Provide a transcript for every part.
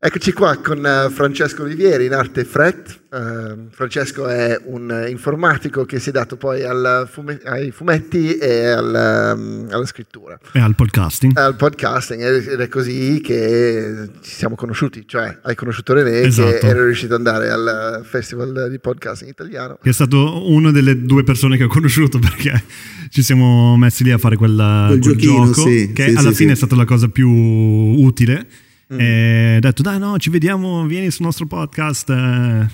Eccoci qua con uh, Francesco Olivieri in arte Fret. Uh, Francesco è un informatico che si è dato poi fume- ai fumetti e al, um, alla scrittura. E al podcasting. Al podcasting ed è così che ci siamo conosciuti, cioè hai conosciuto René esatto. che era riuscito ad andare al festival di podcasting italiano. Che è stato una delle due persone che ho conosciuto perché ci siamo messi lì a fare quella, quel, quel giochino, gioco sì, che sì, alla sì, fine è stata la cosa più utile Mm. E ho detto, dai, no, ci vediamo, vieni sul nostro podcast. Eh,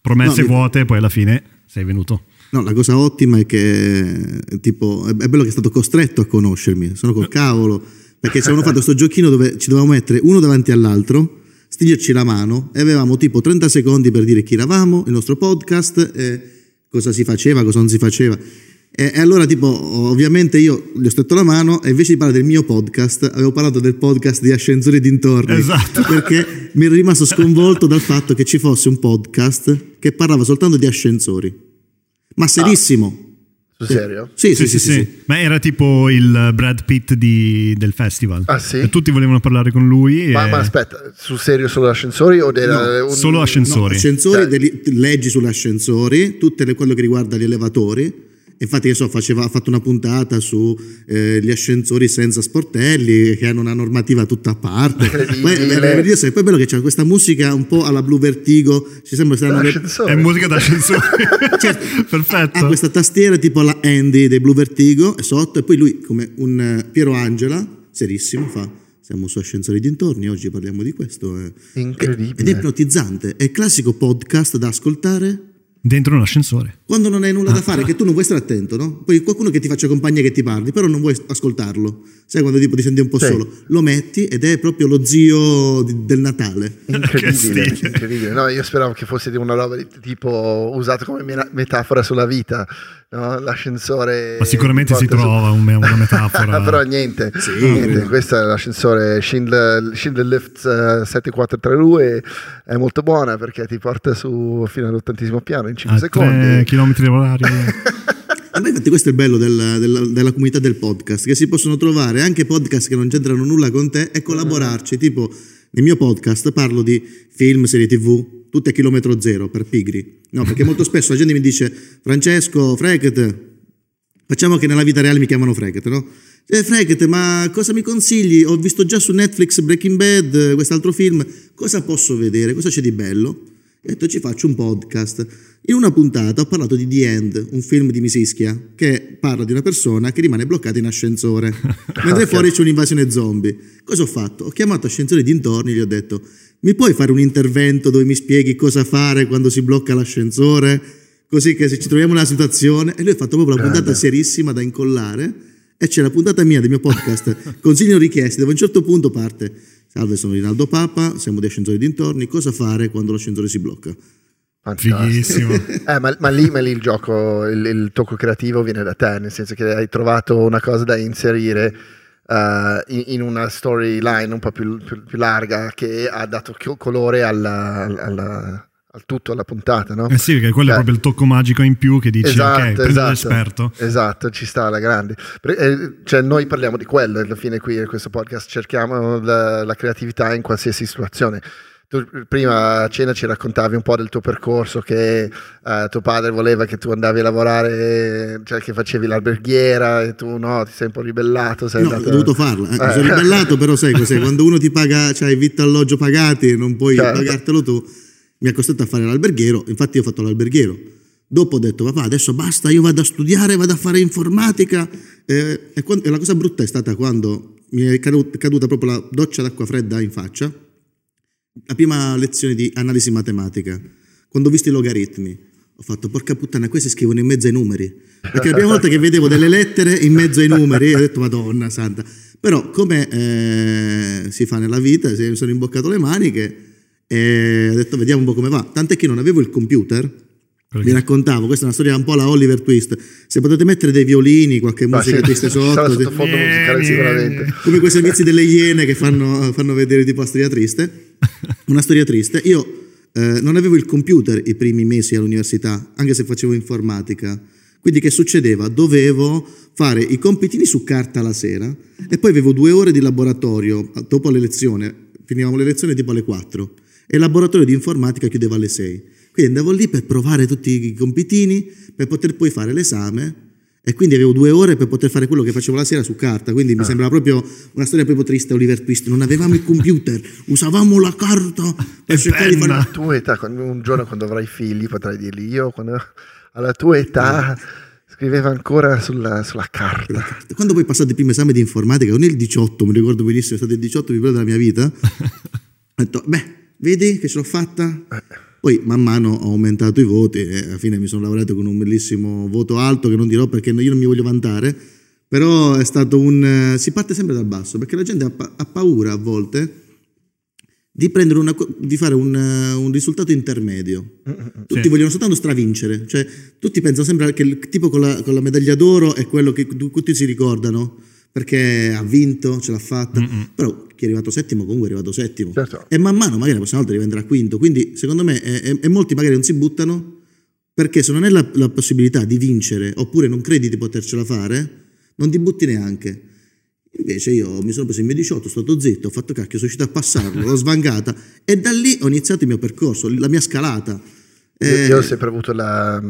promesse no, vuote, poi alla fine sei venuto. No, la cosa ottima è che tipo, è bello che è stato costretto a conoscermi, sono col cavolo, perché ci avevano fatto questo giochino dove ci dovevamo mettere uno davanti all'altro, stringerci la mano e avevamo tipo 30 secondi per dire chi eravamo, il nostro podcast, cosa si faceva, cosa non si faceva. E, e, allora, tipo, ovviamente io gli ho stretto la mano e invece di parlare del mio podcast, avevo parlato del podcast di Ascensori dintorni. Esatto. Perché mi ero rimasto sconvolto dal fatto che ci fosse un podcast che parlava soltanto di ascensori. Ma serissimo. Ah. Sul serio? Sì sì sì, sì, sì, Ma era tipo il Brad Pitt di, del festival. Ah, sì? E tutti volevano parlare con lui. Ma, e... ma aspetta, sul serio solo ascensori? O era no, un... Solo ascensori. No, ascensori, cioè... leggi sulle ascensori, tutto quello che riguarda gli elevatori Infatti, che so, faceva, ha fatto una puntata sugli eh, ascensori senza sportelli, che hanno una normativa tutta a parte. Poi, è poi bello che c'è questa musica un po' alla Blue Vertigo, ci sembra che È musica d'ascensore. certo, Perfetto. Ha questa tastiera tipo la Andy dei Blue Vertigo, e sotto, e poi lui, come un eh, Piero Angela, serissimo, fa siamo su ascensori dintorni, oggi parliamo di questo. Incredibile. Ed è ipnotizzante, è il classico podcast da ascoltare Dentro un ascensore. Quando non hai nulla ah. da fare, che tu non vuoi stare attento, no? Poi qualcuno che ti faccia compagnia che ti parli, però non vuoi ascoltarlo. Sai quando tipo ti senti un po' sì. solo? Lo metti ed è proprio lo zio di, del Natale. Incredibile, incredibile. No, io speravo che fosse una roba di, tipo usata come metafora sulla vita. No? L'ascensore. Ma sicuramente si trova su... una metafora. però niente, sì, niente. questo è l'ascensore Schindler, Schindler Lift uh, 743 è molto buona perché ti porta su fino all'ottantesimo piano in 5 A secondi. chilometri orari. A me infatti questo è il bello della, della, della, comunità del podcast, che si possono trovare anche podcast che non c'entrano nulla con te e collaborarci. Tipo, nel mio podcast parlo di film, serie tv, tutte a chilometro zero per pigri. No, perché molto spesso la gente mi dice, Francesco, Freket, facciamo che nella vita reale mi chiamano Freket, no? Eh, Freket, ma cosa mi consigli? Ho visto già su Netflix Breaking Bad, quest'altro film, cosa posso vedere? Cosa c'è di bello? ho detto ci faccio un podcast. In una puntata ho parlato di The End, un film di Misischia, che parla di una persona che rimane bloccata in ascensore, mentre fuori c'è un'invasione zombie. Cosa ho fatto? Ho chiamato ascensore dintorni e gli ho detto mi puoi fare un intervento dove mi spieghi cosa fare quando si blocca l'ascensore? Così che se ci troviamo in una situazione... E lui ha fatto proprio una puntata serissima da incollare e c'è la puntata mia del mio podcast, consigli richiesti, dove a un certo punto parte Salve, sono Rinaldo Papa, siamo di Ascensori dintorni. Cosa fare quando l'ascensore si blocca? Fighissimo. eh, ma, ma, lì, ma, lì, il gioco, il, il, tocco creativo viene da te, nel senso che hai trovato una cosa da inserire uh, in, in, una storyline un po' più, più, più, larga che ha dato colore alla, alla al tutto alla puntata, no? Eh sì, perché quello eh. è proprio il tocco magico in più che dici, esatto, ok, prendi esatto, l'esperto. Esatto, ci sta alla grande. Eh, cioè, noi parliamo di quello, alla fine qui in questo podcast cerchiamo la, la creatività in qualsiasi situazione. Tu prima a cena ci raccontavi un po' del tuo percorso che uh, tuo padre voleva che tu andavi a lavorare, cioè che facevi l'alberghiera e tu no, ti sei un po' ribellato. Sei no, andato... ho dovuto farla. Eh. Mi sono ribellato, però sai cos'è? Quando uno ti paga, cioè vitto alloggio pagati, non puoi certo. pagartelo tu mi ha costretto a fare l'alberghiero, infatti io ho fatto l'alberghiero. Dopo ho detto, papà, adesso basta, io vado a studiare, vado a fare informatica. Eh, e, quando, e, la cosa brutta è stata quando mi è caduta proprio la doccia d'acqua fredda in faccia, la prima lezione di analisi matematica, quando ho visto i logaritmi. Ho fatto, porca puttana, questi scrivono in mezzo ai numeri. Perché la prima volta che vedevo delle lettere in mezzo ai numeri, ho detto, madonna santa. Però, come eh, si fa nella vita, mi sono imboccato le maniche e ho detto vediamo un po' come va. Tant'è che non avevo il computer, perché? Vi raccontavo, questa è una storia un po' alla Oliver Twist. Se potete mettere dei violini, qualche musica sì, triste sotto, se... musicale sicuramente. Come quei servizi delle iene che fanno, fanno, vedere tipo la storia triste. Una storia triste. Io eh, non avevo il computer i primi mesi all'università, anche se facevo informatica. Quindi che succedeva? Dovevo fare i compitini su carta la sera e poi avevo due ore di laboratorio dopo la lezione finivamo le lezioni tipo alle 4 e il laboratorio di informatica chiudeva alle 6. Quindi andavo lì per provare tutti i compitini, per poter poi fare l'esame e quindi avevo due ore per poter fare quello che facevo la sera su carta, quindi mi ah. sembrava proprio una storia proprio triste Oliver Twist, non avevamo il computer, usavamo la carta per cercare di fare... Alla tua età, un giorno quando avrai figli potrai dirgli io, quando, alla tua età... Ah. Scriveva ancora sulla, sulla, carta. Quando poi passate il primo esame di informatica, con il 18, mi ricordo benissimo, è stato il 18 più bello della mia vita, ho detto, beh, vedi che ce l'ho fatta? Eh poi man mano ho aumentato i voti e alla fine mi sono lavorato con un bellissimo voto alto che non dirò perché io non mi voglio vantare, però è stato un... si parte sempre dal basso perché la gente ha, pa- ha paura a volte di, una, di fare un, un, risultato intermedio. Tutti sì. vogliono soltanto stravincere, cioè tutti pensano sempre che il tipo con la, con la medaglia d'oro è quello che tutti si ricordano perché ha vinto, ce l'ha fatta, Mm-mm. però chi è arrivato settimo comunque è arrivato settimo certo. e man mano magari la prossima volta diventerà quinto, quindi secondo me e, e molti magari non si buttano perché se non hai la, la, possibilità di vincere oppure non credi di potercela fare, non ti butti neanche. Invece io mi sono preso il mio 18, sono stato zitto, ho fatto cacchio, sono riuscito a passarlo, l'ho svangata e da lì ho iniziato il mio percorso, la mia scalata. Io, io ho eh, sempre avuto la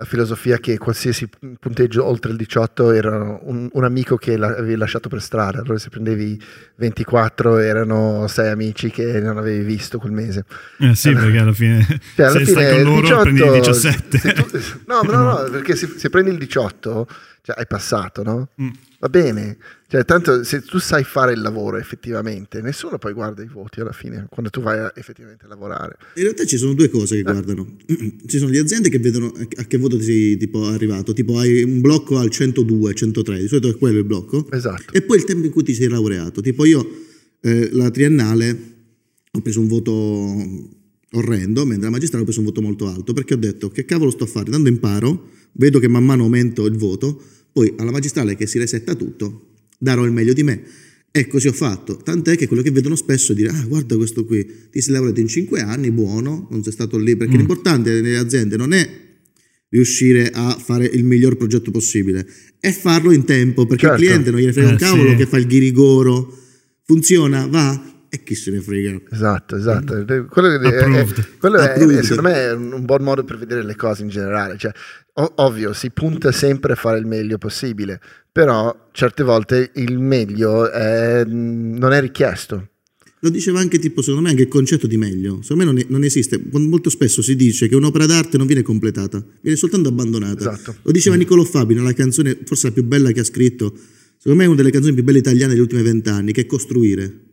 la filosofia che qualsiasi punteggio oltre il 18 era un, un amico che l'avevi lasciato per strada, allora se prendevi 24 erano sei amici che non avevi visto quel mese. Eh sì, allora, perché alla fine cioè, alla se fine, stai con loro 18, prendi il 17. Tu, no, no, no, perché se, se prendi il 18 cioè, hai passato, no? Mm. Va bene, cioè, tanto se tu sai fare il lavoro effettivamente, nessuno poi guarda i voti alla fine, quando tu vai a effettivamente lavorare. In realtà ci sono due cose che eh. guardano. Ci sono le aziende che vedono a che voto sei tipo arrivato, tipo hai un blocco al 102, 103, di solito è quello il blocco. Esatto. E poi il tempo in cui ti sei laureato. Tipo io eh, la triennale ho preso un voto orrendo, mentre la magistrale ho preso un voto molto alto, perché ho detto che cavolo sto a fare, tanto imparo, vedo che man mano aumento il voto poi alla magistrale che si resetta tutto, darò il meglio di me. E così ho fatto, tant'è che quello che vedono spesso è dire, ah guarda questo qui, ti sei lavorato in cinque anni, buono, non sei stato lì, perché mm. l'importante nelle aziende non è riuscire a fare il miglior progetto possibile, è farlo in tempo, perché certo. il cliente non gliene frega eh, un cavolo sì. che fa il ghirigoro, funziona, va, e chi se ne frega. Esatto, esatto. Mm. Quello, è, è, quello è, secondo me è un buon modo per vedere le cose in generale. Cioè, ovvio, si punta sempre a fare il meglio possibile, però certe volte il meglio è, non è richiesto. Lo diceva anche tipo, secondo me, anche il concetto di meglio. Secondo me non, non, esiste. Molto spesso si dice che un'opera d'arte non viene completata, viene soltanto abbandonata. Esatto. Lo diceva mm. Niccolò Fabi nella canzone, forse la più bella che ha scritto, secondo me è una delle canzoni più belle italiane degli ultimi vent'anni, che è Costruire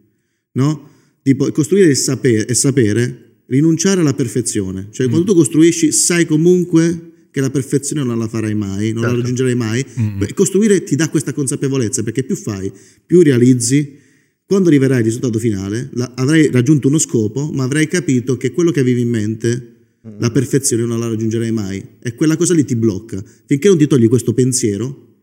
no? Tipo, costruire il sapere, il sapere, rinunciare alla perfezione. Cioè, mm. quando tu costruisci, sai comunque che la perfezione non la farai mai, non certo. la raggiungerai mai. Mm. Beh, costruire ti dà questa consapevolezza, perché più fai, più realizzi. Quando arriverai al risultato finale, la, avrai raggiunto uno scopo, ma avrai capito che quello che avevi in mente, mm. la perfezione non la raggiungerai mai. E quella cosa lì ti blocca. Finché non ti togli questo pensiero,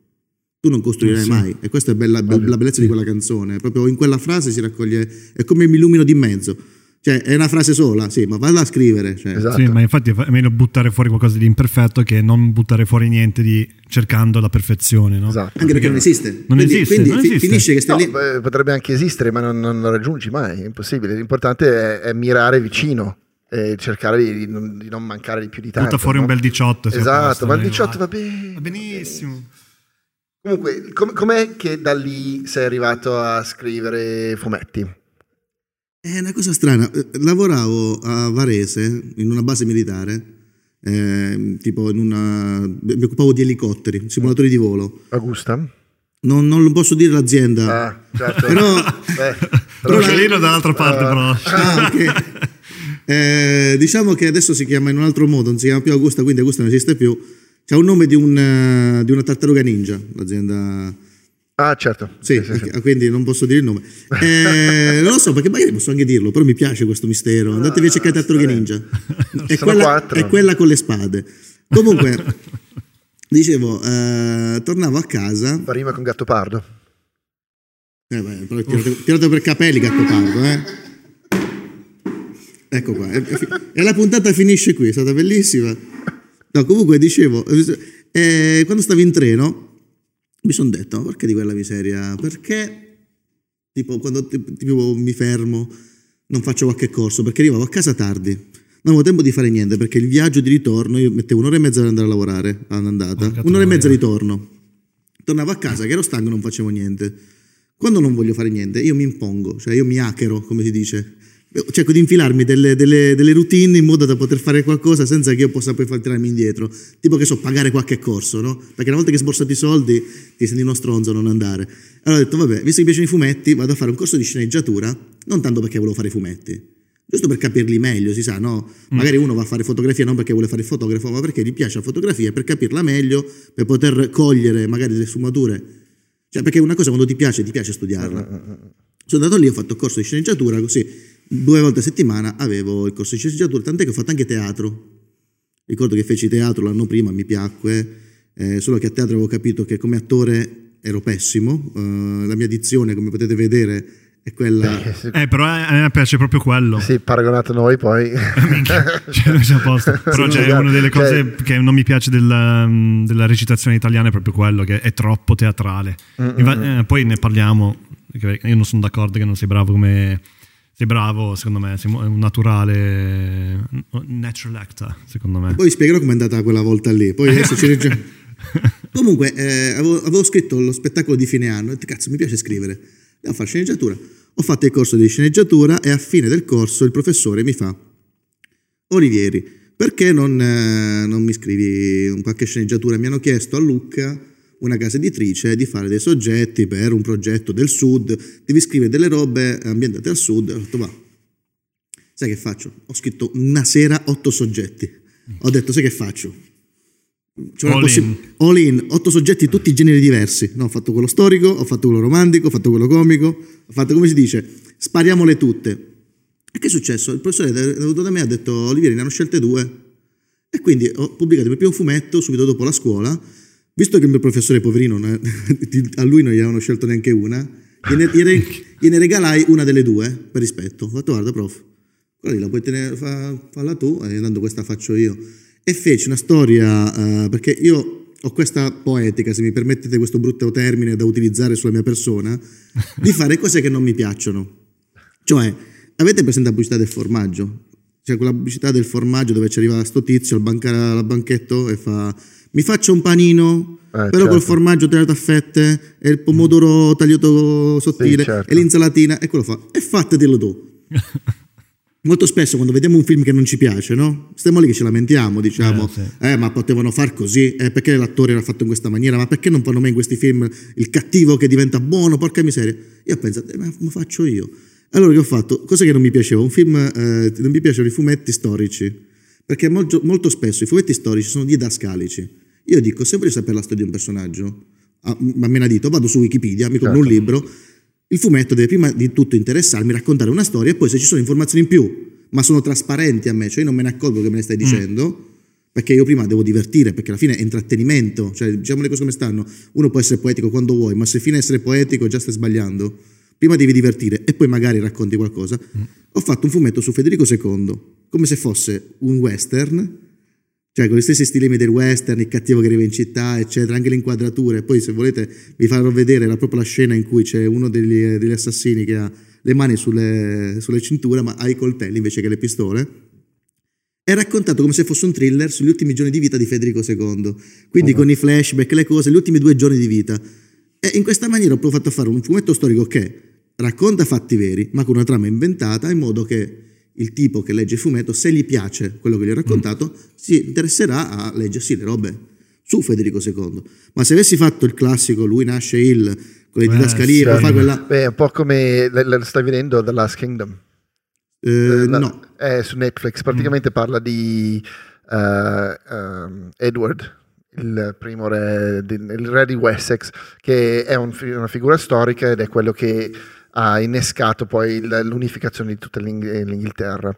tu non costruirai eh sì. mai. E questa è bella, la bellezza di quella canzone. Proprio in quella frase si raccoglie, è come mi illumino di mezzo. Cioè, è una frase sola, sì, ma valla a scrivere. Cioè. Esatto. Sì, ma infatti è meglio buttare fuori qualcosa di imperfetto che non buttare fuori niente di cercando la perfezione, no? Esatto. Anche perché non esiste. Non quindi, esiste. Quindi non fi- esiste. finisce che stai no, lì. Potrebbe anche esistere, ma non, non, lo raggiungi mai, è impossibile. L'importante è, è mirare vicino e cercare di, di, non, di, non, mancare di più di tanto. Butta fuori no? un bel 18. Esatto, ma il 18 va bene. Va benissimo. Comunque, com- com'è che da lì sei arrivato a scrivere fumetti? È una cosa strana. Eh, lavoravo a Varese in una base militare, eh, tipo in una. mi occupavo di elicotteri, simulatori di volo. Augusta? Non, non posso dire l'azienda. Ah, certo. però. Beh, però la... dall'altra parte, uh, però. Ah, okay. eh, diciamo che adesso si chiama in un altro modo, non si chiama più Augusta, quindi Augusta non esiste più c'è un nome di, un, eh, di una tartaruga ninja, l'azienda. Ah, certo. Sì, sì, sì, quindi non posso dire il nome. Eh, non lo so, perché magari posso anche dirlo, però mi piace questo mistero. Andatevi a ah, cercare tartarughe ninja. È quella, è quella, con le spade. Comunque, dicevo, eh, tornavo a casa. Fa rima con gatto pardo. Eh, beh, però tirato, tirato per capelli gatto pardo, eh. Ecco qua. E la puntata finisce qui, è stata bellissima. No, comunque dicevo, eh, quando stavo in treno mi sono detto, ma perché di quella miseria? Perché Tipo quando tipo, mi fermo, non faccio qualche corso perché arrivavo a casa tardi. Non avevo tempo di fare niente perché il viaggio di ritorno, io mettevo un'ora e mezza per andare a lavorare all'andata, un'ora e mezza di ritorno. Tornavo a casa che ero stanco non facevo niente. Quando non voglio fare niente, io mi impongo, cioè io mi hackero, come si dice cerco di infilarmi delle, delle, delle, routine in modo da poter fare qualcosa senza che io possa poi tirarmi indietro. Tipo che so, pagare qualche corso, no? Perché una volta che hai sborsato i soldi ti senti uno stronzo a non andare. Allora ho detto, vabbè, visto che mi piacciono i fumetti, vado a fare un corso di sceneggiatura, non tanto perché volevo fare i fumetti, giusto per capirli meglio, si sa, no? Mm. Magari uno va a fare fotografia non perché vuole fare il fotografo, ma perché gli piace la fotografia, per capirla meglio, per poter cogliere magari delle sfumature. Cioè, perché una cosa quando ti piace, ti piace studiarla. Mm, mm, Sono andato lì, ho fatto il corso di sceneggiatura, così due volte a settimana avevo il corso di sceneggiatura, tant'è che ho fatto anche teatro. Ricordo che feci teatro l'anno prima, mi piacque, eh, solo che a teatro avevo capito che come attore ero pessimo, uh, la mia dizione, come potete vedere, è quella... Eh, però a me piace proprio quello. Sì, paragonato a noi poi... cioè, a posto. Però c'è una delle cose cioè... che non mi piace della, della, recitazione italiana è proprio quello, che è troppo teatrale. Mm-hmm. Eh, poi ne parliamo, io non sono d'accordo che non sei bravo come sei bravo, secondo me, sei un naturale, natural actor, secondo me. Poi spiegherò com'è andata quella volta lì, poi adesso ci reggiamo. Comunque, eh, avevo, avevo, scritto lo spettacolo di fine anno, e cazzo, mi piace scrivere, devo fare sceneggiatura. Ho fatto il corso di sceneggiatura e a fine del corso il professore mi fa, Olivieri, perché non, eh, non mi scrivi un qualche sceneggiatura? Mi hanno chiesto a Lucca una casa editrice di fare dei soggetti per un progetto del sud, devi scrivere delle robe ambientate al sud. Ho detto, va, sai che faccio? Ho scritto una sera otto soggetti. Ho detto, sai che faccio? Cioè, all, possi- in. all in, otto soggetti, tutti i generi diversi. No, ho fatto quello storico, ho fatto quello romantico, ho fatto quello comico, ho fatto come si dice, spariamole tutte. E che è successo? Il professore è venuto da me e ha detto, Olivieri, ne hanno scelte due. E quindi ho pubblicato il mio primo fumetto subito dopo la scuola Visto che il mio professore poverino, a lui non gli avevano scelto neanche una, gliene, gliene, gliene regalai una delle due, per rispetto. Ho fatto, guarda prof, quella lì la puoi tenere, fa, falla tu, e tanto questa faccio io. E feci una storia, uh, perché io ho questa poetica, se mi permettete questo brutto termine da utilizzare sulla mia persona, di fare cose che non mi piacciono. Cioè, avete presente la pubblicità del formaggio? Cioè quella pubblicità del formaggio dove ci arriva sto tizio al, banca, al banchetto e fa mi faccio un panino, eh, però certo. col formaggio tagliato a fette e il pomodoro tagliato sottile sì, certo. e l'insalatina e quello fa. E fattetelo tu. Molto spesso quando vediamo un film che non ci piace, no? Stiamo lì che ci lamentiamo, diciamo, eh, sì. eh ma potevano far così, eh, perché l'attore era fatto in questa maniera, ma perché non fanno mai in questi film il cattivo che diventa buono, porca miseria. Io ho pensato, eh, ma lo faccio io. Allora che ho fatto? Cosa che non mi piaceva? Un film, eh, non mi piacevano i fumetti storici, perché molto, molto spesso i fumetti storici sono didascalici. Io dico, se voglio sapere la storia di un personaggio, a, a menadito, vado su Wikipedia, mi compro certo. un libro, il fumetto deve prima di tutto interessarmi, raccontare una storia e poi se ci sono informazioni in più, ma sono trasparenti a me, cioè io non me ne accorgo che me ne stai mm. dicendo, mm. perché io prima devo divertire, perché alla fine è intrattenimento, cioè diciamo le cose come stanno, uno può essere poetico quando vuoi, ma se fine essere poetico già stai sbagliando, prima devi divertire e poi magari racconti qualcosa. Mm. Ho fatto un fumetto su Federico II, come se fosse un western, cioè con gli stessi stilemi del western, il cattivo che arriva in città, eccetera, anche le inquadrature. Poi se volete vi farò vedere la, proprio la scena in cui c'è uno degli, degli assassini che ha le mani sulle, sulle cinture, ma ha i coltelli invece che le pistole. È raccontato come se fosse un thriller sugli ultimi giorni di vita di Federico II, quindi uh-huh. con i flashback, le cose, gli ultimi due giorni di vita. E in questa maniera ho provato a fare un fumetto storico che racconta fatti veri, ma con una trama inventata, in modo che il tipo che legge il fumetto, se gli piace quello che gli ho raccontato, mm. si interesserà a leggersi le robe su Federico II. Ma se avessi fatto il classico, lui nasce il con le didascalie, eh, sì, fa quella... Beh, un po' come lo stai vedendo The Last Kingdom. Eh, eh, la, no. È su Netflix, praticamente mm. parla di uh, um, Edward, il primo re, il re di Wessex, che è un, una figura storica ed è quello che ha innescato poi l'unificazione di tutta l'Inghilterra.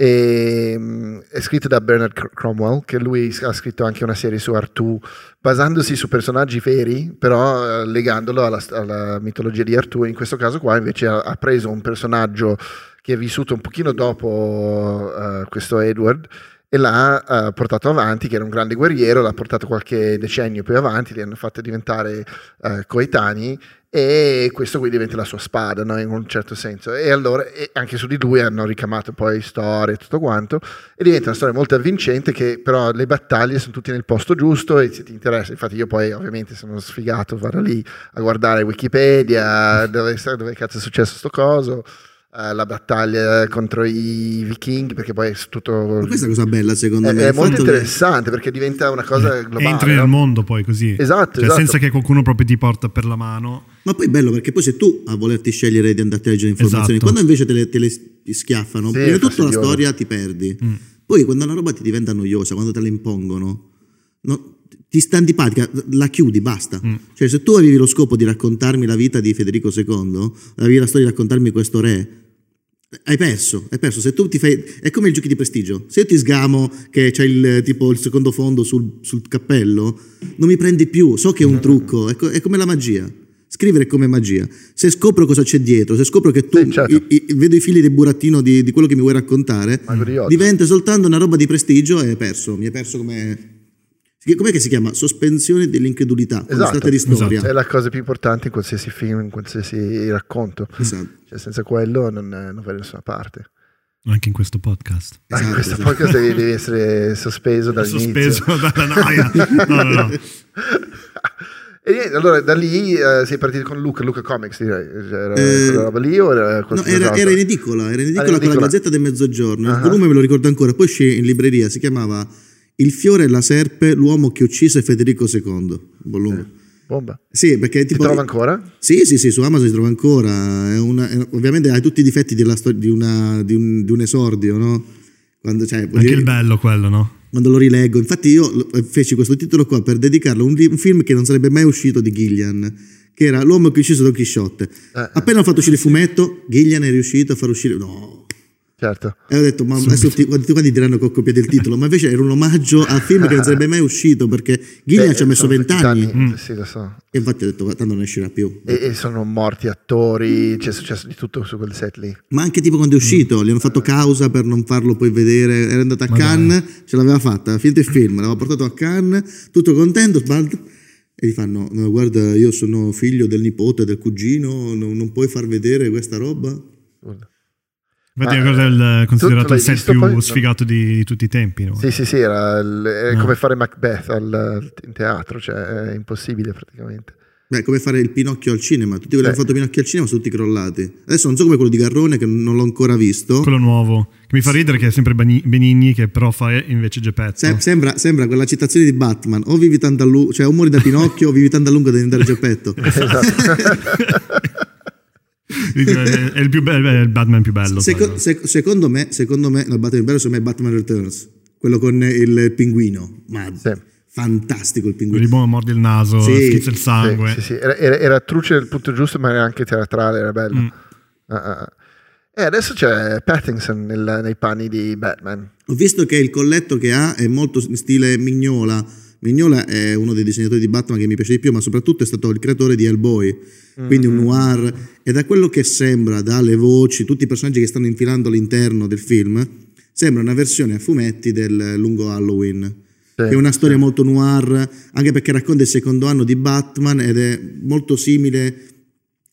E, mm, è scritto da Bernard Cromwell, che lui ha scritto anche una serie su Artù, basandosi su personaggi veri, però eh, legandolo alla, alla, mitologia di Artù. In questo caso qua invece ha, ha, preso un personaggio che è vissuto un pochino dopo uh, questo Edward e l'ha uh, portato avanti, che era un grande guerriero, l'ha portato qualche decennio più avanti, li hanno fatto diventare uh, coetanei e questo qui diventa la sua spada no? in un certo senso e allora e anche su di lui hanno ricamato poi storie e tutto quanto e diventa una storia molto avvincente che però le battaglie sono tutte nel posto giusto e se ti interessa infatti io poi ovviamente sono sfigato vado lì a guardare Wikipedia dove, dove cazzo è successo sto coso eh, la battaglia contro i vichinghi perché poi è tutto Ma questa è cosa bella secondo è, me è molto interessante che... perché diventa una cosa globale entri no? nel mondo poi così esatto, cioè, esatto, senza che qualcuno proprio ti porta per la mano ma poi è bello perché poi sei tu a volerti scegliere di andarti a leggere informazioni esatto. quando invece te le, te le schiaffano sì, prima di tutto la storia ti perdi mm. poi quando una roba ti diventa noiosa quando te la impongono no, ti sta antipatica, la chiudi, basta. Mm. Cioè, se tu avevi lo scopo di raccontarmi la vita di Federico II, avevi la storia di raccontarmi questo re, hai perso, hai perso. Se tu ti fai. È come i giochi di prestigio. Se io ti sgamo che c'è il, tipo, il secondo fondo sul, sul, cappello, non mi prendi più. So che è un trucco, è, co- è, come la magia. Scrivere è come magia. Se scopro cosa c'è dietro, se scopro che tu sì, certo. i, i, vedo i fili del burattino di, di, quello che mi vuoi raccontare, diventa soltanto una roba di prestigio e hai perso. Mi hai perso come Com'è che si chiama? Sospensione dell'incredulità, esatto, di storia. Esatto. È la cosa più importante in qualsiasi film, in qualsiasi racconto. Esatto. Cioè, senza quello non, non vai da nessuna parte. Anche in questo podcast. Esatto, in questo esatto. podcast devi, devi, essere sospeso dall'inizio. Sospeso dalla noia. No, no, no. E niente, allora da lì uh, sei partito con Luca, Luca Comics, direi. Era eh, roba lì o era no, era, era, in edicola, era in edicola, ah, con la Gazzetta del Mezzogiorno. Uh-huh. Il volume me lo ricordo ancora, poi uscì in libreria, si chiamava il fiore e la serpe, l'uomo che uccise Federico II. Volume. Eh, bomba. Sì, perché tipo, si trova ancora? Sì, sì, sì, su Amazon si trova ancora. È una, è, ovviamente ha tutti i difetti storia, di, una, di, un, di, un, esordio, no? Quando, cioè, Anche dire, il bello quello, no? Quando lo rileggo. Infatti io feci questo titolo qua per dedicarlo a un, un film che non sarebbe mai uscito di Gillian che era L'uomo che uccise Don Chisciotte. Eh, eh. Appena ho fatto uscire il fumetto, Gillian è riuscito a far uscire... No, Certo. E ho detto, ma adesso tutti quanti diranno che ho copiato il titolo, ma invece era un omaggio al film che non sarebbe mai uscito perché Gillian ci ha messo vent'anni. Mm. Sì, lo so. E infatti ho detto, tanto non escerà più. E, e, sono morti attori, c'è successo di tutto su quel set lì. Ma anche tipo quando è uscito, mm. gli hanno fatto causa per non farlo poi vedere. Era andato a Madonna. Cannes, ce l'aveva fatta, finito il film, l'aveva portato a Cannes, tutto contento, e gli fanno, no, guarda, io sono figlio del nipote, del cugino, non, non puoi far vedere questa roba? Guarda. Infatti è il, considerato il set più poi? sfigato di, di, tutti i tempi. No? Sì, sì, sì, era il, è no. come fare Macbeth al, in teatro, cioè è impossibile praticamente. Beh, come fare il Pinocchio al cinema. Tutti quelli che hanno fatto Pinocchio al cinema sono tutti crollati. Adesso non so come quello di Garrone, che non l'ho ancora visto. Quello nuovo. Che mi fa ridere che è sempre Benigni, che però fa invece Geppetto. Sem- sembra, sembra quella citazione di Batman. O vivi tanto a lungo, cioè o muori da Pinocchio o vivi tanto a lungo da diventare Geppetto. esatto. è, il più bello, è il Batman più bello. Seco, sec, secondo me, secondo me, no, Batman più bello secondo me è Batman Returns, quello con il pinguino. Ma sì. fantastico il pinguino. Il buono morde il naso, sì. schizza il sangue. Sì, sì, era, era, era, truce nel punto giusto, ma era anche teatrale, era bello. Mm. Uh, uh. E adesso c'è Pattinson nel, nei panni di Batman. Ho visto che il colletto che ha è molto in stile Mignola Mignola è uno dei disegnatori di Batman che mi piace di più, ma soprattutto è stato il creatore di Hellboy, quindi mm-hmm. un noir. E da quello che sembra, dalle voci, tutti i personaggi che stanno infilando all'interno del film, sembra una versione a fumetti del lungo Halloween. Sì, è una storia sì. molto noir, anche perché racconta il secondo anno di Batman ed è molto simile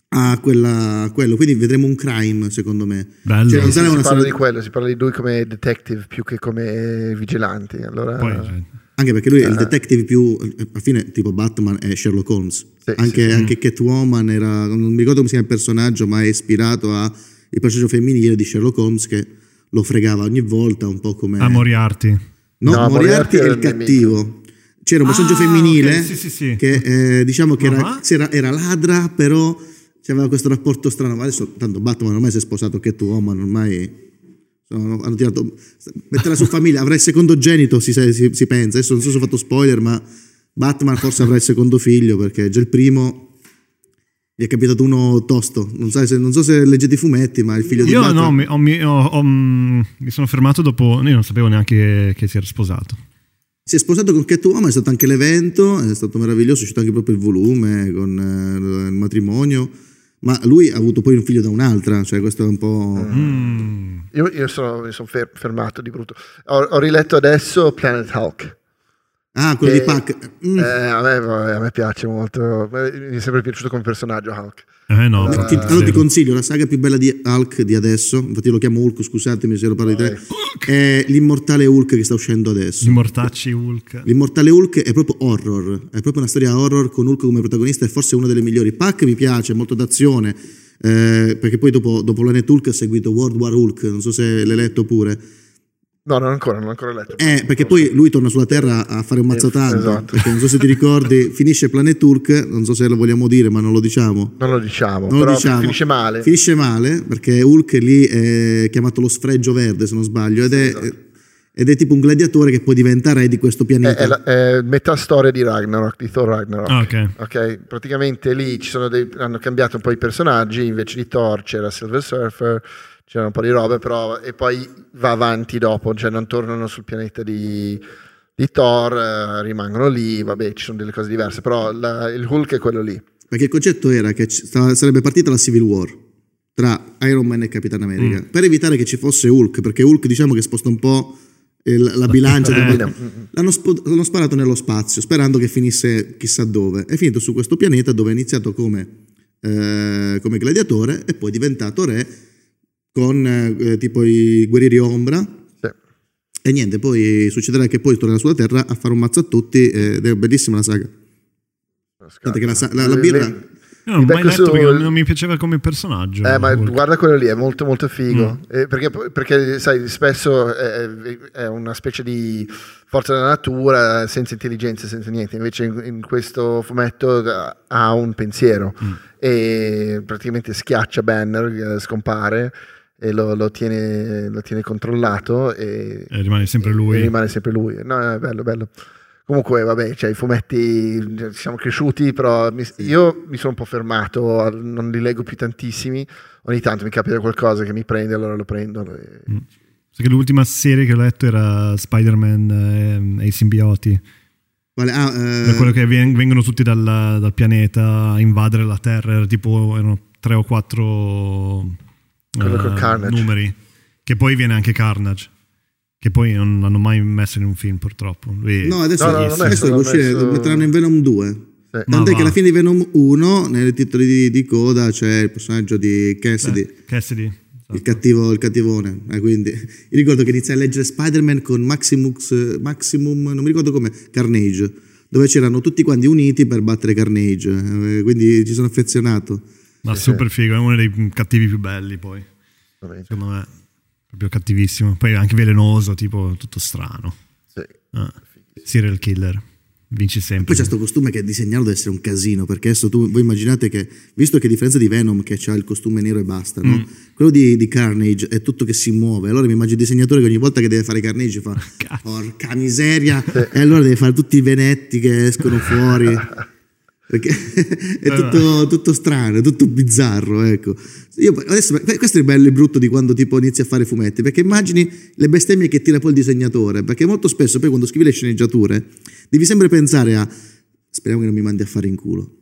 a, quella, a quello. Quindi vedremo un crime, secondo me. Bello. Cioè, non sì, si parla di quello, si parla di lui come detective più che come vigilanti. Allora... Poi, cioè anche perché lui è il eh. detective più, alla fine tipo Batman è Sherlock Holmes. Sì, anche, sì, anche Catwoman era, non mi ricordo come si chiama il personaggio, ma è ispirato al personaggio femminile di Sherlock Holmes che lo fregava ogni volta, un po' come... A Moriarty. No, no Moriarty, Moriarty è il cattivo. C'era un personaggio ah, femminile okay, sì, che eh, diciamo che era, era, era, ladra, però aveva questo rapporto strano. Ma adesso tanto Batman ormai si è sposato Catwoman, ormai sono, hanno tirato, metterla su famiglia, avrà il secondogenito, si, si, si pensa. Adesso non so se ho fatto spoiler, ma Batman forse avrà il secondo figlio perché già il primo gli è capitato uno tosto. Non so se, non so se leggete i fumetti, ma il figlio io di Batman. Io no, mi, ho, ho, ho, mm, mi sono fermato dopo. Io non sapevo neanche che si era sposato. Si è sposato con Catwoman, è stato anche l'evento, è stato meraviglioso, è uscito anche proprio il volume con eh, il matrimonio ma lui ha avuto poi un figlio da un'altra, cioè questo è un po'... Mm. Io, io sono, mi sono fermato di brutto. Ho, ho riletto adesso Planet Hulk. Ah, quello che, di Pac. Mm. Eh, a, me, a, me, piace molto. Mi è sempre piaciuto come personaggio Hulk. Eh no, allora, ti, allora ti consiglio la saga più bella di Hulk di adesso. Infatti, lo chiamo Hulk. Scusatemi se lo parlo di te. È l'immortale Hulk che sta uscendo adesso. L'immortacci Hulk. L'immortale Hulk è proprio horror. È proprio una storia horror con Hulk come protagonista. È forse una delle migliori. Pac mi piace, molto d'azione. Eh, perché poi dopo, dopo Planet Hulk ha seguito World War Hulk. Non so se l'hai letto pure No, non ancora, non ho ancora letto. Eh, perché poi lui torna sulla Terra a fare un mazzatanto. Esatto. Perché non so se ti ricordi, finisce Planet Hulk, non so se lo vogliamo dire, ma non lo diciamo. Non lo diciamo, non lo diciamo. finisce male. Finisce male, perché Hulk lì è chiamato lo sfregio verde, se non sbaglio, ed è... Esatto. Ed è tipo un gladiatore che poi diventa re di questo pianeta. È, è, la, è metà storia di Ragnarok, di Thor Ragnarok. Ah, okay. ok. Praticamente lì dei, hanno cambiato un po' i personaggi, invece di Thor c'era Silver Surfer, c'era un po' di robe, però e poi va avanti dopo, cioè non tornano sul pianeta di, di Thor, eh, rimangono lì, vabbè, ci sono delle cose diverse, però la, il Hulk è quello lì. Perché il concetto era che stava, sarebbe partita la Civil War tra Iron Man e Capitan America, mm. per evitare che ci fosse Hulk, perché Hulk diciamo che sposta un po' la bilancia, eh, del... l'hanno, sp- l'hanno sparato nello spazio, sperando che finisse chissà dove. È finito su questo pianeta dove è iniziato come, eh, come gladiatore e poi è diventato re con eh, tipo i guerrieri ombra. Sì. E niente, poi succederà che poi tornerà sulla Terra a fare un mazzo a tutti ed è bellissima la saga. Guarda che la, la, la birra... Le... No, non mai letto perché non mi piaceva come personaggio. Eh, ma guarda quello lì, è molto molto figo. Mm. Eh, perché, perché, sai, spesso è, è, una specie di forza della natura, senza intelligenza, senza niente. Invece in, in questo fumetto ha un pensiero mm. e praticamente schiaccia Banner, scompare e lo, lo, tiene, lo, tiene, controllato e, e rimane sempre lui. rimane sempre lui. No, è bello, bello. Comunque, vabbè, cioè, i fumetti ci siamo cresciuti, però mi, io mi sono un po' fermato, non li leggo più tantissimi. Ogni tanto mi capita qualcosa che mi prende, allora lo prendo. E... Mm. Perché l'ultima serie che ho letto era Spider-Man e, e i simbioti. Vale, ah, eh... quello che vengono tutti dal, dal, pianeta a invadere la Terra, era tipo erano tre o quattro uh, numeri. Che poi viene anche Carnage. Che poi non l'hanno mai messo in un film, purtroppo. Lui no, adesso, no, no, adesso deve uscire, messo... metteranno in Venom 2. Sì. Tant'è che alla fine di Venom 1, nei titoli di, di, coda, c'è il personaggio di Cassidy. Eh, Cassidy. Il, cattivo, il cattivone. Eh, quindi, io ricordo che iniziai a leggere Spider-Man con Maximux, Maximum, non mi ricordo come, Carnage, dove c'erano tutti quanti uniti per battere Carnage. Eh, quindi ci sono affezionato. Ma sì, super figo, è uno dei cattivi più belli poi. Secondo me, proprio cattivissimo. Poi anche velenoso, tipo tutto strano. Sì. Ah. Serial killer. Vinci sempre. poi c'è questo costume che è disegnato deve essere un casino, perché adesso tu, voi immaginate che, visto che a differenza di Venom che ha il costume nero e basta, no? mm. quello di, di, Carnage è tutto che si muove, allora mi immagino il disegnatore che ogni volta che deve fare Carnage fa, porca miseria, e allora deve fare tutti i venetti che escono fuori. Perché è tutto, tutto, strano, tutto bizzarro. Ecco. Io, adesso, questo è il bello e brutto di quando tipo inizi a fare fumetti, perché immagini le bestemmie che tira poi il disegnatore, perché molto spesso poi quando scrivi le sceneggiature devi sempre pensare a speriamo che non mi mandi a fare in culo.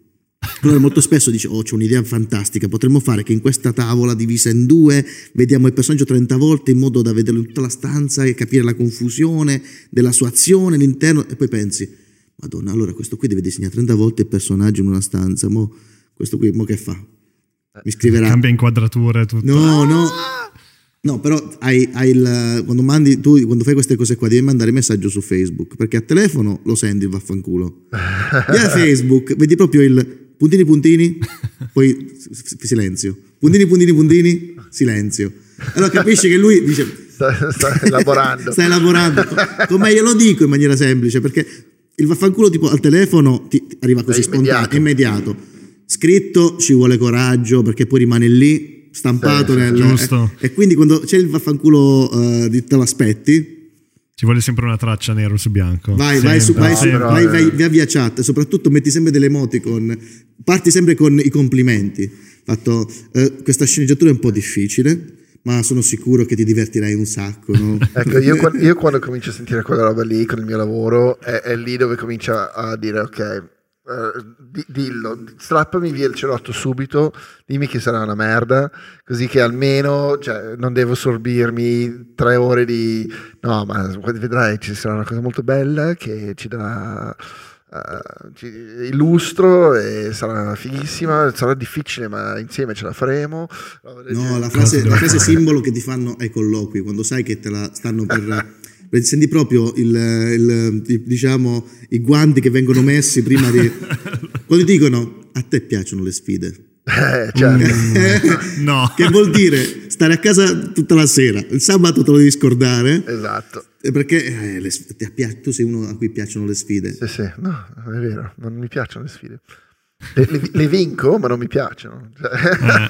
Allora molto spesso dice, oh c'è un'idea fantastica, potremmo fare che in questa tavola divisa in due vediamo il personaggio 30 volte in modo da vederlo in tutta la stanza e capire la confusione della sua azione all'interno e poi pensi, Madonna, allora questo qui deve disegnare 30 volte il personaggio in una stanza, mo questo qui, mo che fa? Mi scriverà... Cambia inquadrature, tutto. No, no. No, però hai, hai il, quando, mandi, tu, quando fai queste cose qua devi mandare messaggio su Facebook, perché a telefono lo senti il vaffanculo. Via Facebook, vedi proprio il puntini puntini, poi silenzio. Puntini puntini puntini, silenzio. Allora capisci che lui dice... Sta, sta elaborando. sta elaborando. Come glielo dico in maniera semplice, perché il vaffanculo tipo al telefono ti, ti arriva così spontaneo, immediato. Scritto ci vuole coraggio perché poi rimane lì stampato sì, nel, giusto. Eh, e quindi quando c'è il vaffanculo uh, te lo aspetti ci vuole sempre una traccia nero su bianco. Vai, vai, su, vai, su, vai, vai, via via chat, soprattutto metti sempre delle emoticon, parti sempre con i complimenti. Fatto, eh, questa sceneggiatura è un po' difficile, ma sono sicuro che ti divertirai un sacco. No? ecco, io, io, quando comincio a sentire quella roba lì con il mio lavoro, è, è lì dove comincio a dire ok, Uh, dillo, strappami via il cerotto subito, dimmi che sarà una merda, così che almeno cioè, non devo sorbirmi tre ore di... No, ma vedrai, ci sarà una cosa molto bella che ci darà... Uh, illustro e sarà fighissima, sarà difficile ma insieme ce la faremo. No, la frase, la frase simbolo che ti fanno ai colloqui, quando sai che te la stanno per senti proprio il, il, diciamo, i guanti che vengono messi prima di... quando dicono a te piacciono le sfide. Eh, cioè. mm, no. che vuol dire stare a casa tutta la sera, il sabato te lo devi scordare. Esatto. Perché eh, le, tu sei uno a cui piacciono le sfide. Sì, sì, no, è vero, non mi piacciono le sfide. Le, le, le vinco, ma non mi piacciono. Cioè. Eh,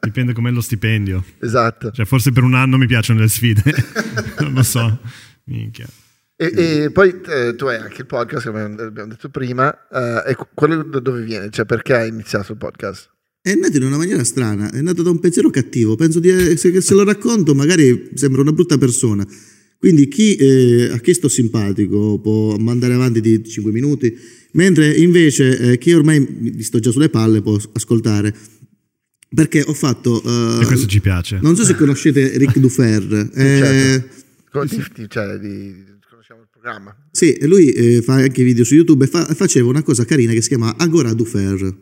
dipende com'è lo stipendio. Esatto. Cioè, forse per un anno mi piacciono le sfide, non lo so. Minchia. E, e, poi eh, tu hai anche il podcast, come abbiamo detto prima, eh, e quello da dove viene? Cioè perché hai iniziato il podcast? È nato in una maniera strana, è nato da un pensiero cattivo, penso di, se, se lo racconto magari sembra una brutta persona, quindi chi, eh, a chi sto simpatico può mandare avanti di 5 minuti, mentre invece eh, chi ormai mi sto già sulle palle può ascoltare. Perché ho fatto... Uh, e questo ci piace. Non so se conoscete Rick Dufer. certo di, cioè, di, conosciamo il programma. Sì, lui eh, fa anche video su YouTube e fa, faceva una cosa carina che si chiama Agora du Fer.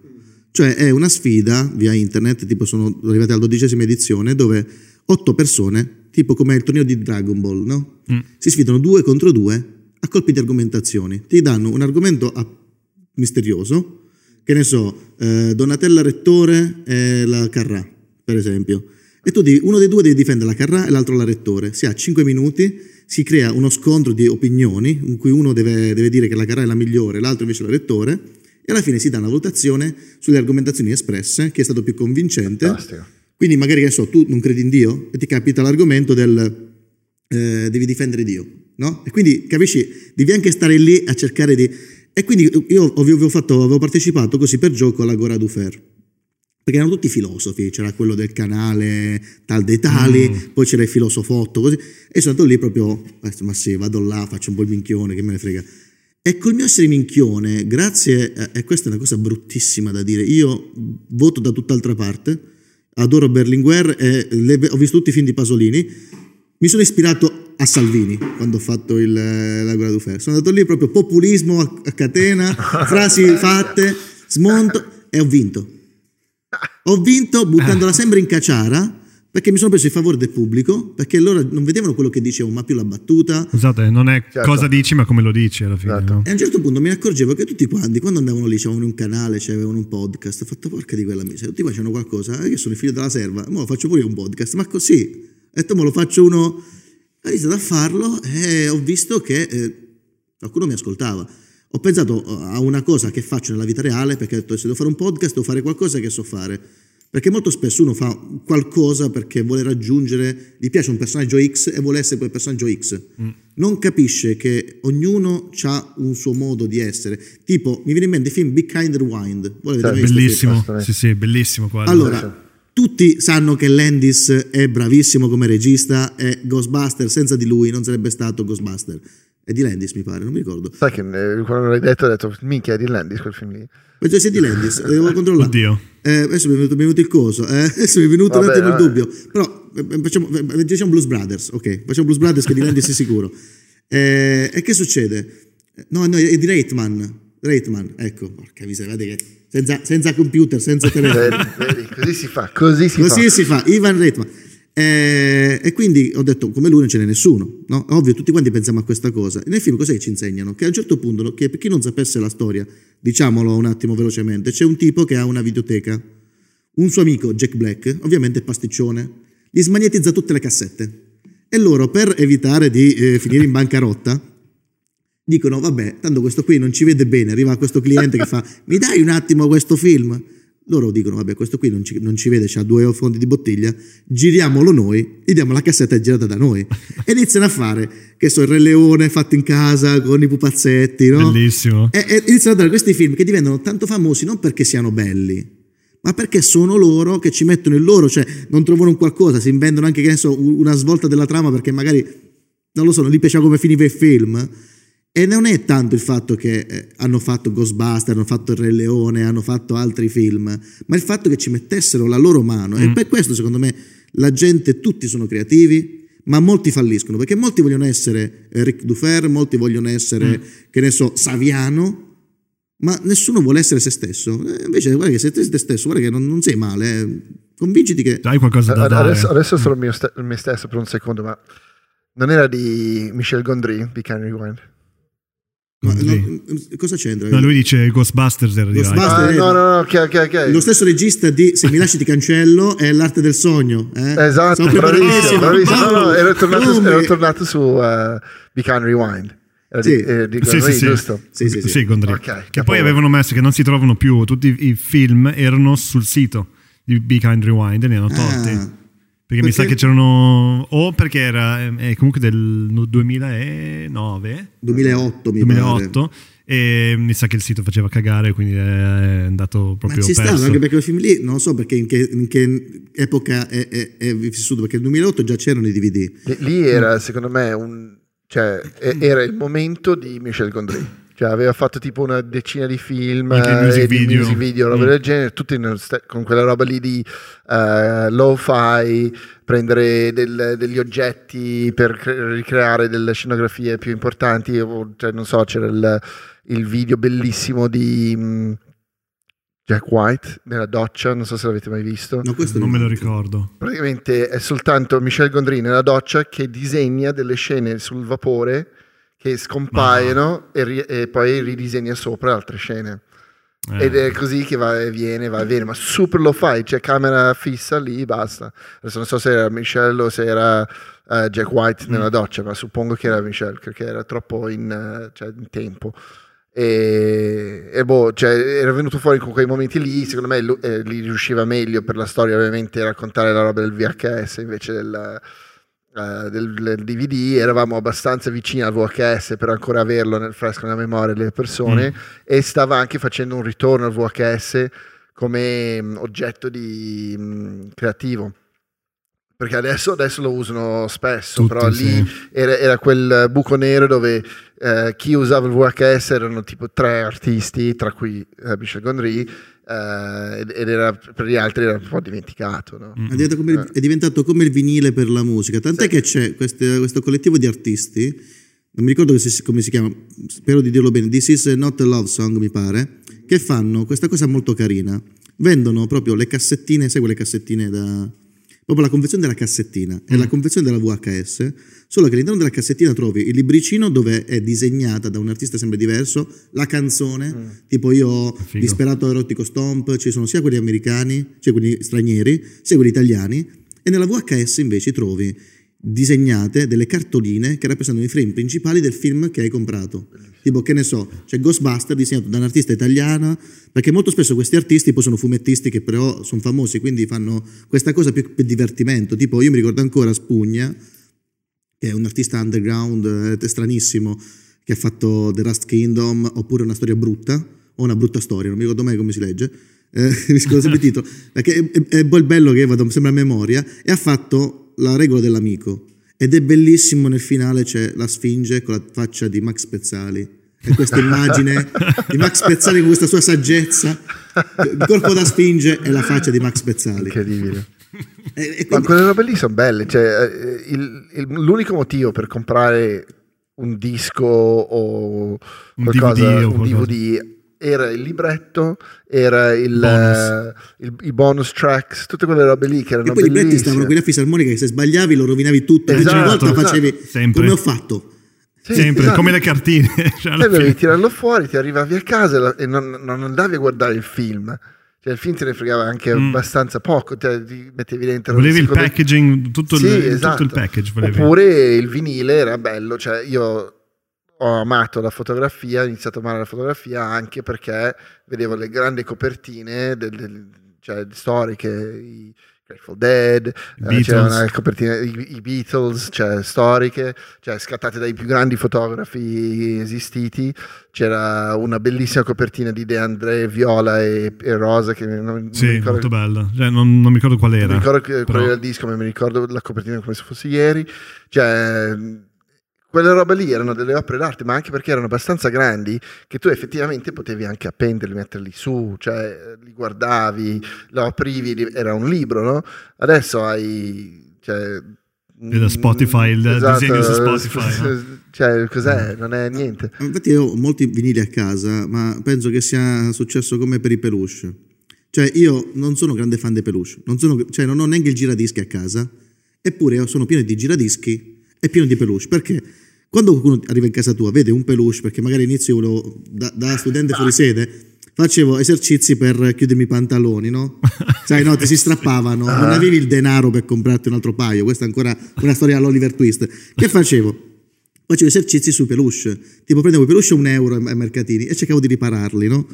Cioè è una sfida via internet, tipo sono arrivati alla dodicesima edizione, dove otto persone, tipo come il torneo di Dragon Ball, no? Mm. Si sfidano due contro due a colpi di argomentazioni. Ti danno un argomento a... misterioso, che ne so, eh, Donatella Rettore e la Carrà, per esempio e tu devi, uno dei due deve difendere la Carrà e l'altro la Rettore. Si ha 5 minuti, si crea uno scontro di opinioni in cui uno deve, deve dire che la Carrà è la migliore, l'altro invece la Rettore e alla fine si dà una valutazione sulle argomentazioni espresse, chi è stato più convincente. Fantastico. Quindi magari che so, tu non credi in Dio e ti capita l'argomento del eh, devi difendere Dio, no? E quindi capisci, devi anche stare lì a cercare di... E quindi io avevo, fatto, avevo partecipato così per gioco alla Gora du Fer perché erano tutti filosofi, c'era quello del canale tal dei tali, mm. poi c'era il filosofotto, così, e sono andato lì proprio, ma sì, vado là, faccio un po' il minchione, che me ne frega. E col mio essere minchione, grazie, e questa è una cosa bruttissima da dire, io voto da tutt'altra parte, adoro Berlinguer e le, ho visto tutti i film di Pasolini, mi sono ispirato a Salvini quando ho fatto il, la guerra d'Ufer. Sono andato lì proprio populismo a, a catena, frasi fatte, smonto e ho vinto. Ho vinto buttandola sempre in cacciara perché mi sono preso il favore del pubblico, perché loro non vedevano quello che dicevo, ma più la battuta. Scusate, non è certo. cosa dici, ma come lo dici alla fine. Certo. No? E a un certo punto mi accorgevo che tutti quanti, quando andavano lì, avevano un canale, avevano un podcast, ho fatto porca di quella miseria, tutti facevano qualcosa, eh, io sono il figlio della serva, ma lo faccio pure un podcast, ma così, ho detto, ma lo faccio uno, ho iniziato a farlo e ho visto che eh, qualcuno mi ascoltava. Ho pensato a una cosa che faccio nella vita reale, perché ho detto, se devo fare un podcast, devo fare qualcosa che so fare perché molto spesso uno fa qualcosa perché vuole raggiungere, gli piace un personaggio X e vuole essere quel personaggio X. Mm. Non capisce che ognuno ha un suo modo di essere. Tipo, mi viene in mente il film Be Kind and Wind. Volete sì, bellissimo, sì, sì, bellissimo. Quello. Allora, tutti sanno che Landis è bravissimo come regista e Ghostbuster senza di lui non sarebbe stato Ghostbuster. È di Landis, mi pare, non mi ricordo. Sai che eh, quando l'hai detto ho detto, minchia, è di Landis quel film lì. Penso sia di Landis, devo controllare. Oddio. Eh, adesso mi è, venuto, mi è venuto, il coso, eh? adesso mi è venuto Vabbè, un attimo il dubbio. Però eh, eh, facciamo, diciamo Blues Brothers, ok? Facciamo Blues Brothers che di Landis è sicuro. Eh, e che succede? No, no, è di Reitman. Reitman, ecco, porca miseria, che senza, senza, computer, senza telefono. così si fa, così si così fa. si fa, Ivan Reitman. Eh, e quindi ho detto, come lui non ce n'è nessuno, no? Ovvio, tutti quanti pensiamo a questa cosa. E nel film cos'è che ci insegnano? Che a un certo punto, che per chi non sapesse la storia, diciamolo un attimo velocemente, c'è un tipo che ha una videoteca, un suo amico, Jack Black, ovviamente pasticcione, gli smagnetizza tutte le cassette. E loro, per evitare di eh, finire in bancarotta, dicono, vabbè, tanto questo qui non ci vede bene, arriva questo cliente che fa, mi dai un attimo questo film? Loro dicono, vabbè, questo qui non ci, non ci vede, ha due fondi di bottiglia, giriamolo noi, gli diamo la cassetta girata da noi. e iniziano a fare, che so, il Re Leone fatto in casa con i pupazzetti, no? Bellissimo. E, e iniziano a dare questi film che diventano tanto famosi non perché siano belli, ma perché sono loro che ci mettono il loro, cioè non trovano un qualcosa, si inventono anche, che ne so, una svolta della trama perché magari, non lo so, non gli piaceva come finiva il film E non è tanto il fatto che eh, hanno fatto Ghostbusters, hanno fatto Il Re Leone, hanno fatto altri film, ma il fatto che ci mettessero la loro mano. Mm. E per questo, secondo me, la gente, tutti sono creativi, ma molti falliscono, perché molti vogliono essere Rick Dufer, molti vogliono essere, mm. che ne so, Saviano, ma nessuno vuole essere se stesso. Eh, invece, guarda che se sei te stesso, guarda che non, non sei male. Eh. Convinciti che... Dai qualcosa da adesso, dare. Adesso sono mio st- me stesso per un secondo, ma non era di Michel Gondry, di Can Rewind? Ma no, cosa c'entra? No, lui dice Ghostbusters era Ghostbusters ah, no, no, no, ok, ok, ok. Lo stesso regista di Se mi lasci ti cancello è L'arte del sogno. Eh? Esatto, bravissimo, bravissimo. No, no, ero, tornato, ero tornato su uh, Be Can Rewind. sì. Eh, di Gondry, sì, sì, giusto? Sì, sì, sì. sì Gondry. Okay, che poi avevano messo che non si trovano più, tutti i film erano sul sito di Be Kind Rewind e li hanno tolti. Ah. Perché, perché, mi sa che c'erano. O perché era è comunque del 2009 2008 mi 2008 pare. e mi sa che il sito faceva cagare quindi è andato proprio Ma ci perso. stava anche perché quel film lì non so perché in che, in che epoca è, è, è, vissuto perché nel 2008 già c'erano i DVD lì era secondo me un, cioè, era il momento di Michel Gondry cioè, aveva fatto tipo una decina di film, music eh, video, music video roba mm. del genere, tutti con quella roba lì di uh, lo-fi, prendere del, degli oggetti per ricreare delle scenografie più importanti. Cioè, non so, c'era il, il video bellissimo di um, Jack White nella doccia, non so se l'avete mai visto. No, questo non me lo ricordo. Praticamente è soltanto Michel Gondry nella doccia che disegna delle scene sul vapore che scompaiono e, ri- e, poi ridisegna sopra altre scene. Eh. Ed è così che va e viene, va e viene, ma super lo fai, c'è camera fissa lì, basta. Adesso non so se era Michelle o se era uh, Jack White nella mm. doccia, ma suppongo che era Michelle, perché era troppo in, uh, cioè, in tempo. E, e, boh, cioè, era venuto fuori con quei momenti lì, secondo me eh, li riusciva meglio per la storia, ovviamente, raccontare la roba del VHS invece del eh, del, del, DVD eravamo abbastanza vicini al VHS per ancora averlo nel fresco nella memoria delle persone mm. e stava anche facendo un ritorno al VHS come mh, mm, oggetto di mh, mm, creativo perché adesso, adesso, lo usano spesso, Tutti, però lì sì. era, era, quel buco nero dove eh, chi usava il VHS erano tipo tre artisti, tra cui eh, Michel Gondry, Uh, ed era per gli altri era un po' dimenticato. No? Mm. È, come, è, diventato come il vinile per la musica, tant'è sì. che c'è questo, questo, collettivo di artisti, non mi ricordo si, come si chiama, spero di dirlo bene, This is not a love song mi pare, che fanno questa cosa molto carina, vendono proprio le cassettine, sai quelle cassettine da proprio la confezione della cassettina mm. e la confezione della VHS, solo che all'interno della cassettina trovi il libricino dove è disegnata da un artista sempre diverso la canzone, mm. tipo io ho Disperato Erotico Stomp, ci sono sia quelli americani, cioè quelli stranieri, sia quelli italiani, e nella VHS invece trovi disegnate delle cartoline che rappresentano i frame principali del film che hai comprato. Tipo, che ne so, c'è Ghostbuster disegnato da un artista italiano, perché molto spesso questi artisti poi sono fumettisti che però sono famosi, quindi fanno questa cosa più per divertimento. Tipo, io mi ricordo ancora Spugna, che è un artista underground, eh, stranissimo, che ha fatto The Rust Kingdom, oppure una storia brutta, o una brutta storia, non mi ricordo mai come si legge, eh, mi scuso sempre il titolo, perché è, è, è bello che vado sempre a memoria, e ha fatto la regola dell'amico. Ed è bellissimo nel finale c'è la Sfinge con la faccia di Max Pezzali. E questa immagine di Max Pezzali con questa sua saggezza, il corpo da Sfinge e la faccia di Max Pezzali. Incredibile. E, e quindi... Ma quelle robe lì sono belle. Cioè, eh, il, il, l'unico motivo per comprare un disco o qualcosa, un DVD, un DVD era il libretto, era il bonus. Uh, il, i bonus tracks, tutte quelle robe lì che erano e poi bellissime. i libretti stavano qui a fisarmonica che se sbagliavi lo rovinavi tutto. Esatto, ogni volta esatto. facevi Sempre. come ho fatto. Sì, Sempre, esatto. come le cartine. Cioè e dovevi tirarlo fuori, ti arrivavi a casa e non, non andavi a guardare il film. Cioè, il film te ne fregava anche mm. abbastanza poco, te, ti mettevi dentro. Volevi il packaging, tutto, sì, il, esatto. tutto il package. Volevi. Oppure il vinile era bello, cioè io ho amato la fotografia, ho iniziato a amare la fotografia anche perché vedevo le grandi copertine del, del, cioè, storiche, i Grateful Dead, eh, c'era una copertina, i, i, Beatles, cioè storiche, cioè scattate dai più grandi fotografi esistiti. C'era una bellissima copertina di De André, viola e, e rosa. Che non, sì, ricordo, molto bella. Cioè, non, non, mi ricordo qual era. Non mi ricordo qual era il disco, ma mi ricordo la copertina come se fosse ieri. Cioè, quelle robe lì erano delle opere d'arte, ma anche perché erano abbastanza grandi che tu effettivamente potevi anche appenderli, metterli su, cioè li guardavi, lo aprivi, era un libro, no? Adesso hai... Cioè, da Spotify, il esatto, disegno su Spotify. No? Cioè, cos'è? Non è niente. Infatti, io ho molti vinili a casa, ma penso che sia successo come per i peluche. Cioè, io non sono grande fan dei peluche, non, sono, cioè, non ho neanche il giradischi a casa, eppure sono pieno di giradischi e pieno di peluche. Perché? Quando qualcuno arriva in casa tua, vede un peluche, perché magari all'inizio io volevo, da, da studente fuori sede, facevo esercizi per chiudermi i pantaloni, no? Sai, no, ti si strappavano, non avevi il denaro per comprarti un altro paio, questa è ancora una storia all'Oliver Twist. Che facevo? Facevo esercizi sui peluche, tipo prendevo i peluche a un euro ai mercatini e cercavo di ripararli, no?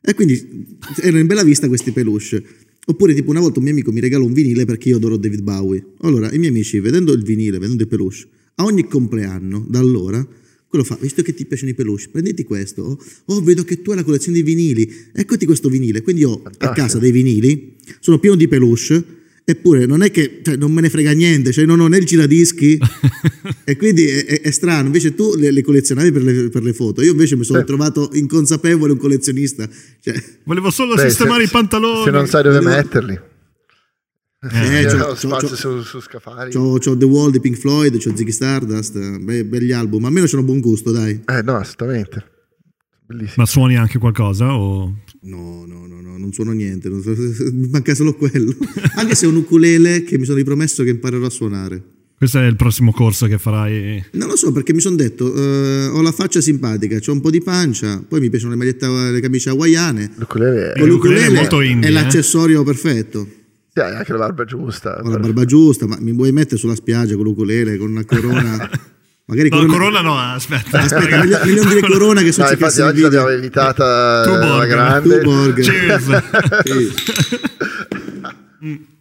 E quindi erano in bella vista questi peluche. Oppure tipo una volta un mio amico mi regalò un vinile perché io adoro David Bowie. Allora i miei amici, vedendo il vinile, vedendo i peluche, a ogni compleanno, da allora, quello fa, visto che ti piacciono i peluche, prenditi questo. Oh, oh, vedo che tu hai la collezione di vinili, eccoti questo vinile. Quindi ho a casa dei vinili, sono pieno di peluche, eppure non è che cioè, non me ne frega niente, cioè non ho né il giradischi e quindi è, è, è, strano. Invece tu le, le collezionavi per le, per le, foto, io invece mi sono Beh. trovato inconsapevole un collezionista. Cioè, Volevo solo Beh, sistemare se, i pantaloni. Se non sai dove Volevo... metterli. Eh, eh, c'ho, c'ho, su, su scaffali. C'ho, c'ho, The Wall di Pink Floyd, c'ho Ziggy Stardust, be, belli album, almeno c'hanno buon gusto, dai. Eh no, assolutamente. Bellissimo. Ma suoni anche qualcosa? O... No, no, no, no, non suono niente, non so, mi manca solo quello. anche se è un ukulele che mi sono ripromesso che imparerò a suonare. Questo è il prossimo corso che farai? Non lo so, perché mi sono detto, uh, ho la faccia simpatica, ho un po' di pancia, poi mi piacciono le magliette, le camicie hawaiane. L'ukulele, è, l'ukulele è, molto indie, è l'accessorio perfetto. Sì, hai anche la barba giusta. Ho la barba giusta, ma mi vuoi mettere sulla spiaggia con l'ukulele, con una corona? Magari no, corona... corona no, aspetta. Aspetta, meglio, meglio dire corona che sono no, infatti oggi l'abbiamo evitata la grande. Tuborg. Cheers. sì.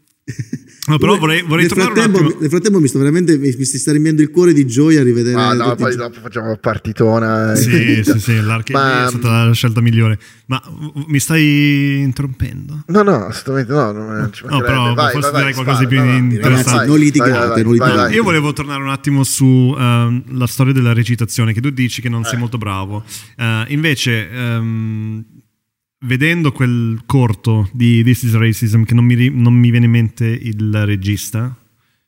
No, però vorrei, vorrei nel, frattempo, nel frattempo mi sto veramente mi, sta riempiendo il cuore di gioia a rivedere. Ah, no, poi dopo facciamo partitona. Eh. Sì, sì, sì, l'arcade Ma... è stata la scelta migliore. Ma mi stai interrompendo? No, no, assolutamente no. Non ci no, però vai, forse vai, direi qualcosa di più no, interessante. Ragazzi, non litigate, non litigate. Io volevo tornare un attimo sulla ehm, uh, storia della recitazione, che tu dici che non eh. sei molto bravo. Uh, invece. Um, vedendo quel corto di This is Racism, che non mi, non mi viene in mente il regista.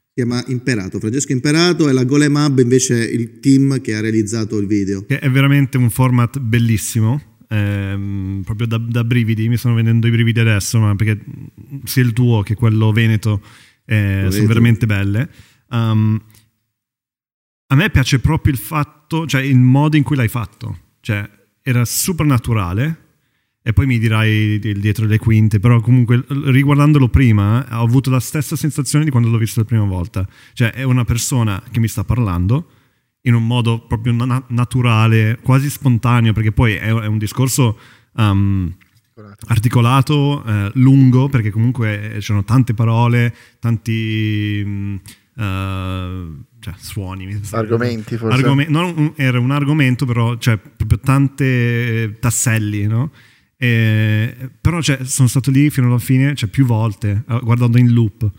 Si chiama Imperato, Francesco Imperato e la Golem Hub invece il team che ha realizzato il video. Che è veramente un format bellissimo, ehm, proprio da, da, brividi, mi stanno venendo i brividi adesso, ma perché sia il tuo che quello veneto eh, sono veramente belle. Um, a me piace proprio il fatto, cioè il modo in cui l'hai fatto, cioè era super naturale e poi mi dirai dietro le quinte, però comunque riguardandolo prima ho avuto la stessa sensazione di quando l'ho visto la prima volta, cioè è una persona che mi sta parlando in un modo proprio na- naturale, quasi spontaneo, perché poi è, è un discorso um, articolato, eh, lungo, perché comunque ci sono tante parole, tanti... Um, uh, cioè, suoni argomenti forse. Argom- non era un argomento però cioè proprio tante tasselli no? Eh, però cioè, sono stato lì fino alla fine, cioè, più volte, eh, guardando in loop.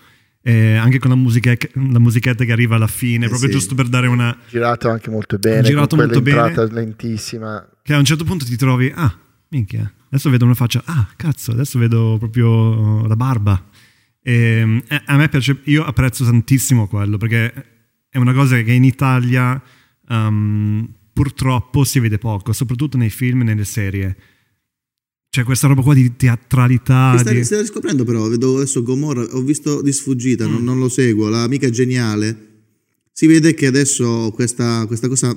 Eh, anche con la, musiche, la, musichetta che arriva alla fine, eh proprio sì. giusto per dare una. Girato anche molto bene. Girato molto bene. lentissima. Che a un certo punto ti trovi, ah, minchia, adesso vedo una faccia, ah, cazzo, adesso vedo proprio la barba. E, eh, a me piace, io apprezzo tantissimo quello perché è una cosa che in Italia um, purtroppo si vede poco, soprattutto nei film e nelle serie c'è questa roba qua di teatralità. Si sta, di... stai riscoprendo però, vedo adesso Gomorra, ho visto di sfuggita, mm. non, non, lo seguo, l'amica è geniale. Si vede che adesso questa, questa cosa,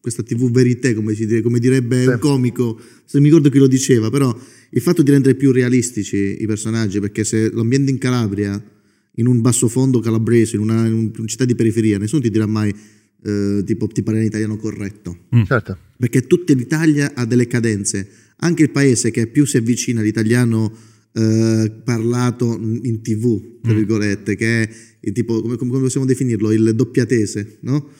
questa tv verité, come, dire, come direbbe sì. un comico, se mi ricordo chi lo diceva, però il fatto di rendere più realistici i personaggi, perché se lo ambienti in Calabria, in un basso fondo calabrese, in una, in una città di periferia, nessuno ti dirà mai eh, tipo ti parla in italiano corretto. Mm. Certo. Perché tutta l'Italia ha delle cadenze anche il paese che più si avvicina all'italiano eh, parlato in tv, tra mm. virgolette, che è tipo, come, come, possiamo definirlo, il doppiatese, no?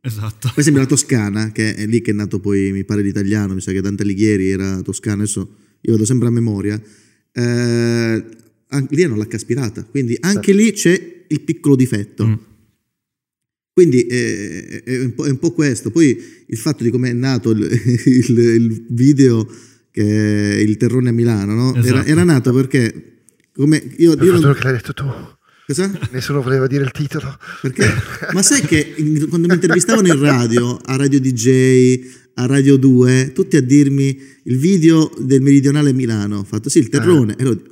Esatto. Poi sembra la Toscana, che è lì che è nato poi, mi pare, l'italiano, mi sa che Dante Alighieri era toscano, adesso io vado sempre a memoria. Eh, lì hanno l'H aspirata, quindi anche sì. lì c'è il piccolo difetto. Mm. Quindi è, è, un è, un po', questo. Poi il fatto di come è nato il, il, il video che è il terrone a Milano, no? esatto. era, era, nato perché come io, io non... che l'hai detto tu. Cosa? Nessuno voleva dire il titolo. Perché? Ma sai che quando mi intervistavano in radio, a Radio DJ, a Radio 2, tutti a dirmi il video del meridionale Milano, fatto sì, il terrone. Eh. Ero,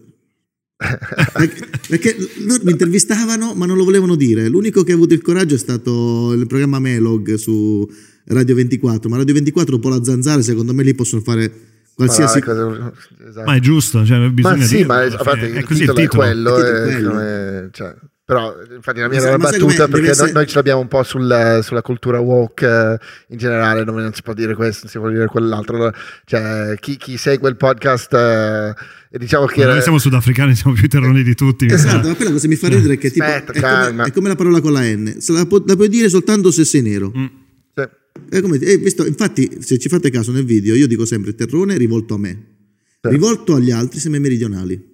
perché, loro mi intervistavano ma non lo volevano dire. L'unico che ha avuto il coraggio è stato il programma Melog su Radio 24, ma Radio 24 un po' la zanzara, secondo me lì possono fare qualsiasi cosa. Esatto. Ma è giusto, cioè, bisogna ma sì, dirlo, ma è, fate, è così il titolo, il titolo. è quello, è quello. Come, cioè, però infatti la mia era una battuta perché noi, noi, ce l'abbiamo un po' sul, sulla cultura woke eh, in generale dove non si può dire questo, non si può dire quell'altro. Cioè chi, chi segue il podcast eh, diciamo che era... noi siamo sudafricani siamo più terroni di tutti. Esatto ma quella cosa mi fa ridere è che tipo, Aspetta, è, come, è, come, la parola con la N. La, pu- la puoi dire soltanto se sei nero. Mm. sì. come, visto, infatti se ci fate caso nel video io dico sempre terrone rivolto a me sì. rivolto agli altri sembra meridionali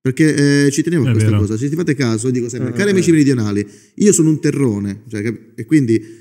perché eh, ci tenevo a questa vero. cosa, se ti fate caso, dico sempre, mm, cari amici meridionali, io sono un terrone, cioè, e quindi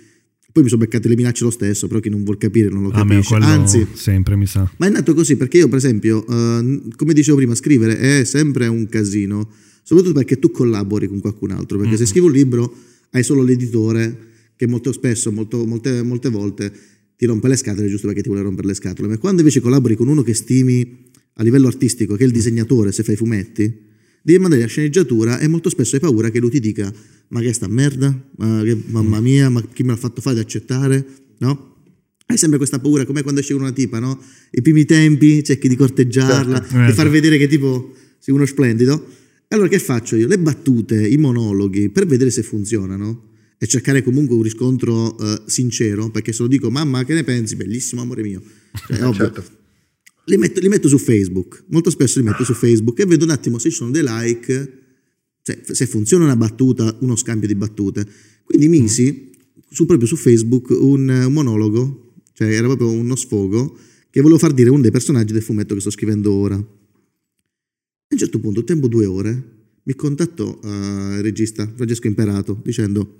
poi mi sono beccate le minacce lo stesso, però chi non vuol capire non lo capisce. Anzi, sempre mi sa. Ma è nato così perché io, per esempio, uh, come dicevo prima, scrivere è sempre un casino, soprattutto perché tu collabori con qualcun altro. Perché mm-hmm. se scrivi un libro hai solo l'editore che molto spesso, molto, molte, molte volte ti rompe le scatole giusto perché ti vuole rompere le scatole. Ma quando invece collabori con uno che stimi a livello artistico, che è il disegnatore, se fai fumetti, devi mandare la sceneggiatura e molto spesso hai paura che lui ti dica ma che sta merda, ma che, mamma mia, ma chi me l'ha fatto fare ad accettare, no? Hai sempre questa paura, come quando esci con una tipa, no? I primi tempi cerchi di corteggiarla, certo. di far vedere che tipo sei uno splendido. Allora che faccio io? Le battute, i monologhi, per vedere se funzionano e cercare comunque un riscontro uh, sincero, perché se lo dico mamma che ne pensi? Bellissimo amore mio. Cioè, ovvio. Certo li metto, li metto, su Facebook, molto spesso li metto su Facebook e vedo un attimo se ci sono dei like, cioè se funziona una battuta, uno scambio di battute. Quindi misi su, proprio su Facebook un, un monologo, cioè era proprio uno sfogo che volevo far dire uno dei personaggi del fumetto che sto scrivendo ora. A un certo punto, tempo due ore, mi contattò uh, il regista Francesco Imperato dicendo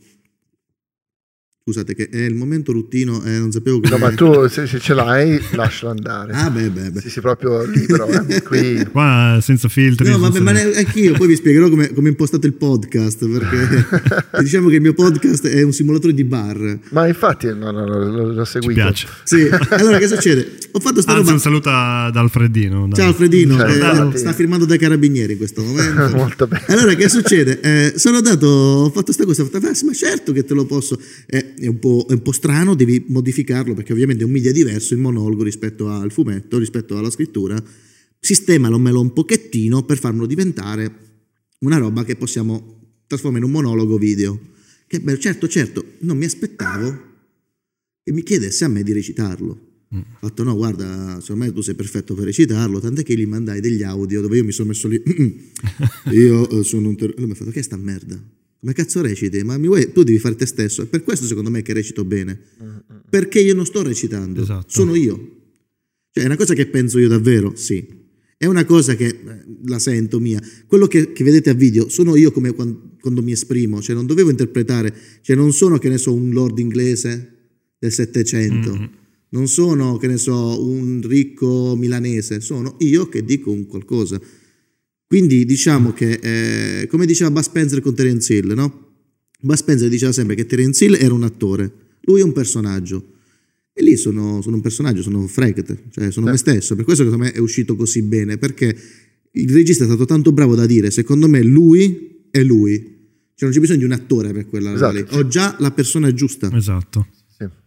Scusate, che è il momento ruttino e eh, non sapevo che. No, ma tu se, se ce l'hai, lascialo andare. Ah, beh, beh, beh. Sì, sei proprio libero. Eh. Qui... Qua senza filtri. No, vabbè, ma anch'io poi vi spiegherò come, come è impostato il podcast. Perché diciamo che il mio podcast è un simulatore di bar. Ma infatti, no, no, no l'ho seguito. Ci piace. Sì, allora che succede? Ho fatto sta Anzi, roba. un saluto ad Alfredino. Dai. Ciao Alfredino, cioè, eh, sta firmando dai carabinieri in questo momento. Molto bene. Allora, che succede? Eh, sono andato, ho fatto questa cosa, ho fatto, ah, ma certo che te lo posso. Eh, è un po', è un po' strano, devi modificarlo perché ovviamente è un media diverso il monologo rispetto al fumetto, rispetto alla scrittura. Sistemalo un pochettino per farlo diventare una roba che possiamo trasformare in un monologo video. Che bello, certo, certo, non mi aspettavo che mi chiedesse a me di recitarlo. Mm. Ho fatto no, guarda, secondo me tu sei perfetto per recitarlo, tant'è che gli mandai degli audio dove io mi sono messo lì. io eh, sono un ter- lui mi ha fatto che è sta merda? Come cazzo reciti? Ma vuoi, tu devi fare te stesso. È per questo secondo me che recito bene. Perché io non sto recitando, esatto. sono io. Cioè è una cosa che penso io davvero, sì. È una cosa che eh, la sento mia. Quello che, che, vedete a video sono io come quando, quando, mi esprimo, cioè non dovevo interpretare, cioè non sono che ne so un lord inglese del Settecento, mm-hmm. non sono che ne so un ricco milanese, sono io che dico un qualcosa. Quindi diciamo che, eh, come diceva Bud Spencer con Terence Hill, no? Bud Spencer diceva sempre che Terence Hill era un attore, lui è un personaggio. E lì sono, sono un personaggio, sono Frecht, cioè sono sì. me stesso. Per questo secondo me è uscito così bene, perché il regista è stato tanto bravo da dire, secondo me lui è lui. Cioè non c'è bisogno di un attore per quella esatto, lì. Ho già la persona giusta. Esatto.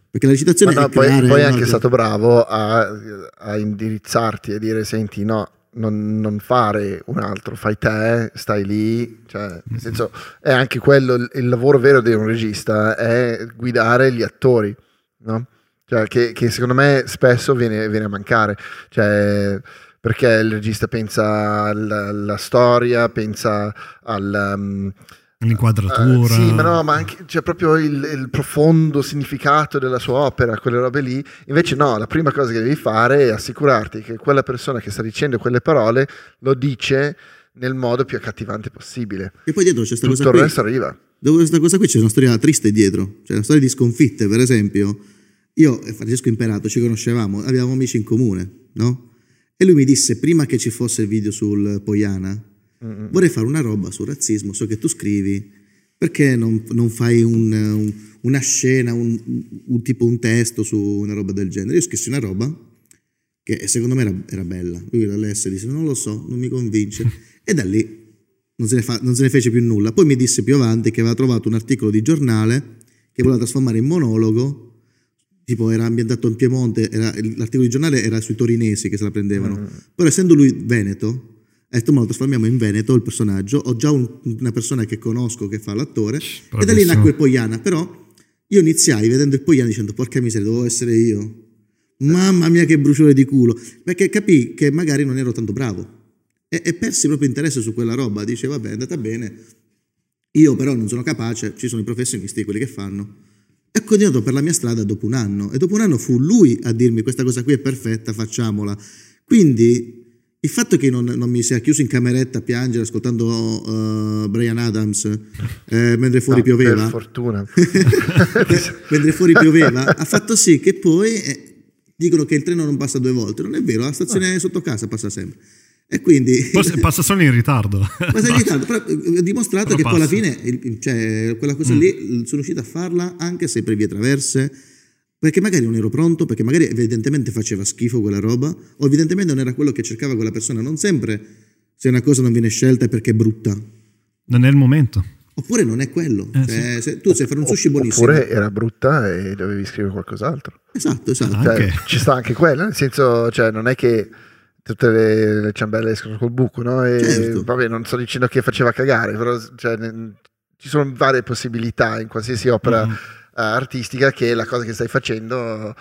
Perché la recitazione no, è poi, poi è anche stato bravo a, a indirizzarti e dire senti no, non, non, fare un altro, fai te, stai lì, cioè, nel mm-hmm. senso, è anche quello il, il lavoro vero di un regista, è guidare gli attori, no? Cioè, che, che, secondo me spesso viene, viene a mancare, cioè, perché il regista pensa alla, alla storia, pensa al... Um, L'inquadratura. Uh, sì, ma no, ma anche cioè, proprio il, il, profondo significato della sua opera, quelle robe lì. Invece no, la prima cosa che devi fare è assicurarti che quella persona che sta dicendo quelle parole lo dice nel modo più accattivante possibile. E poi dietro c'è questa Tutto cosa il resto arriva. dopo questa cosa qui c'è una storia triste dietro, c'è una storia di sconfitte, per esempio. Io e Francesco Imperato ci conoscevamo, avevamo amici in comune, no? E lui mi disse, prima che ci fosse il video sul Poiana, mm-hmm. vorrei fare una roba sul razzismo, so che tu scrivi, perché non, non fai un, un, una scena, un, un, tipo un testo su una roba del genere? Io scrissi una roba che secondo me era, era bella. Lui la lesse e disse non lo so, non mi convince. e da lì non se, fa, non se, ne fece più nulla. Poi mi disse più avanti che aveva trovato un articolo di giornale che voleva trasformare in monologo, tipo era ambientato in Piemonte, era, l'articolo di giornale era sui torinesi che se la prendevano. Mm. Però essendo lui veneto, detto ma lo trasformiamo in Veneto il personaggio, ho già un, una persona che conosco che fa l'attore, Bravissimo. e da lì nacque il Poiana, però io iniziai vedendo il Poiana dicendo porca miseria, devo essere io. Mamma mia che bruciore di culo, perché capì che magari non ero tanto bravo. E, e persi proprio interesse su quella roba, dice vabbè è andata bene, io però non sono capace, ci sono i professionisti, quelli che fanno. E ho continuato per la mia strada dopo un anno. E dopo un anno fu lui a dirmi questa cosa qui è perfetta, facciamola. Quindi il fatto che non, non, mi sia chiuso in cameretta a piangere ascoltando uh, Brian Adams eh, mentre fuori no, pioveva, per fortuna. mentre fuori pioveva, ha fatto sì che poi eh, dicono che il treno non passa due volte. Non è vero, la stazione ah. sotto casa passa sempre. E quindi... Passa solo in ritardo. Passa in ritardo, però ho dimostrato però che passa. poi alla fine, cioè, quella cosa mm. lì, sono riuscito a farla anche se per vie traverse, perché magari non ero pronto, perché magari evidentemente faceva schifo quella roba, o evidentemente non era quello che cercava quella persona. Non sempre se una cosa non viene scelta è perché è brutta. Non è il momento. Oppure non è quello. Eh, cioè, sì. tu sai fare un sushi buonissimo. Oppure era brutta e dovevi scrivere qualcos'altro. Esatto, esatto. Cioè, ci sta anche quello, nel senso, cioè, non è che tutte le, le ciambelle escono col buco, no? E, certo. Vabbè, non sto dicendo che faceva cagare, però cioè, ne, ci sono varie possibilità in qualsiasi opera mm. Uh, artistica che la cosa che stai facendo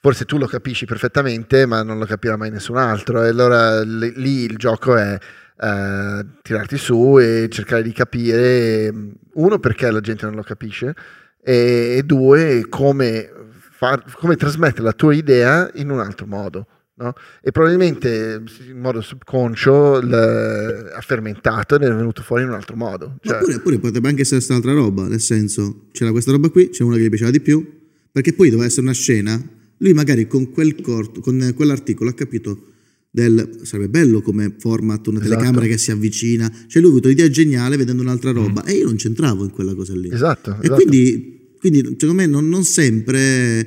forse tu lo capisci perfettamente, ma non lo capirà mai nessun altro. E allora lì, il gioco è eh, tirarti su e cercare di capire, uno, perché la gente non lo capisce, e, e due, come, far, come trasmettere la tua idea in un altro modo. No? E probabilmente in modo subconscio ha fermentato ed è venuto fuori in un altro modo. Cioè... Pure, pure, potrebbe anche essere un'altra roba, nel senso c'era questa roba qui, c'era una che gli piaceva di più, perché poi doveva essere una scena, lui magari con, quel corto, con quell'articolo ha capito del sarebbe bello come format una esatto. telecamera che si avvicina cioè lui ha avuto l'idea geniale vedendo un'altra roba mm. e io non c'entravo in quella cosa lì esatto, e esatto. Quindi, quindi secondo me non, non, sempre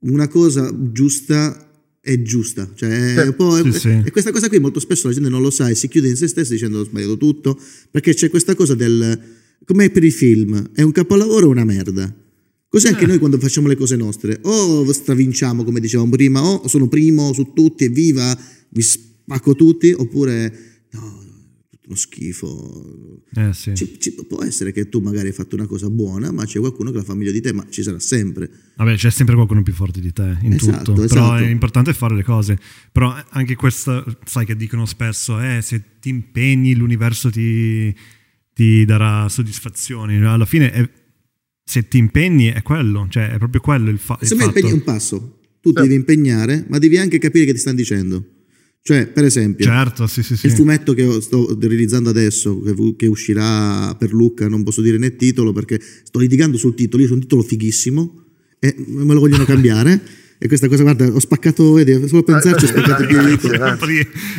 una cosa giusta è giusta cioè, sì, è sì, e questa cosa qui molto spesso la gente non lo sa e si chiude in se stessa dicendo ho sbagliato tutto perché c'è questa cosa del come per i film è un capolavoro o una merda? Così anche eh. noi quando facciamo le cose nostre, o stravinciamo come dicevamo prima, o sono primo su tutti e viva, vi spacco tutti, oppure no, uno schifo. Eh, sì. ci, ci, può essere che tu magari hai fatto una cosa buona, ma c'è qualcuno che la fa meglio di te, ma ci sarà sempre. Vabbè, c'è sempre qualcuno più forte di te in esatto, tutto, esatto. però è importante fare le cose. Però anche questo, sai che dicono spesso, eh, se ti impegni l'universo ti, ti darà soddisfazioni. Alla fine è, se ti impegni è quello, cioè è proprio quello il, fa- se il fatto. Se impegni un passo, tu ti devi impegnare, ma devi anche capire che ti stanno dicendo. Cioè, per esempio, certo, sì, sì, sì. il fumetto che sto realizzando adesso, che, che, uscirà per Lucca, non posso dire né titolo perché sto litigando sul titolo. Io sono un titolo fighissimo e me lo vogliono cambiare. E questa cosa, guarda, ho spaccato, vedi, solo a pensarci ho spaccato il dito.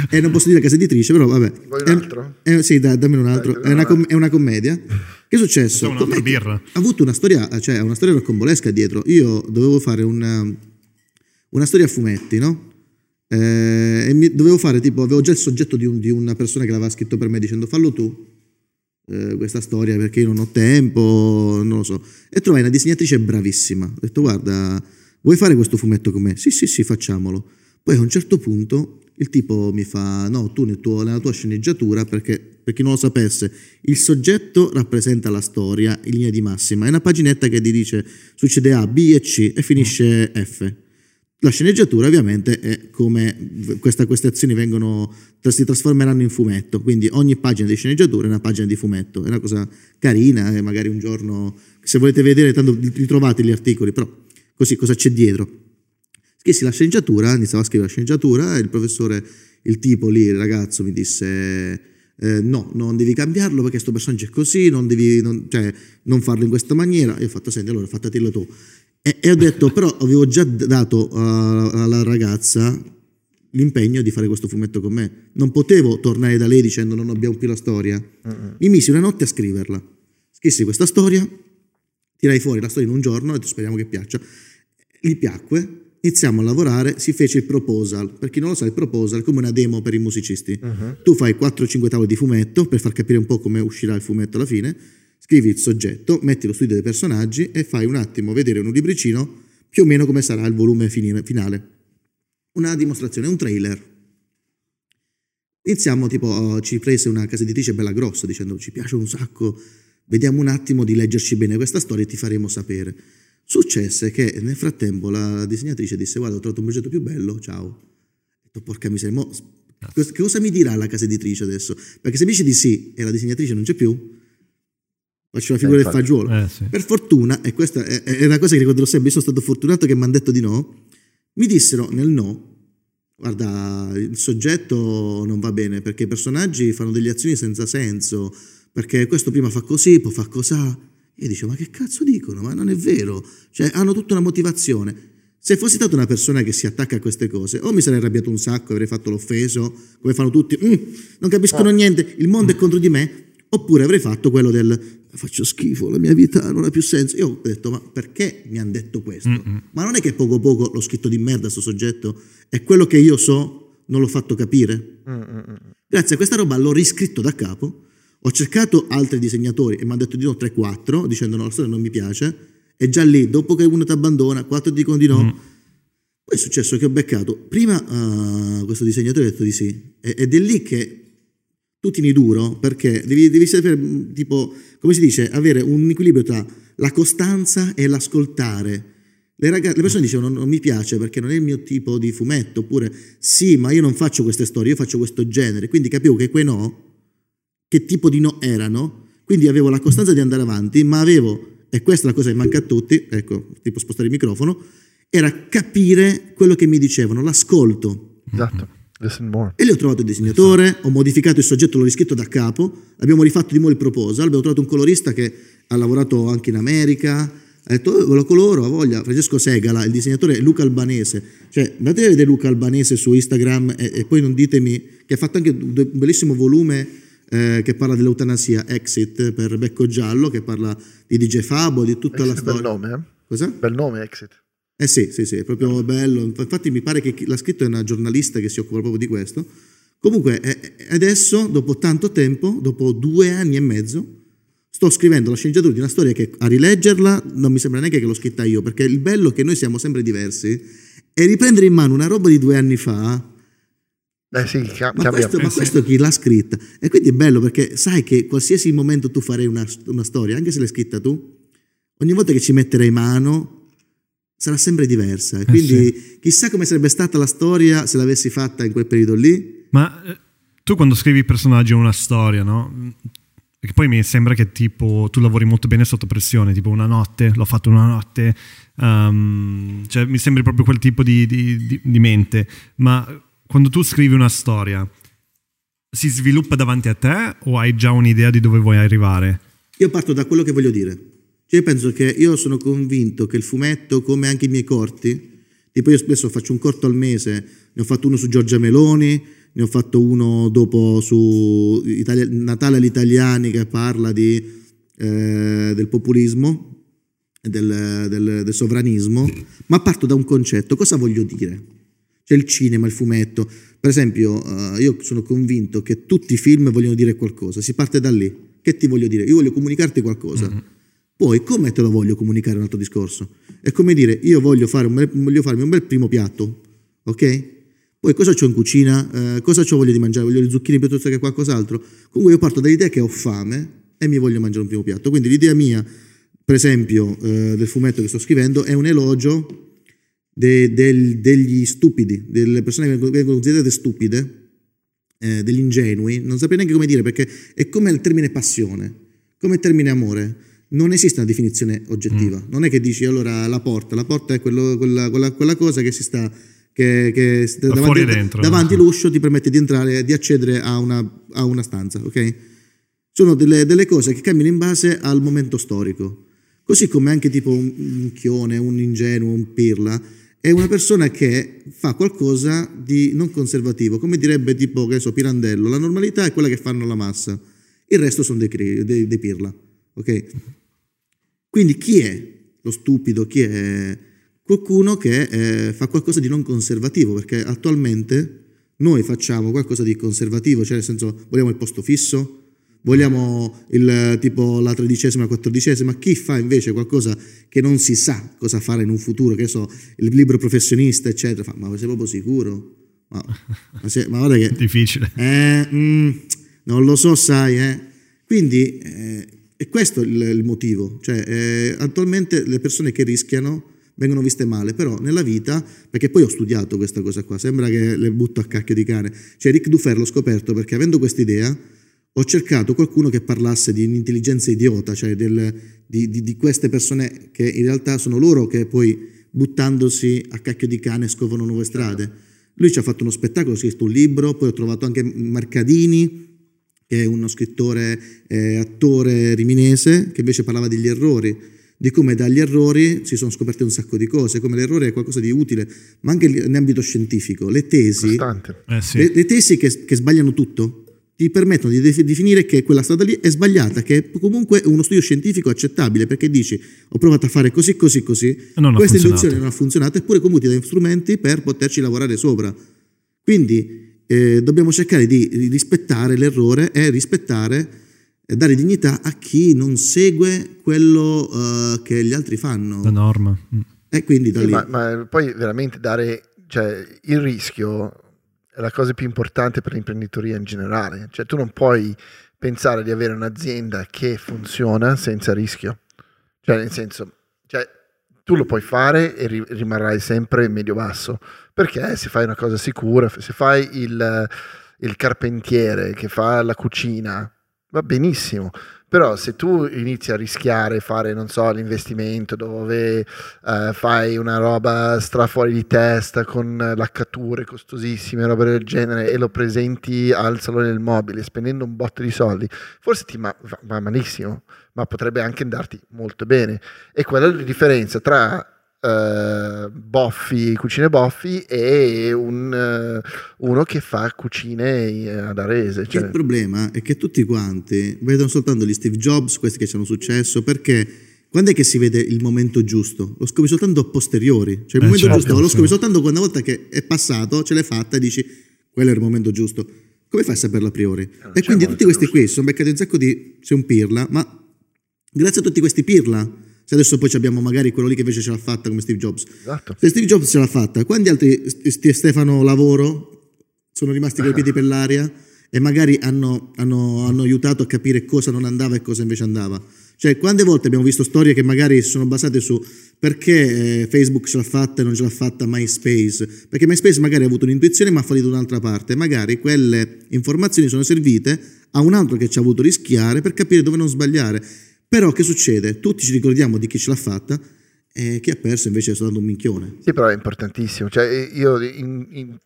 E non posso dire casa editrice, però vabbè. Vuoi un altro? È, è, sì, dai, dammi un altro. Dai, è, una com- è, una commedia. Che è successo? Un'altra birra. Ha avuto una storia, cioè una storia rocambolesca dietro. Io dovevo fare una, una storia a fumetti, no? Eh, e mi, dovevo fare tipo, avevo già il soggetto di, un, di, una persona che l'aveva scritto per me dicendo fallo tu eh, questa storia perché io non ho tempo, non lo so. E trovai una disegnatrice bravissima. Ho detto guarda, vuoi fare questo fumetto con me? Sì, sì, sì, facciamolo. Poi a un certo punto il tipo mi fa no, tu nel tuo, nella tua sceneggiatura, perché per chi non lo sapesse, il soggetto rappresenta la storia in linea di massima. È una paginetta che ti dice succede A, B e C e finisce F. La sceneggiatura ovviamente è come questa, queste azioni vengono, si trasformeranno in fumetto, quindi ogni pagina di sceneggiatura è una pagina di fumetto, è una cosa carina e magari un giorno, se volete vedere, tanto ritrovate gli articoli, però così cosa c'è dietro? Scrissi la sceneggiatura, iniziavo a scrivere la sceneggiatura e il professore, il tipo lì, il ragazzo mi disse eh, no, non devi cambiarlo perché questo personaggio è così, non devi non, cioè, non farlo in questa maniera. Io ho fatto, senti, allora fattatelo tu. E, e ho detto, però avevo già dato uh, alla ragazza l'impegno di fare questo fumetto con me. Non potevo tornare da lei dicendo non abbiamo più la storia. Mi misi una notte a scriverla. Scrissi questa storia, tirai fuori la storia in un giorno e speriamo che piaccia. Gli piacque, iniziamo a lavorare, si fece il proposal. Per chi non lo sa, il proposal è come una demo per i musicisti. Uh-huh. Tu fai 4-5 tavole di fumetto per far capire un po' come uscirà il fumetto alla fine, scrivi il soggetto, metti lo studio dei personaggi e fai un attimo vedere in un libricino più o meno come sarà il volume finale. Una dimostrazione, un trailer. Iniziamo tipo, oh, ci prese una casa editrice bella grossa dicendo ci piace un sacco, vediamo un attimo di leggerci bene questa storia e ti faremo sapere. Successe che nel frattempo la disegnatrice disse guarda ho trovato un progetto più bello, ciao. Ho detto porca miseria, mo, che cosa mi dirà la casa editrice adesso? Perché se mi dice di sì e la disegnatrice non c'è più, faccio la figura eh, del fagiolo. Eh, sì. Per fortuna, e questa è, è, una cosa che ricorderò sempre, io sono stato fortunato che mi hanno detto di no, mi dissero nel no, guarda, il soggetto non va bene perché i personaggi fanno delle azioni senza senso, perché questo prima fa così, poi fa cos'ha. Io dicevo, ma che cazzo dicono? Ma non è vero. Cioè, hanno tutta una motivazione. Se fossi stata una persona che si attacca a queste cose, o mi sarei arrabbiato un sacco, avrei fatto l'offeso, come fanno tutti, mm, non capiscono ah. niente, il mondo è contro di me, oppure avrei fatto quello del faccio schifo, la mia vita non ha più senso. Io ho detto, ma perché mi hanno detto questo? Mm-mm. Ma non è che poco poco l'ho scritto di merda questo soggetto, è quello che io so, non l'ho fatto capire. Mm-mm. Grazie a questa roba l'ho riscritto da capo ho cercato altri disegnatori e mi hanno detto di no 3-4, dicendo no, la storia non mi piace. E già lì, dopo che uno ti abbandona, quattro dicono di no. Mm. Poi è successo che ho beccato prima uh, questo disegnatore ha detto di sì. Ed è lì che tu tieni duro perché devi, devi sapere, tipo, come si dice, avere un equilibrio tra la costanza e l'ascoltare. Le, ragazze, le persone dicevano non, non mi piace perché non è il mio tipo di fumetto, oppure sì, ma io non faccio queste storie, io faccio questo genere. Quindi capivo che quei no che tipo di no erano, quindi avevo la costanza di andare avanti, ma avevo, e questa è la cosa che manca a tutti, ecco, tipo spostare il microfono, era capire quello che mi dicevano, l'ascolto. Esatto. E lì ho trovato il disegnatore, ho modificato il soggetto, l'ho riscritto da capo, abbiamo rifatto di nuovo il proposal, abbiamo trovato un colorista che ha lavorato anche in America, ha detto, oh, lo coloro, ha voglia, Francesco Segala, il disegnatore Luca Albanese, cioè andate a vedere Luca Albanese su Instagram e, e poi non ditemi, che ha fatto anche un bellissimo volume eh, che parla dell'eutanasia, Exit per Becco Giallo, che parla di DJ Fabo, di tutta Exit la storia. Bel nome, eh? Cosa? Bel nome, Exit. Eh sì, sì, sì, è proprio bello. Infatti mi pare che l'ha scritto è una giornalista che si occupa proprio di questo. Comunque adesso, dopo tanto tempo, dopo due anni e mezzo, sto scrivendo la sceneggiatura di una storia che a rileggerla non mi sembra neanche che l'ho scritta io, perché il bello è che noi siamo sempre diversi e riprendere in mano una roba di due anni fa eh sì, cam- ma, questo, ma, questo, chi l'ha scritta? E quindi è bello perché sai che qualsiasi momento tu farei una, una, storia, anche se l'hai scritta tu, ogni volta che ci metterai mano sarà sempre diversa. E quindi eh sì. chissà come sarebbe stata la storia se l'avessi fatta in quel periodo lì. Ma eh, tu quando scrivi personaggi in una storia, no? Perché poi mi sembra che tipo tu lavori molto bene sotto pressione, tipo una notte, l'ho fatto una notte, um, cioè mi sembri proprio quel tipo di, di, di, di mente. Ma quando tu scrivi una storia, si sviluppa davanti a te o hai già un'idea di dove vuoi arrivare? Io parto da quello che voglio dire. Cioè, io penso che io sono convinto che il fumetto, come anche i miei corti, tipo io spesso faccio un corto al mese, ne ho fatto uno su Giorgia Meloni, ne ho fatto uno dopo su Italia, Natale agli italiani che parla di, eh, del populismo, del, del, del sovranismo, ma parto da un concetto. Cosa voglio dire? C'è il cinema, il fumetto. Per esempio, uh, io sono convinto che tutti i film vogliono dire qualcosa, si parte da lì. Che ti voglio dire? Io voglio comunicarti qualcosa. Mm-hmm. Poi, come te lo voglio comunicare un altro discorso? È come dire, io voglio, fare un bel, voglio farmi un bel primo piatto, ok? Poi cosa ho in cucina? Eh, cosa ho voglia di mangiare? Voglio le zucchine piuttosto che qualcos'altro? Comunque io parto dall'idea che ho fame e mi voglio mangiare un primo piatto. Quindi l'idea mia, per esempio, eh, del fumetto che sto scrivendo è un elogio de, del, degli stupidi, delle persone che vengono considerate stupide, eh, degli ingenui, non saprei neanche come dire perché è come il termine passione, come il termine amore. Non esiste una definizione oggettiva. Mm. Non è che dici allora la porta, la porta è quello, quella, quella, quella, cosa che si sta che, che davanti, dentro, davanti no? all'uscio ti permette di entrare, di accedere a una, a una stanza, ok? Sono delle, delle, cose che cambiano in base al momento storico. Così come anche tipo un, un chione, un ingenuo, un pirla, è una persona che fa qualcosa di non conservativo, come direbbe tipo, che so, Pirandello, la normalità è quella che fanno la massa, il resto sono dei, dei, dei pirla, ok? Quindi chi è lo stupido, chi è qualcuno che eh, fa qualcosa di non conservativo, perché attualmente noi facciamo qualcosa di conservativo, cioè nel senso vogliamo il posto fisso, vogliamo il, tipo la tredicesima, quattordicesima, chi fa invece qualcosa che non si sa cosa fare in un futuro, che so, il libro professionista, eccetera, fa, ma sei proprio sicuro? Ma, ma, sei, ma guarda che... Difficile. Eh, mm, non lo so, sai, eh. Quindi eh, è questo il, il motivo, cioè eh, attualmente le persone che rischiano vengono viste male, però nella vita, perché poi ho studiato questa cosa qua, sembra che le butto a cacchio di cane, cioè Rick Dufer l'ho scoperto perché avendo questa idea ho cercato qualcuno che parlasse di un'intelligenza idiota, cioè del, di, di, di, queste persone che in realtà sono loro che poi buttandosi a cacchio di cane scovano nuove strade. Lui ci ha fatto uno spettacolo, ha scritto un libro, poi ho trovato anche Marcadini, che è uno scrittore, eh, attore riminese, che invece parlava degli errori di come dagli errori si sono scoperte un sacco di cose, come l'errore è qualcosa di utile, ma anche in ambito scientifico. Le tesi, eh sì. le, le, tesi che, che, sbagliano tutto ti permettono di definire che quella strada lì è sbagliata, che è comunque uno studio scientifico accettabile, perché dici ho provato a fare così, così, così, questa induzione non ha funzionato, eppure comunque ti dai strumenti per poterci lavorare sopra. Quindi eh, dobbiamo cercare di rispettare l'errore e rispettare dare dignità a chi non segue quello uh, che gli altri fanno. La norma. Mm. E quindi da sì, lì... ma, ma, poi veramente dare, cioè, il rischio è la cosa più importante per l'imprenditoria in generale. Cioè tu non puoi pensare di avere un'azienda che funziona senza rischio. Cioè nel senso, cioè, tu lo puoi fare e ri- rimarrai sempre medio-basso. Perché se fai una cosa sicura, se fai il, il carpentiere che fa la cucina, va benissimo, però se tu inizi a rischiare, fare, non so, l'investimento dove eh, fai una roba stra fuori di testa con laccature costosissime, roba del genere, e lo presenti al salone del mobile spendendo un botto di soldi, forse ti ma- va malissimo, ma potrebbe anche andarti molto bene. E quella è la differenza tra uh, boffi, cucine boffi e un, uh, uno che fa cucine ad Arese. Cioè. Il problema è che tutti quanti vedono soltanto gli Steve Jobs, questi che ci hanno successo, perché quando è che si vede il momento giusto? Lo scopri soltanto a posteriori. Cioè il eh, momento certo, giusto lo scopri soltanto quando una volta che è passato, ce l'hai fatta e dici quello è il momento giusto. Come fai a saperlo a priori? Non e quindi tutti questi qui sono beccati un sacco di... sei un pirla, ma grazie a tutti questi pirla se adesso poi abbiamo magari quello lì che invece ce l'ha fatta come Steve Jobs. Esatto. Se Steve Jobs ce l'ha fatta, quanti altri Stefano Lavoro sono rimasti coi piedi per l'aria e magari hanno, hanno, hanno aiutato a capire cosa non andava e cosa invece andava? Cioè, quante volte abbiamo visto storie che magari sono basate su perché eh, Facebook ce l'ha fatta e non ce l'ha fatta MySpace? Perché MySpace magari ha avuto un'intuizione ma ha fallito un'altra parte. Magari quelle informazioni sono servite a un altro che ci ha avuto rischiare per capire dove non sbagliare. Però che succede? Tutti ci ricordiamo di chi ce l'ha fatta e chi ha perso invece è stato un minchione. Sì, però è importantissimo. Cioè, io in, in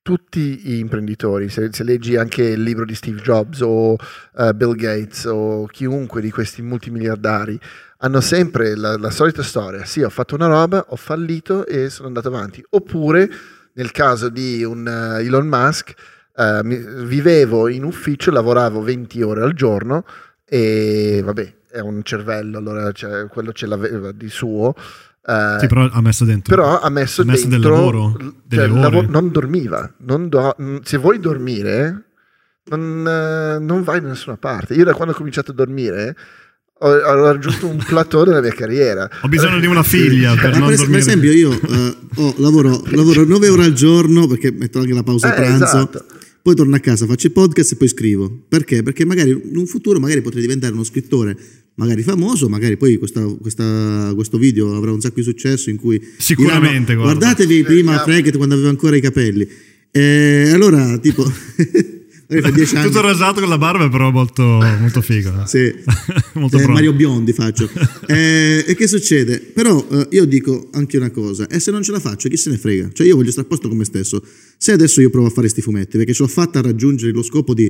tutti gli imprenditori, se, se, leggi anche il libro di Steve Jobs o uh, Bill Gates o chiunque di questi multimiliardari, hanno sempre la, la, solita storia. Sì, ho fatto una roba, ho fallito e sono andato avanti. Oppure, nel caso di un uh, Elon Musk, uh, vivevo in ufficio, lavoravo 20 ore al giorno e vabbè, è un cervello, allora cioè, quello ce l'aveva di suo. Eh, sì, però ha messo dentro. Però ha messo, ha messo dentro, del lavoro, cioè, lavoro, non dormiva. Non do, se vuoi dormire, non, eh, non, vai da nessuna parte. Io da quando ho cominciato a dormire ho, ho raggiunto un plateau nella mia carriera. Ho bisogno di una figlia per, non per, per esempio io uh, oh, lavoro, lavoro 9 ore al giorno perché metto anche la pausa eh, pranzo. Esatto poi torno a casa, faccio il podcast e poi scrivo. Perché? Perché magari in un futuro magari potrei diventare uno scrittore magari famoso, magari poi questa, questa, questo video avrà un sacco di successo in cui sicuramente diranno, guardatevi prima Fraggett quando aveva ancora i capelli. E allora tipo Tutto rasato con la barba, però molto, molto figo. sì, molto eh, Mario Biondi faccio. eh, e che succede? Però eh, io dico anche una cosa, e se non ce la faccio, chi se ne frega? Cioè io voglio stare a posto con me stesso. Se adesso io provo a fare questi fumetti, perché ce l'ho fatta a raggiungere lo scopo di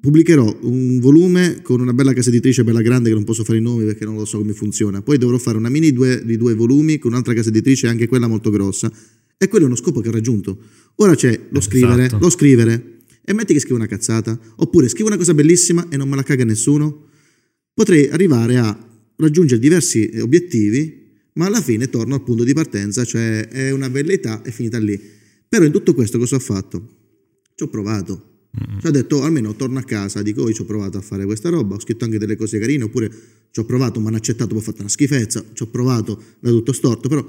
pubblicherò un volume con una bella casa editrice bella grande che non posso fare i nomi perché non lo so come funziona. Poi dovrò fare una mini due, di due volumi con un'altra casa editrice, anche quella molto grossa. E quello è uno scopo che ho raggiunto. Ora c'è lo scrivere, esatto. lo scrivere e metti che scrivo una cazzata, oppure scrivo una cosa bellissima e non me la caga nessuno, potrei arrivare a raggiungere diversi obiettivi, ma alla fine torno al punto di partenza, cioè è una velleità e finita lì. Però in tutto questo cosa ho fatto? Ci ho provato. Mm-hmm. Cioè ho detto, almeno torno a casa, dico, oh, ci ho provato a fare questa roba, ho scritto anche delle cose carine, oppure ci ho provato, mi hanno accettato, poi ho fatto una schifezza, ci ho provato da tutto storto, però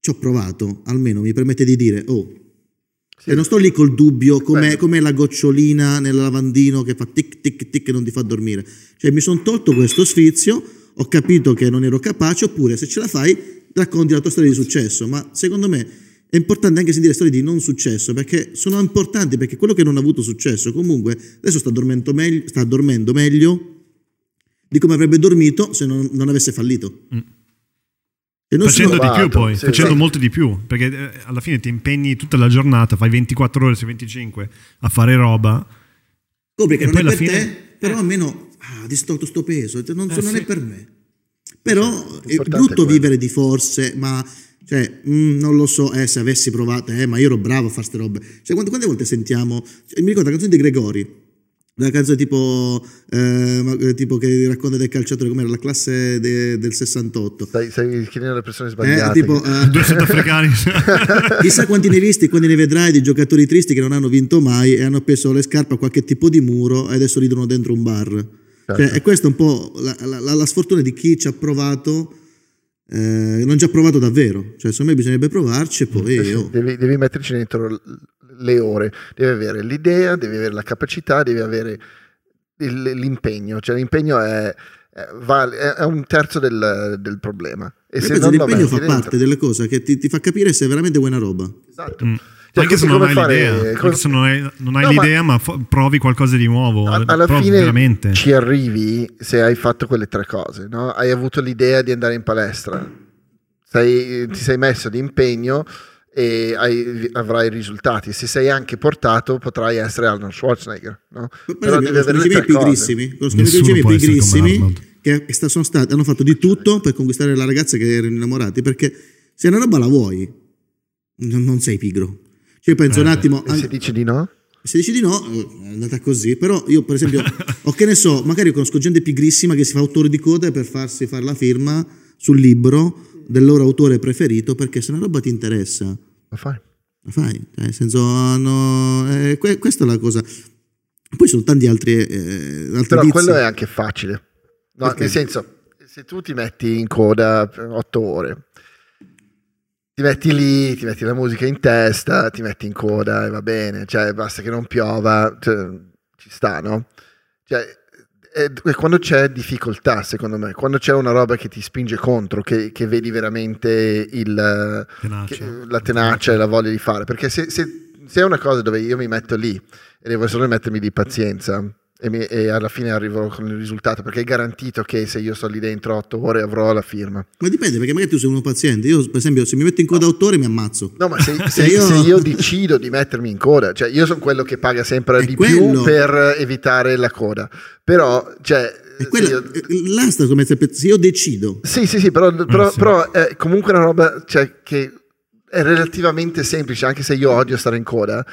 ci ho provato, almeno mi permette di dire, oh, sì. E non sto lì col dubbio come, come la gocciolina nel lavandino che fa tic tic tic e non ti fa dormire. Cioè mi sono tolto questo sfizio, ho capito che non ero capace, oppure se ce la fai racconti la tua storia di successo. Ma secondo me è importante anche sentire storie di non successo, perché sono importanti, perché quello che non ha avuto successo comunque adesso sta dormendo meglio, sta dormendo meglio di come avrebbe dormito se non, non avesse fallito. Mm facendo di più poi, sì, facendo sì. molto di più, perché eh, alla fine ti impegni tutta la giornata, fai 24 ore su 25 a fare roba. Scopri che non è per fine... te, però almeno ah, distolto sto peso, non, eh, non sì. è per me. Però è brutto è vivere di forze, ma cioè, mm, non lo so, eh, se avessi provato, eh, ma io ero bravo a fare queste robe. Cioè, quante, quante volte sentiamo, cioè, mi ricordo la canzone di Gregori, una canzone tipo, eh, eh, tipo, che racconta del calciatore come era la classe de, del 68. Stai, stai chiedendo alle persone sbagliate. Eh, tipo, uh, Due sudafricani. chissà quanti ne hai visti, quando ne vedrai di giocatori tristi che non hanno vinto mai e hanno appeso le scarpe a qualche tipo di muro e adesso ridono dentro un bar. Certo. Cioè, e questa è un po' la, la, la, sfortuna di chi ci ha provato. Eh, non ci ha provato davvero, cioè secondo me bisognerebbe provarci e poi... Eh oh. devi, devi metterci dentro le ore, devi avere l'idea, devi avere la capacità, devi avere il, l'impegno, cioè l'impegno è, è, un terzo del, del problema. E se non l'impegno fa dentro... parte delle cose che ti, ti, fa capire se è veramente buona roba. Esatto. Mm. Cioè, anche se non hai fare, l'idea, come... se non hai, non hai no, l'idea, ma, ma provi qualcosa di nuovo. A, alla fine veramente. ci arrivi se hai fatto quelle tre cose, no? Hai avuto l'idea di andare in palestra, sei, ti sei messo di impegno e hai, avrai risultati. Se sei anche portato, potrai essere Arnold Schwarzenegger. No? Però devi avere i pigrissimi, conosco i pigrissimi che sono stati, hanno fatto di tutto per conquistare la ragazza che erano innamorati. Perché se una roba la vuoi, non, non sei pigro. Cioè, penso eh, un attimo. E se dici di no? Se dici di no, è andata così. Però io, per esempio, o che ne so, magari conosco gente pigrissima che si fa autore di coda per farsi fare la firma sul libro del loro autore preferito perché se una roba ti interessa la fai la fai cioè, nel senso no, eh, que- questa è la cosa poi sono tanti altri eh, però vizi. quello è anche facile no, nel senso se tu ti metti in coda per otto ore ti metti lì, ti metti la musica in testa, ti metti in coda e va bene, cioè basta che non piova, cioè, ci sta, no? Cioè, è quando c'è difficoltà, secondo me, quando c'è una roba che ti spinge contro, che, che vedi veramente il, tenacia. Che, la tenacia e la voglia di fare. Perché se, se, se, è una cosa dove io mi metto lì e devo solo mettermi di pazienza, e, mi, e, alla fine arrivo con il risultato perché è garantito che se io sto lì dentro otto ore avrò la firma. Ma dipende perché magari tu sei uno paziente. Io, per esempio, se mi metto in coda otto ore mi ammazzo. No, ma se, se, io... se, io... decido di mettermi in coda, cioè io sono quello che paga sempre è di quello... più per evitare la coda, però, cioè. Quella, io... Là sta come se io decido. Sì, sì, sì, però, però, eh, sì. però è comunque una roba cioè, che è relativamente semplice, anche se io odio stare in coda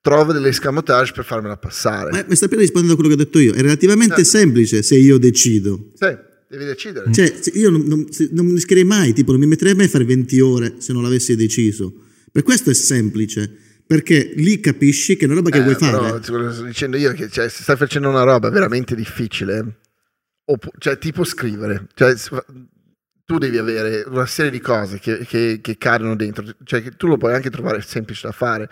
trovo delle escamotage per farmela passare. Ma mi stai appena rispondendo a quello che ho detto io. È relativamente eh. semplice se io decido. Sì, devi decidere. Cioè, io non, non, non mi rischerei mai, tipo, non mi metterei mai a fare 20 ore se non l'avessi deciso. Per questo è semplice. Perché lì capisci che è una roba che eh, vuoi fare. Però, sto dicendo io che cioè, se stai facendo una roba veramente difficile, oppu- cioè tipo scrivere, cioè, tu devi avere una serie di cose che, che, che cadono dentro, cioè tu lo puoi anche trovare semplice da fare,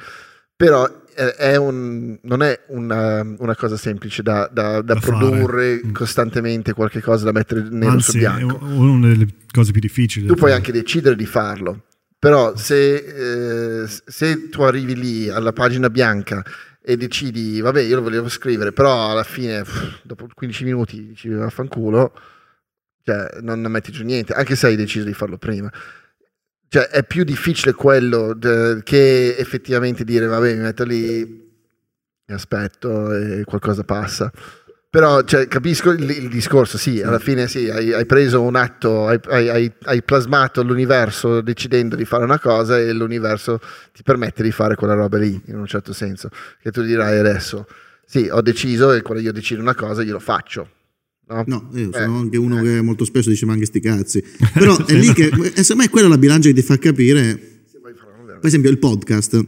però è un, non è una, una, cosa semplice da, da, da, da produrre fare. Mm. costantemente qualche cosa da mettere nero Anzi, su bianco. È una delle cose più difficili. Tu puoi anche decidere di farlo, però se, eh, se tu arrivi lì alla pagina bianca e decidi, vabbè, io lo volevo scrivere, però alla fine, pff, dopo 15 minuti, dici vaffanculo, cioè non, non metti giù niente, anche se hai deciso di farlo prima. Cioè è più difficile quello de, che effettivamente dire, vabbè, mi metto lì, mi aspetto e qualcosa passa. Però cioè, capisco il, il, discorso, sì, alla fine sì, hai, hai preso un atto, hai, hai, hai, plasmato l'universo decidendo di fare una cosa e l'universo ti permette di fare quella roba lì, in un certo senso. Che tu dirai adesso, sì, ho deciso e quando io decido una cosa io lo faccio. No, no io sono eh, anche uno eh. che molto spesso dice ma anche sti cazzi. Però è lì che, secondo me quella è la bilancia che ti fa capire, per esempio il podcast,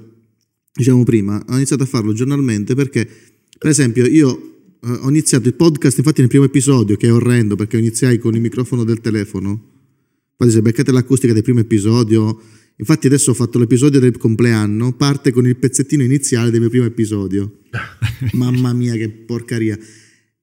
diciamo prima, ho iniziato a farlo giornalmente perché, per esempio, io uh, ho iniziato il podcast, infatti nel primo episodio, che è orrendo perché iniziai con il microfono del telefono. Infatti se beccate l'acustica del primo episodio, infatti adesso ho fatto l'episodio del compleanno, parte con il pezzettino iniziale del mio primo episodio. Mamma mia che porcaria.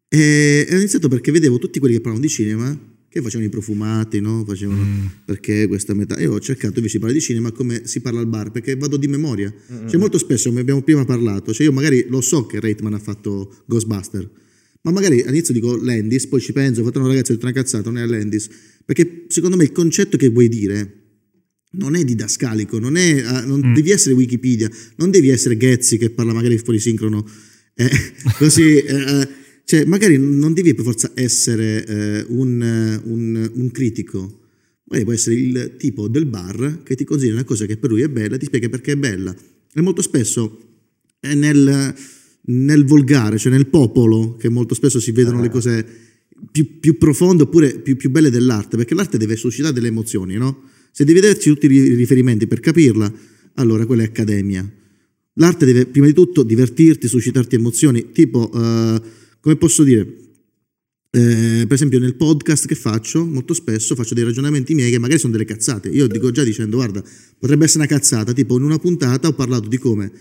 E ho iniziato perché vedevo tutti quelli che parlavano di cinema che facevano i profumati, no? Facevano mm. perché questa metà. Io ho cercato invece di parlare di cinema come si parla al bar, perché vado di memoria. Mm. Cioè, molto spesso, come abbiamo prima parlato, cioè io magari lo so che Reitman ha fatto Ghostbuster, ma magari all'inizio dico Landis, poi ci penso, ho fatto una ragazza, detto una cazzata, non è Landis. Perché secondo me il concetto che vuoi dire non è didascalico, non, è, uh, non mm. devi essere Wikipedia, non devi essere Ghezzi che parla magari fuori sincrono. Eh, così. Eh, cioè, magari non devi per forza essere eh, un, un, un, critico, magari può essere il tipo del bar che ti consiglia una cosa che per lui è bella, ti spiega perché è bella. E molto spesso è nel, nel volgare, cioè nel popolo, che molto spesso si vedono le cose più, più profonde oppure più, più, belle dell'arte, perché l'arte deve suscitare delle emozioni, no? Se devi vederci tutti i riferimenti per capirla, allora quella è accademia. L'arte deve prima di tutto divertirti, suscitarti emozioni, tipo... Uh, come posso dire, eh, per esempio nel podcast che faccio, molto spesso faccio dei ragionamenti miei che magari sono delle cazzate. Io dico già dicendo, guarda, potrebbe essere una cazzata, tipo in una puntata ho parlato di come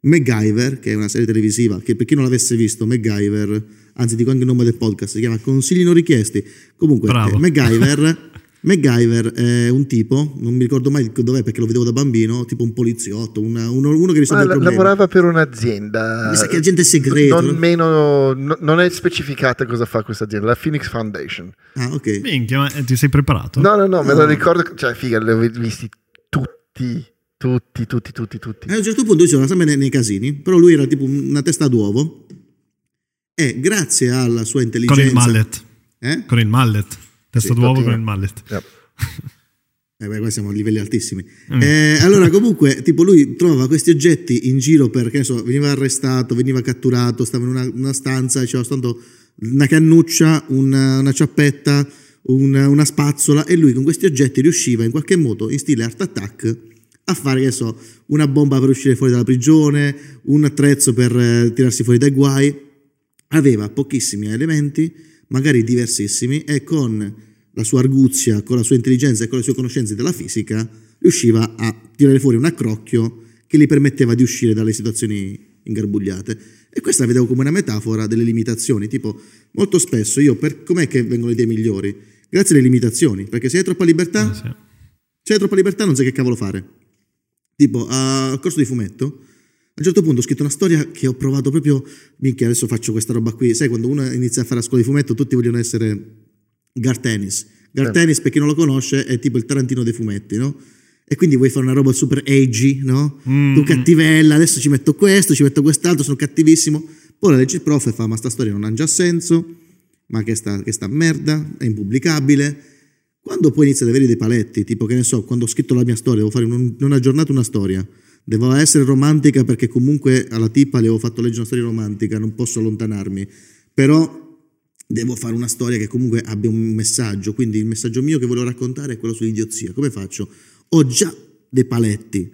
MacGyver, che è una serie televisiva, che per chi non l'avesse visto, MacGyver, anzi dico anche il nome del podcast, si chiama Consigli non richiesti. Comunque, eh, MacGyver MacGyver è un tipo, non mi ricordo mai dov'è perché lo vedevo da bambino, tipo un poliziotto, una, uno, uno, che risolve ah, problemi. Lavorava per un'azienda. Mi sa che agente segreto. Non, meno, no, non è specificata cosa fa questa azienda, la Phoenix Foundation. Ah, ok. Minchia, ma ti sei preparato? No, no, no, me lo ricordo, cioè figa, li ho visti tutti, tutti, tutti, tutti, tutti. E a un certo punto lui si sempre nei, nei casini, però lui era tipo una testa d'uovo e grazie alla sua intelligenza... Con il mallet. Eh? Con il mallet. Testa sì, d'uovo con il mallet. Yep. Eh beh, qua siamo a livelli altissimi. Mm. Eh, allora, comunque, tipo, lui trovava questi oggetti in giro perché so, veniva arrestato, veniva catturato, stava in una, una stanza e c'era soltanto una cannuccia, una, una ciappetta, una, una, spazzola e lui con questi oggetti riusciva in qualche modo, in stile Art Attack, a fare, che so, una bomba per uscire fuori dalla prigione, un attrezzo per eh, tirarsi fuori dai guai. Aveva pochissimi elementi magari diversissimi, e con la sua arguzia, con la sua intelligenza e con le sue conoscenze della fisica, riusciva a tirare fuori un accrocchio che gli permetteva di uscire dalle situazioni ingarbugliate. E questa la vedevo come una metafora delle limitazioni, tipo molto spesso io, per, com'è che vengono le idee migliori? Grazie alle limitazioni, perché se hai troppa libertà, eh sì. se hai troppa libertà non sai che cavolo fare. Tipo, a corso di fumetto, a un certo punto ho scritto una storia che ho provato proprio, minchia, adesso faccio questa roba qui. Sai, quando uno inizia a fare la scuola di fumetto, tutti vogliono essere Gartenis. Gartenis, per chi non lo conosce, è tipo il Tarantino dei fumetti, no? E quindi vuoi fare una roba super edgy, no? Mm. Tu cattivella, adesso ci metto questo, ci metto quest'altro, sono cattivissimo. Poi la legge il prof e fa, ma sta storia non ha già senso, ma che sta, che sta merda, è impubblicabile. Quando poi inizi ad avere dei paletti, tipo che ne so, quando ho scritto la mia storia, devo fare in una giornata una storia, devo essere romantica perché comunque alla tipa le ho fatto leggere una storia romantica, non posso allontanarmi, però devo fare una storia che comunque abbia un messaggio, quindi il messaggio mio che volevo raccontare è quello sull'idiozia. Come faccio? Ho già dei paletti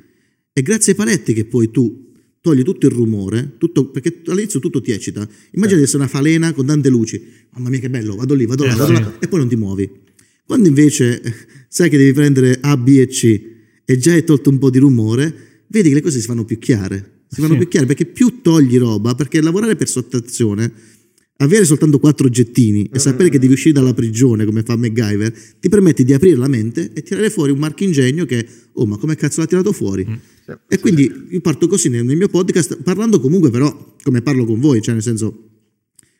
e grazie ai paletti che poi tu togli tutto il rumore, tutto, perché all'inizio tutto ti eccita. Immagina di essere una falena con tante luci, mamma mia che bello, vado lì, vado là, vado là, e poi non ti muovi. Quando invece sai che devi prendere A, B e C e già hai tolto un po' di rumore, vedi che le cose si fanno più chiare. Si fanno sì. più chiare perché più togli roba, perché lavorare per sottrazione avere soltanto quattro oggettini e sapere che devi uscire dalla prigione come fa MacGyver ti permette di aprire la mente e tirare fuori un marchingegno che oh ma come cazzo l'ha tirato fuori mm. e quindi io parto così nel, nel, mio podcast parlando comunque però come parlo con voi cioè nel senso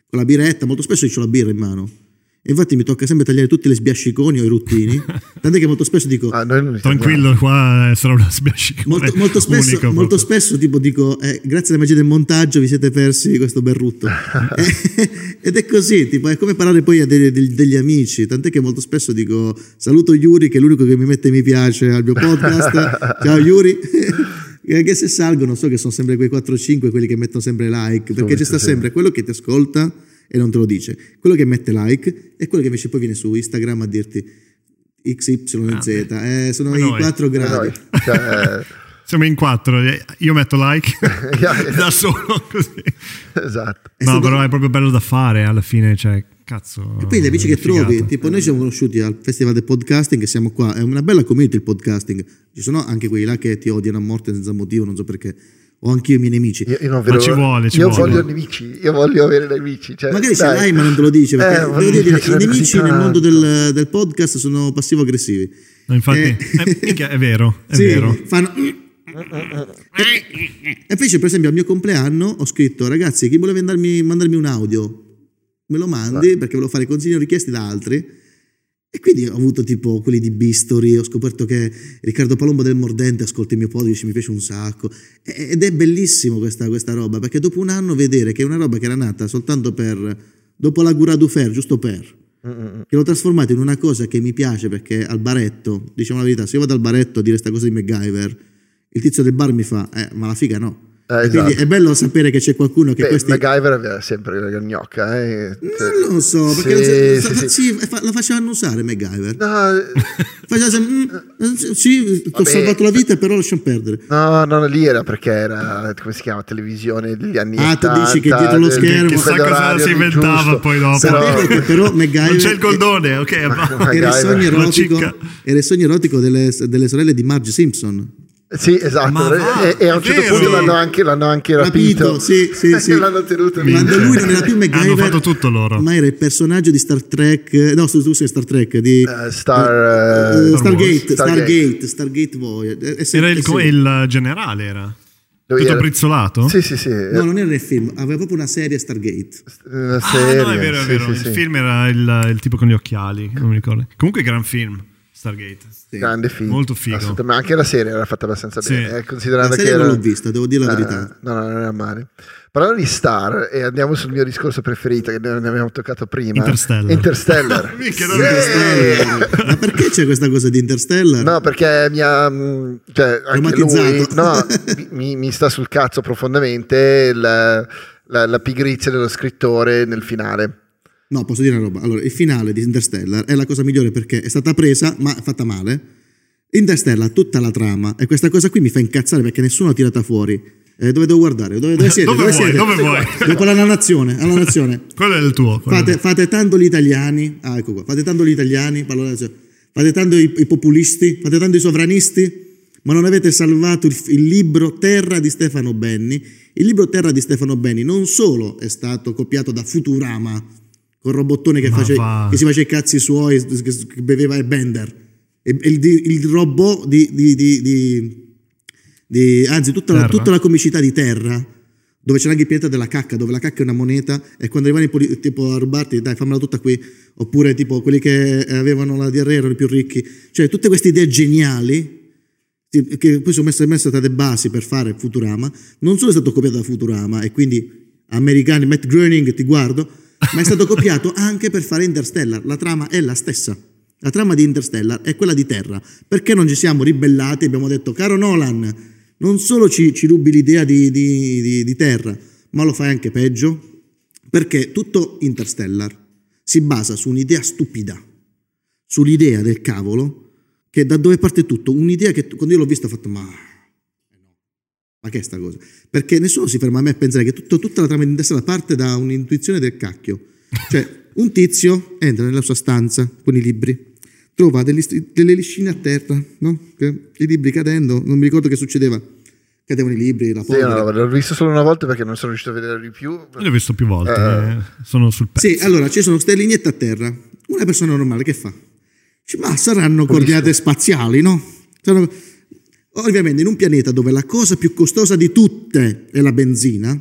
con la biretta molto spesso io ho la birra in mano infatti mi tocca sempre tagliare tutti le sbiasciconi o i ruttini. Tant'è che molto spesso dico: ah, Tranquillo, qua sarà una sbiascicone. Molto, molto spesso, unico, molto spesso tipo dico: eh, Grazie alla magia del montaggio vi siete persi questo bel rutto. Ed è così, tipo, è come parlare poi a degli, degli, amici. Tant'è che molto spesso dico: Saluto Yuri, che è l'unico che mi mette mi piace al mio podcast. Ciao Yuri. che se salgono so che sono sempre quei 4-5 quelli che mettono sempre like perché ci sta sempre quello che ti ascolta e non te lo dice. Quello che mette like e quello che invece poi viene su Instagram a dirti XYZ. Ah, eh, sono i 4 gradi. Cioè, siamo in quattro, eh, io metto like da solo così. Esatto. No, però è proprio bello da fare alla fine, cioè, cazzo. E poi gli amici che figata. trovi, tipo noi ci siamo conosciuti al Festival del Podcasting, che siamo qua, è una bella community il podcasting. Ci sono anche quelli là che ti odiano a morte senza motivo, non so perché ho anch'io i miei nemici. Io, io non vedo, ma ci vuole, ci io vuole. voglio nemici, io voglio avere nemici. Cioè, Magari ce l'hai, ma non te lo dice. Perché eh, devo dire, i nemici nel mondo del, del podcast sono passivo-aggressivi. No, infatti, eh, è, è, vero, è sì, vero. Fanno... E invece, per esempio, al mio compleanno ho scritto: ragazzi, chi vuole mandarmi, mandarmi un audio? Me lo mandi perché volevo fare consigli richiesti da altri e quindi ho avuto tipo quelli di Bistory, ho scoperto che Riccardo Palombo del Mordente ascolta il mio podcast, mi piace un sacco. Ed è bellissimo questa, questa, roba, perché dopo un anno vedere che è una roba che era nata soltanto per, dopo la Gura Dufer, giusto per, che l'ho trasformata in una cosa che mi piace perché al baretto, diciamo la verità, se io vado al baretto a dire questa cosa di MacGyver, il tizio del bar mi fa, eh, ma la figa no. Eh, esatto. Quindi è bello sapere che c'è qualcuno che Beh, questi... MacGyver aveva sempre la gnocca. Eh. Non lo so, perché sì, sì, sì. la facevano usare MacGyver. No. Faceva sempre, mm, sì, ti ho salvato la vita, però lasciamo perdere. No, no, lì era perché era, come si chiama, televisione degli anni ah, 80. Ah, tu dici che dietro lo schermo... Chissà cosa si inventava giusto. poi dopo. Sapevo che però MacGyver... Non c'è il goldone, ok. Era il sogno erotico, era il sogno erotico delle, delle sorelle di Marge Simpson. Sì, esatto. Va, e, e, a un certo vero? punto l'hanno anche, l'hanno anche rapito. rapito. Sì, sì, sì. l'hanno tenuto Quando lui non era più MacGyver, hanno fatto tutto loro. ma era il personaggio di Star Trek, no, scusa, Star Trek, di uh, Star, uh, Stargate, Stargate, Stargate, Stargate Voyager. Era il, il, generale, era. Lui Tutto era... brizzolato? Sì, sì, sì. No, non era nel film, aveva proprio una serie Stargate. Una serie. Ah, no, è vero, è vero. Sì, il film era il, il tipo con gli occhiali, non mi ricordo. Comunque gran film. Stargate. Sì. Grande film. Molto figo. Ma anche la serie era fatta abbastanza sì. bene. Eh, considerando la serie che era... non l'ho vista, devo dire la ah, verità. No, no, non era male. Parlando di star, e andiamo sul mio discorso preferito che ne abbiamo toccato prima. Interstellar. Interstellar. Interstellar. Ma perché c'è questa cosa di Interstellar? No, perché mi ha... Mm, cioè, anche lui, no, mi, mi, sta sul cazzo profondamente la, la, la pigrizia dello scrittore nel finale. No, posso dire una roba. Allora, il finale di Interstellar è la cosa migliore perché è stata presa, ma è fatta male. Interstellar ha tutta la trama e questa cosa qui mi fa incazzare perché nessuno l'ha tirata fuori. Eh, dove devo guardare? Dove, dove siete? dove, dove, vuoi, siete? dove vuoi? Dopo la nazione. La nazione. quello è il tuo. Fate, fate, tanto gli italiani. Ah, ecco qua. Fate tanto gli italiani. Fate tanto i, i, populisti. Fate tanto i sovranisti. Ma non avete salvato il, il libro Terra di Stefano Benni. Il libro Terra di Stefano Benni non solo è stato copiato da Futurama, col robottone che, face, che, si faceva i cazzi suoi, che beveva e Bender. E, il, il, robot di, di, di, di anzi, tutta la, tutta la, comicità di Terra, dove c'era anche il pianeta della cacca, dove la cacca è una moneta, e quando arrivano i tipo a rubarti, dai, fammela tutta qui. Oppure, tipo, quelli che avevano la diarrea erano i più ricchi. Cioè, tutte queste idee geniali che poi sono messe, messe state basi per fare Futurama, non solo è stato copiato da Futurama e quindi americani, Matt Groening, ti guardo, ma è stato copiato anche per fare Interstellar. La trama è la stessa. La trama di Interstellar è quella di Terra. Perché non ci siamo ribellati abbiamo detto, caro Nolan, non solo ci, ci rubi l'idea di, di, di, di Terra, ma lo fai anche peggio? Perché tutto Interstellar si basa su un'idea stupida, sull'idea del cavolo, che da dove parte tutto? Un'idea che quando io l'ho vista ho fatto, ma ma che è sta cosa? Perché nessuno si ferma a me a pensare che tutto, tutta la trama di Interstellar parte da un'intuizione del cacchio. Cioè, un tizio entra nella sua stanza con i libri, trova degli, delle liscine a terra, no? I libri cadendo, non mi ricordo che succedeva. cadevano i libri, la polvere. Sì, no, l'ho visto solo una volta perché non sono riuscito a vedere di più. L'ho visto più volte, eh. sono sul pezzo. Sì, allora ci sono queste lineette a terra. Una persona normale che fa? Dice, ma saranno coordinate spaziali, no? Sono... Ovviamente in un pianeta dove la cosa più costosa di tutte è la benzina,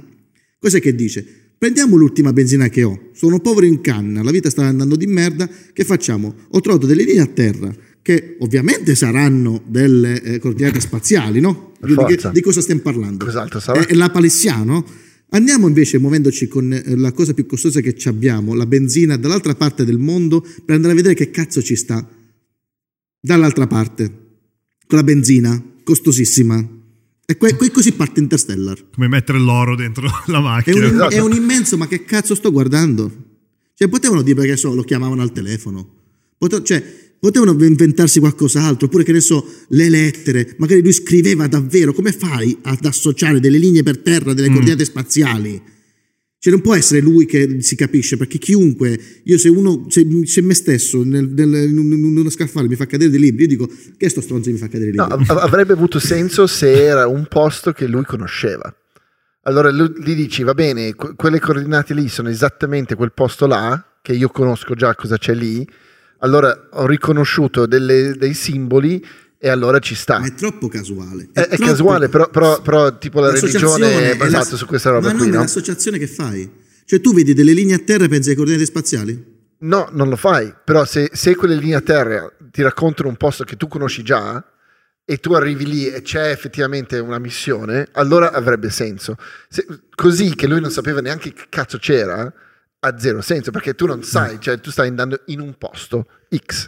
cos'è che dice? Prendiamo l'ultima benzina che ho, sono povero in canna, la vita sta andando di merda, che facciamo? Ho trovato delle linee a terra che ovviamente saranno delle eh, coordinate spaziali, no? Di, di, di, cosa stiamo parlando? Cos'altro sarà? È, è la palessiano. Andiamo invece muovendoci con eh, la cosa più costosa che abbiamo, la benzina, dall'altra parte del mondo per andare a vedere che cazzo ci sta. Dall'altra parte, con la benzina, costosissima. E que- que- così parte Interstellar. Come mettere l'oro dentro la macchina. È un, è un immenso, ma che cazzo sto guardando? Cioè, potevano dire perché so, lo chiamavano al telefono. Pote- cioè, Potevano inventarsi qualcos'altro, oppure che ne so, le lettere, magari lui scriveva davvero, come fai ad associare delle linee per terra, delle mm. coordinate spaziali? Cioè non può essere lui che si capisce, perché chiunque, io se uno, se, se me stesso nel, nel, in uno scaffale mi fa cadere dei libri, io dico, che sto stronzo mi fa cadere dei libri? No, avrebbe avuto senso se era un posto che lui conosceva. Allora gli dici, va bene, quelle coordinate lì sono esattamente quel posto là, che io conosco già cosa c'è lì, allora ho riconosciuto delle, dei simboli e allora ci sta. Ma è troppo casuale. È, è, è troppo... casuale, però, però, però, tipo la religione è basata su questa roba ma qui, no? Ma l'associazione che fai? Cioè tu vedi delle linee a terra e pensi ai coordinate spaziali? No, non lo fai, però se, se quelle linee a terra ti raccontano un posto che tu conosci già e tu arrivi lì e c'è effettivamente una missione, allora avrebbe senso. Se, così che lui non sapeva neanche che cazzo c'era, ha zero senso perché tu non sai, cioè tu stai andando in un posto X.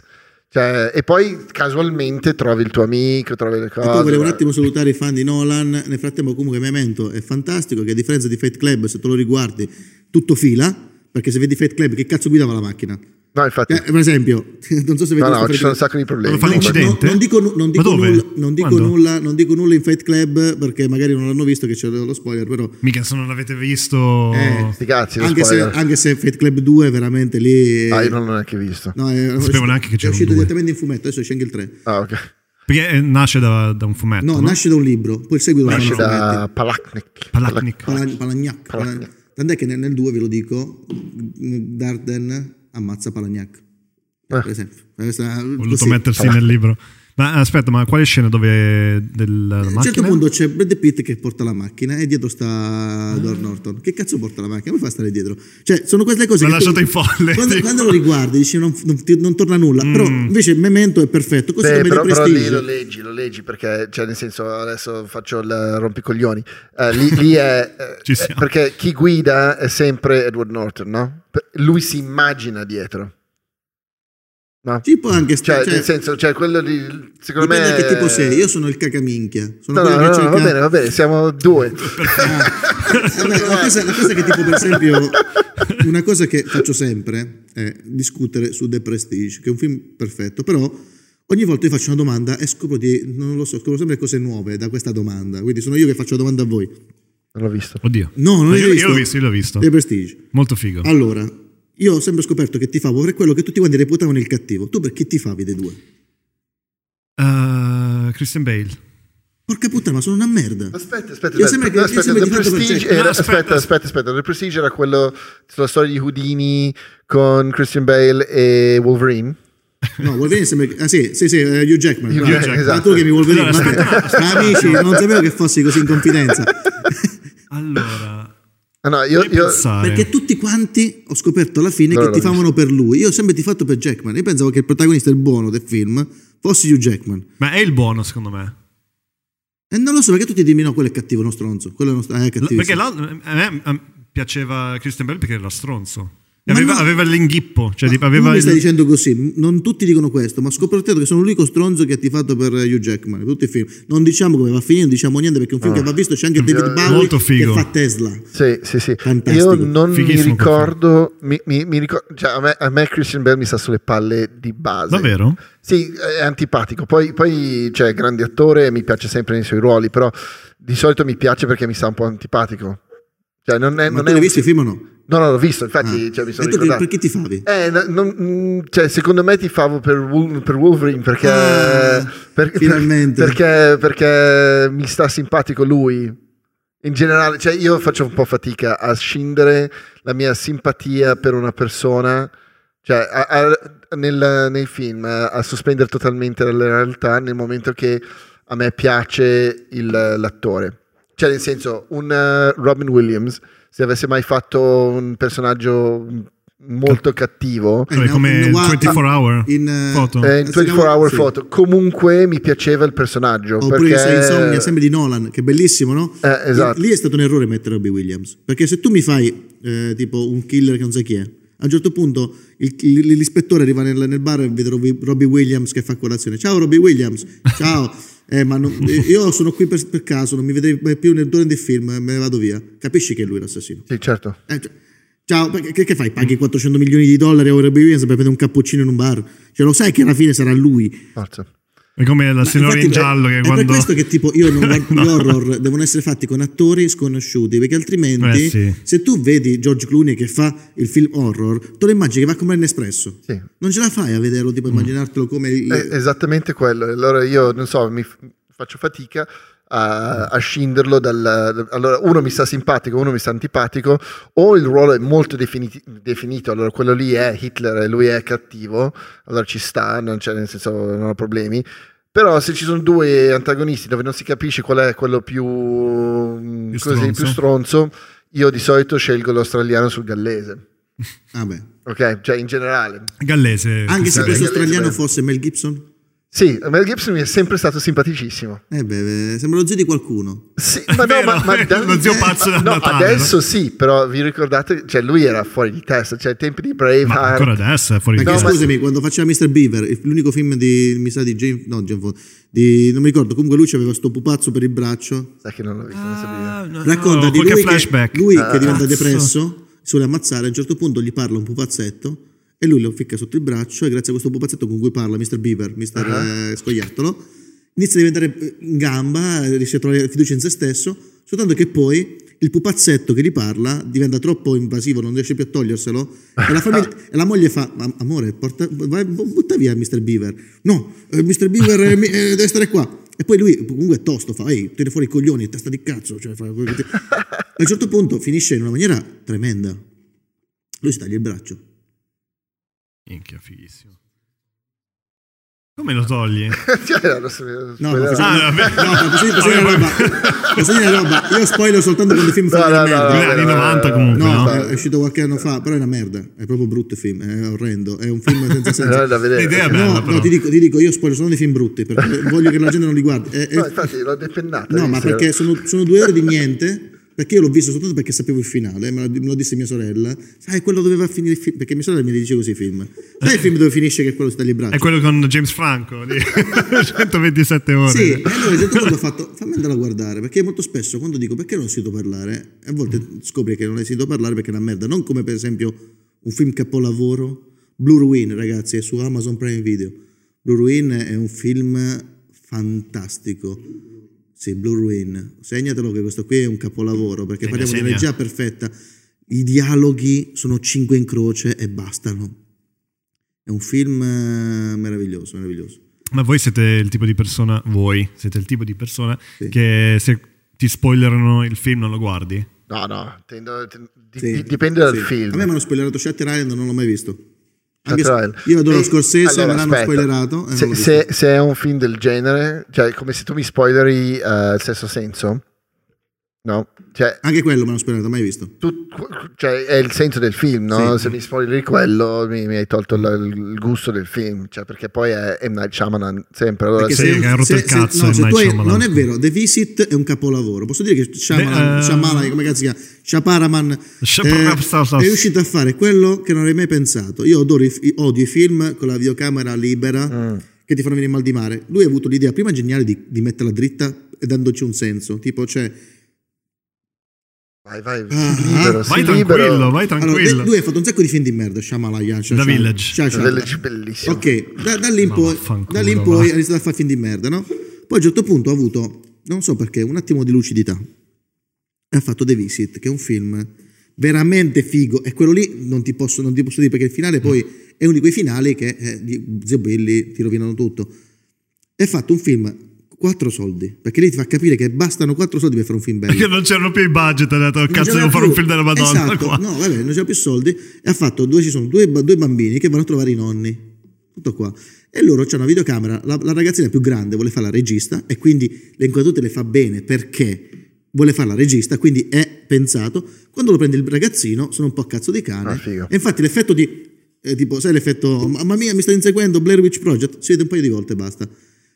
Cioè, e poi casualmente trovi il tuo amico, trovi le cose. E poi volevo un attimo salutare i fan di Nolan. Nel frattempo, comunque, Memento è fantastico. Che a differenza di Fate Club, se te lo riguardi, tutto fila. Perché se vedi Fate Club, che cazzo guidava la macchina? No, infatti. Eh, per esempio, non so se vedi. No, no, ci sono un sacco di problemi. Fa l'incidente? No, non dico, non dico, nulla, non, dico nulla, non dico nulla in Fight Club perché magari non l'hanno visto che c'è lo spoiler, però... Mica se non l'avete visto... Eh, sti cazzi, anche se, anche se Fight Club 2 è veramente lì... Ah, io non l'ho neanche visto. No, è, non sapevo neanche che c'era È uscito direttamente in fumetto, adesso c'è anche il 3. Ah, ok. Perché eh, nasce da, da un fumetto? No, no, nasce da un libro, poi il seguito nasce da Palachnik. Palachnik. Palagnac. Palagnac. Tant'è che nel, nel 2, ve lo dico, Darden ammazza Palagnac. Eh. Per esempio. Questa, Ho voluto mettersi nel libro. Ma aspetta, ma quale scena dove della macchina? A un certo punto c'è Brad Pitt che porta la macchina e dietro sta Edward Norton. Che cazzo porta la macchina? Come fa a stare dietro? Cioè, sono quelle cose L'ho lasciato in folle. Quando, quando, lo riguardi dici non, non, non torna nulla. Mm. Però invece il Memento è perfetto. Così Beh, come però, però lì lo leggi, lo leggi perché, cioè nel senso, adesso faccio il rompicoglioni. Uh, lì, lì è, eh, perché chi guida è sempre Edward Norton, no? Lui si immagina dietro. No. Ci può anche stare. Cioè, cioè, nel senso, cioè, quello di. Secondo me. che tipo sei, io sono il cacaminchia. Sono no, no, no, no va bene, va bene, siamo due. vabbè, una, cosa, cosa che, tipo, per esempio, una cosa che faccio sempre è discutere su The Prestige, che è un film perfetto, però ogni volta io faccio una domanda e scopro di. Non lo so, scopro sempre cose nuove da questa domanda. Quindi sono io che faccio la domanda a voi. Non l'ho visto. Oddio. No, non l'ho visto. Io l'ho visto, io l'ho visto. The Prestige. Molto figo. Allora, io ho sempre scoperto che ti favo per quello che tutti quanti reputavano il cattivo. Tu per chi ti favi dei due? Uh, Christian Bale. Porca puttana, ma sono una merda. Aspetta, aspetta, io aspetta, aspetta, aspetta, Prestige era, no, aspetta, aspetta, aspetta, The Prestige era quello sulla storia di Houdini con Christian Bale e Wolverine. No, Wolverine sembra Ah sì, sì, sì, uh, Hugh Jackman. Hugh Jackman esatto. Ma tu che mi Wolverine, no, aspetta, ma, amici, non sapevo che fossi così in confidenza. allora, Ah, no, io, io... Perché tutti quanti ho scoperto alla fine no, che ti favano per lui. Io ho sempre ti fatto per Jackman. Io pensavo che il protagonista, il buono del film, fosse Hugh Jackman. Ma è il buono, secondo me. E non lo so, perché tutti dimmi no, quello è cattivo, uno stronzo. Quello è, uno, è cattivo. Perché a me piaceva Christian Bell perché era stronzo. Aveva, no, aveva, l'inghippo. Cioè, tipo, aveva mi stai dicendo così, non tutti dicono questo, ma scoperto che sono l'unico stronzo che ha tifato per Hugh Jackman. tutti i film. Non diciamo come va a finire, non diciamo niente perché è un film ah. che va visto. C'è anche David Bowie che fa Tesla. Sì, sì, sì. Fantastico. Io non mi ricordo, mi, mi, mi ricordo cioè, a, me, a, me, Christian Bell mi sta sulle palle di base. Davvero? Sì, è antipatico. Poi, poi cioè, grande attore, mi piace sempre nei suoi ruoli, però di solito mi piace perché mi sta un po' antipatico. Cioè, non è, Ma non tu è l'hai visto il film o no? No, no, l'ho visto, infatti Ah. cioè, mi sono ricordato. perché ti favi? Eh, no, non- cioè, secondo me ti favo per, per Wolverine perché, Ah, perché- finalmente. perché, perché mi sta simpatico lui. In generale, cioè io faccio un po' fatica a scindere la mia simpatia per una persona, cioè a- a- nel- nei film, a, a sospendere totalmente la realtà nel momento che a me piace il- l'attore. Cioè, nel senso, un eh, Robin Williams, se avesse mai fatto un personaggio molto cattivo, Eh, Cioè, come in- 24 hour in, eh, foto. eh, in si 24 chiama- Hour sì. Photo, comunque mi piaceva il personaggio. Oppure perché... sei Insomnia, sempre di Nolan, che è bellissimo, no? Eh, esatto. Lì è stato un errore mettere Robbie Williams. Perché se tu mi fai eh, tipo un killer che non sai chi è, a un certo punto il- l'ispettore arriva nel, nel bar e vede Robbie, Williams che fa colazione. Ciao Robbie Williams, ciao. Eh, ma non- eh, io sono qui per, per caso, non mi vedrei mai più nel durante il film, eh, me ne vado via. Capisci che è lui l'assassino? Sì, certo. Eh, cioè, ciao, perché- che, che fai? Paghi 400 milioni di dollari a Robbie Williams per prendere un cappuccino in un bar? Cioè, lo sai che alla fine sarà lui. Forza. È come la signora in giallo che è quando... per questo che tipo io non guardo gli horror devono essere fatti con attori sconosciuti perché altrimenti Eh, sì. se tu vedi George Clooney che fa il film horror te lo immagini che va come Nespresso Sì. non ce la fai a vederlo tipo immaginartelo come il- È esattamente quello. Allora io non so, mi f- faccio fatica a, a scinderlo dal... Allora, uno mi sta simpatico, uno mi sta antipatico, o il ruolo è molto definiti- definito, allora quello lì è Hitler e lui è cattivo, allora ci sta, non c'è nel senso, non ho problemi. Però se ci sono due antagonisti dove non si capisce qual è quello più, Più così, stronzo. più stronzo, io di solito scelgo l'australiano sul gallese. ah beh. Ok, cioè in generale. Gallese. anche se questo australiano fosse Mel Gibson Sì, Mel Gibson mi è sempre stato simpaticissimo. eh beh, sembra lo zio di qualcuno Sì, ma no, ma, ma da- lo zio pazzo da no, Natale, adesso sì, però vi ricordate, cioè lui era fuori di testa, cioè ai tempi di Ma Braveheart. ancora adesso è fuori di No, ma- scusami quando faceva Mr. Beaver l'unico film di mi sa di James no James Bond, di, non mi ricordo comunque lui aveva sto pupazzo per il braccio Sai che non l'ho visto, non sapevo. Racconta no, di lui flashback. che, lui che diventa Cazzo. depresso, si vuole ammazzare, a un certo punto gli parla un pupazzetto e lui lo ficca sotto il braccio e grazie a questo pupazzetto con cui parla Mr. Beaver, Mr. eh, Scoiattolo, inizia a diventare eh, in gamba, riesce a trovare fiducia in se stesso, soltanto che poi il pupazzetto che gli parla diventa troppo invasivo, non riesce più a toglierselo e la, famiglia- e la moglie fa, "Ma, amore, porta, vai, butta via Mr. Beaver. No, eh, Mr. Beaver eh, eh, deve stare qua. E poi lui comunque è tosto, fa, ehi, tieni fuori i coglioni, testa di cazzo. Cioè, fa a un certo punto finisce in una maniera tremenda. Lui si taglia il braccio. Minchia, fighissimo. Come lo togli? Cioè, No, spoiler- posso, Ah, vabbè. no, dire, posso dire una roba? Una? Io spoiler soltanto quando i film fanno No, una no, no, merda. Quelli anni 90 comunque, No, no? è è uscito qualche anno fa, però è una merda. È proprio brutto il film, è orrendo. È un film senza senso. Era da vedere. L'idea è No, bella, no, però. ti dico, ti dico, io spoiler solo dei film brutti perché voglio che la gente non li guardi. È- è- No, infatti l'ho depennata. no, ma perché sono, sono due ore di niente. Perché io l'ho visto soltanto perché sapevo il finale, me lo, disse mia sorella. Sai, quello doveva finire il film. Perché mia sorella mi dice così i film. Sai il film dove finisce che quello si taglia il braccio? È quello con James Franco di 127 ore. Sì, e allora a un certo punto ho fatto, fammi andare a guardare, perché molto spesso quando dico perché non ho sentito parlare, a volte scopri che non hai sentito parlare perché è una merda, non come per esempio un film capolavoro, Blue Ruin ragazzi, è su Amazon Prime Video. Blue Ruin è un film fantastico. Sì, Blue Ruin, segnatelo che questo qui è un capolavoro, perché Segna, parliamo di segna. regia perfetta, i dialoghi sono cinque in croce e bastano. È un film eh, meraviglioso, meraviglioso. Ma voi siete il tipo di persona, voi siete il tipo di persona Sì. che se ti spoilerano il film non lo guardi? No, no, tendo- ten- di- Sì, di- dipende dal sì. film. A me mi hanno spoilerato Shutter Island, non l'ho mai visto. Io adoro E- Scorsese, allora, me l'hanno aspetta. spoilerato. Se, se- se è un film del genere, cioè come se tu mi spoileri eh, il sesto senso, no? Cioè, Anche quello me l'hanno spoilerato, mai visto. tu- cioè, è il senso del film, no? Sì. Se mi spoileri quello, mi, mi hai tolto il, il gusto del film, cioè, perché poi è M. Night Shyamalan sempre. Allora, Perché sì, se, che ha rotto se- il cazzo se- no, hai- non è vero, The Visit è un capolavoro. Posso dire che Shyamalan, Beh, eh, Shyamalan, come cazzo si chiama? Shaparaman eh, è riuscito a fare quello che non avrei mai pensato. Io adoro odio i film con la videocamera libera Mm. che ti fanno venire mal di mare. Lui ha avuto l'idea prima geniale di, di metterla dritta e dandoci un senso. Tipo, cioè, vai, vai, Ah, sii libero, Vai tranquillo, libero. vai Allora, tranquillo. de- lui ha fatto un sacco di film di merda, Shyamalan. Shy- The Shy- Village. Shy- The Village è bellissimo. Ok, da, da lì in poi, da lì in poi ha iniziato a fare film di merda, no? Poi a un certo punto ha avuto, non so perché, un attimo di lucidità. e ha fatto The Visit, che è un film veramente figo. E quello lì non ti posso, non ti posso dire perché il finale poi è uno di quei finali che eh, di Zio Billy ti rovinano tutto. E ha fatto un film quattro soldi perché lì ti fa capire che bastano quattro soldi per fare un film bello. Perché non c'erano più i budget ha detto cazzo devo fare un film della Madonna esatto, qua. no vabbè non c'erano più soldi. E ha fatto due ci sono due, due, bambini che vanno a trovare i nonni. Tutto qua. E loro c'è una videocamera. La, la ragazzina più grande vuole fare la regista e quindi le inquadrature le fa bene perché vuole fare la regista, quindi è pensato. Quando lo prende il ragazzino, sono un po' a cazzo di cane. Ah, e infatti l'effetto di, eh, tipo, sai l'effetto, mamma mia, mi sta inseguendo Blair Witch Project, si vede un paio di volte e basta.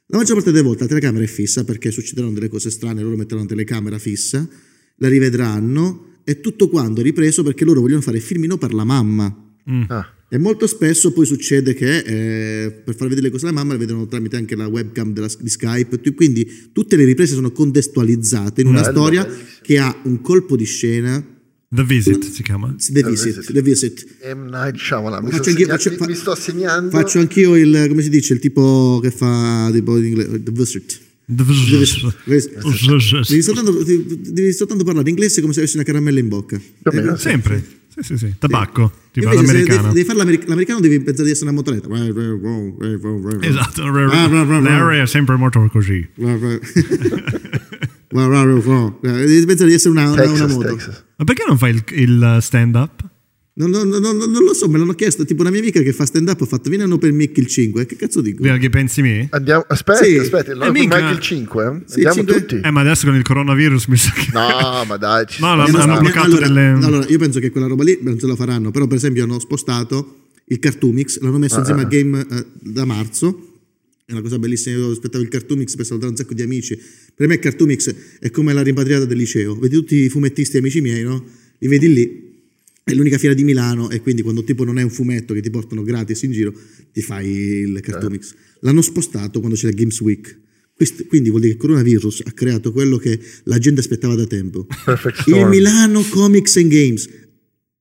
La maggior parte delle volte la telecamera è fissa perché succederanno delle cose strane, loro metteranno la telecamera fissa, la rivedranno e tutto quanto è ripreso perché loro vogliono fare il filmino per la mamma. Mm. Ah. E molto spesso poi succede che eh, per far vedere le cose alla mamma le vedono tramite anche la webcam della, di Skype, quindi tutte le riprese sono contestualizzate in una bello, storia bello. che ha un colpo di scena The Visit si chiama? The, The Visit, Visit. The Visit. M. Night Shyamalan. Mi, faccio segna- faccio, mi, mi, sto segnando. Faccio anch'io il, come si dice, il tipo che fa tipo in inglese, The Visit. The Visit. Devi soltanto, devi soltanto parlare inglese come se avessi una caramella in bocca. Eh, sempre. Sì, sì, sì. Tabacco, sì. tipo l'americano. Devi, devi fare l'americ- l'americano devi pensare di essere una motoretta. Esatto, Larry è sempre molto così. Devi pensare di essere una, Texas, una moto. Texas. Ma perché non fai il, il stand-up? Non, non, non, non, lo so, me l'hanno chiesto. Tipo una mia amica che fa stand up ha fatto vieni hanno per Mick il 5. Che cazzo dico? Che pensi me? Andiamo, aspetta, sì. aspetta, no, eh, Mick il 5. Eh? Sì, Andiamo 5. tutti. Eh, ma adesso con il coronavirus mi sa che. No, ma dai. Ci no, hanno, hanno bloccato allora, delle. Allora, io penso che quella roba lì non ce la faranno. Però, per esempio, hanno spostato il Cartoomix, l'hanno messo ah, insieme ah. a Game uh, da marzo. È una cosa bellissima. Io aspettavo il Cartoomix per salutare un sacco di amici. Per me, il Cartoomix è come la rimpatriata del liceo. Vedi tutti i fumettisti amici miei, no? Li vedi lì è l'unica fiera di Milano e quindi quando tipo non è un fumetto che ti portano gratis in giro ti fai il Cartoonix. L'hanno spostato quando c'è la Games Week. Quindi vuol dire che il coronavirus ha creato quello che la gente aspettava da tempo. Il Milano Comics and Games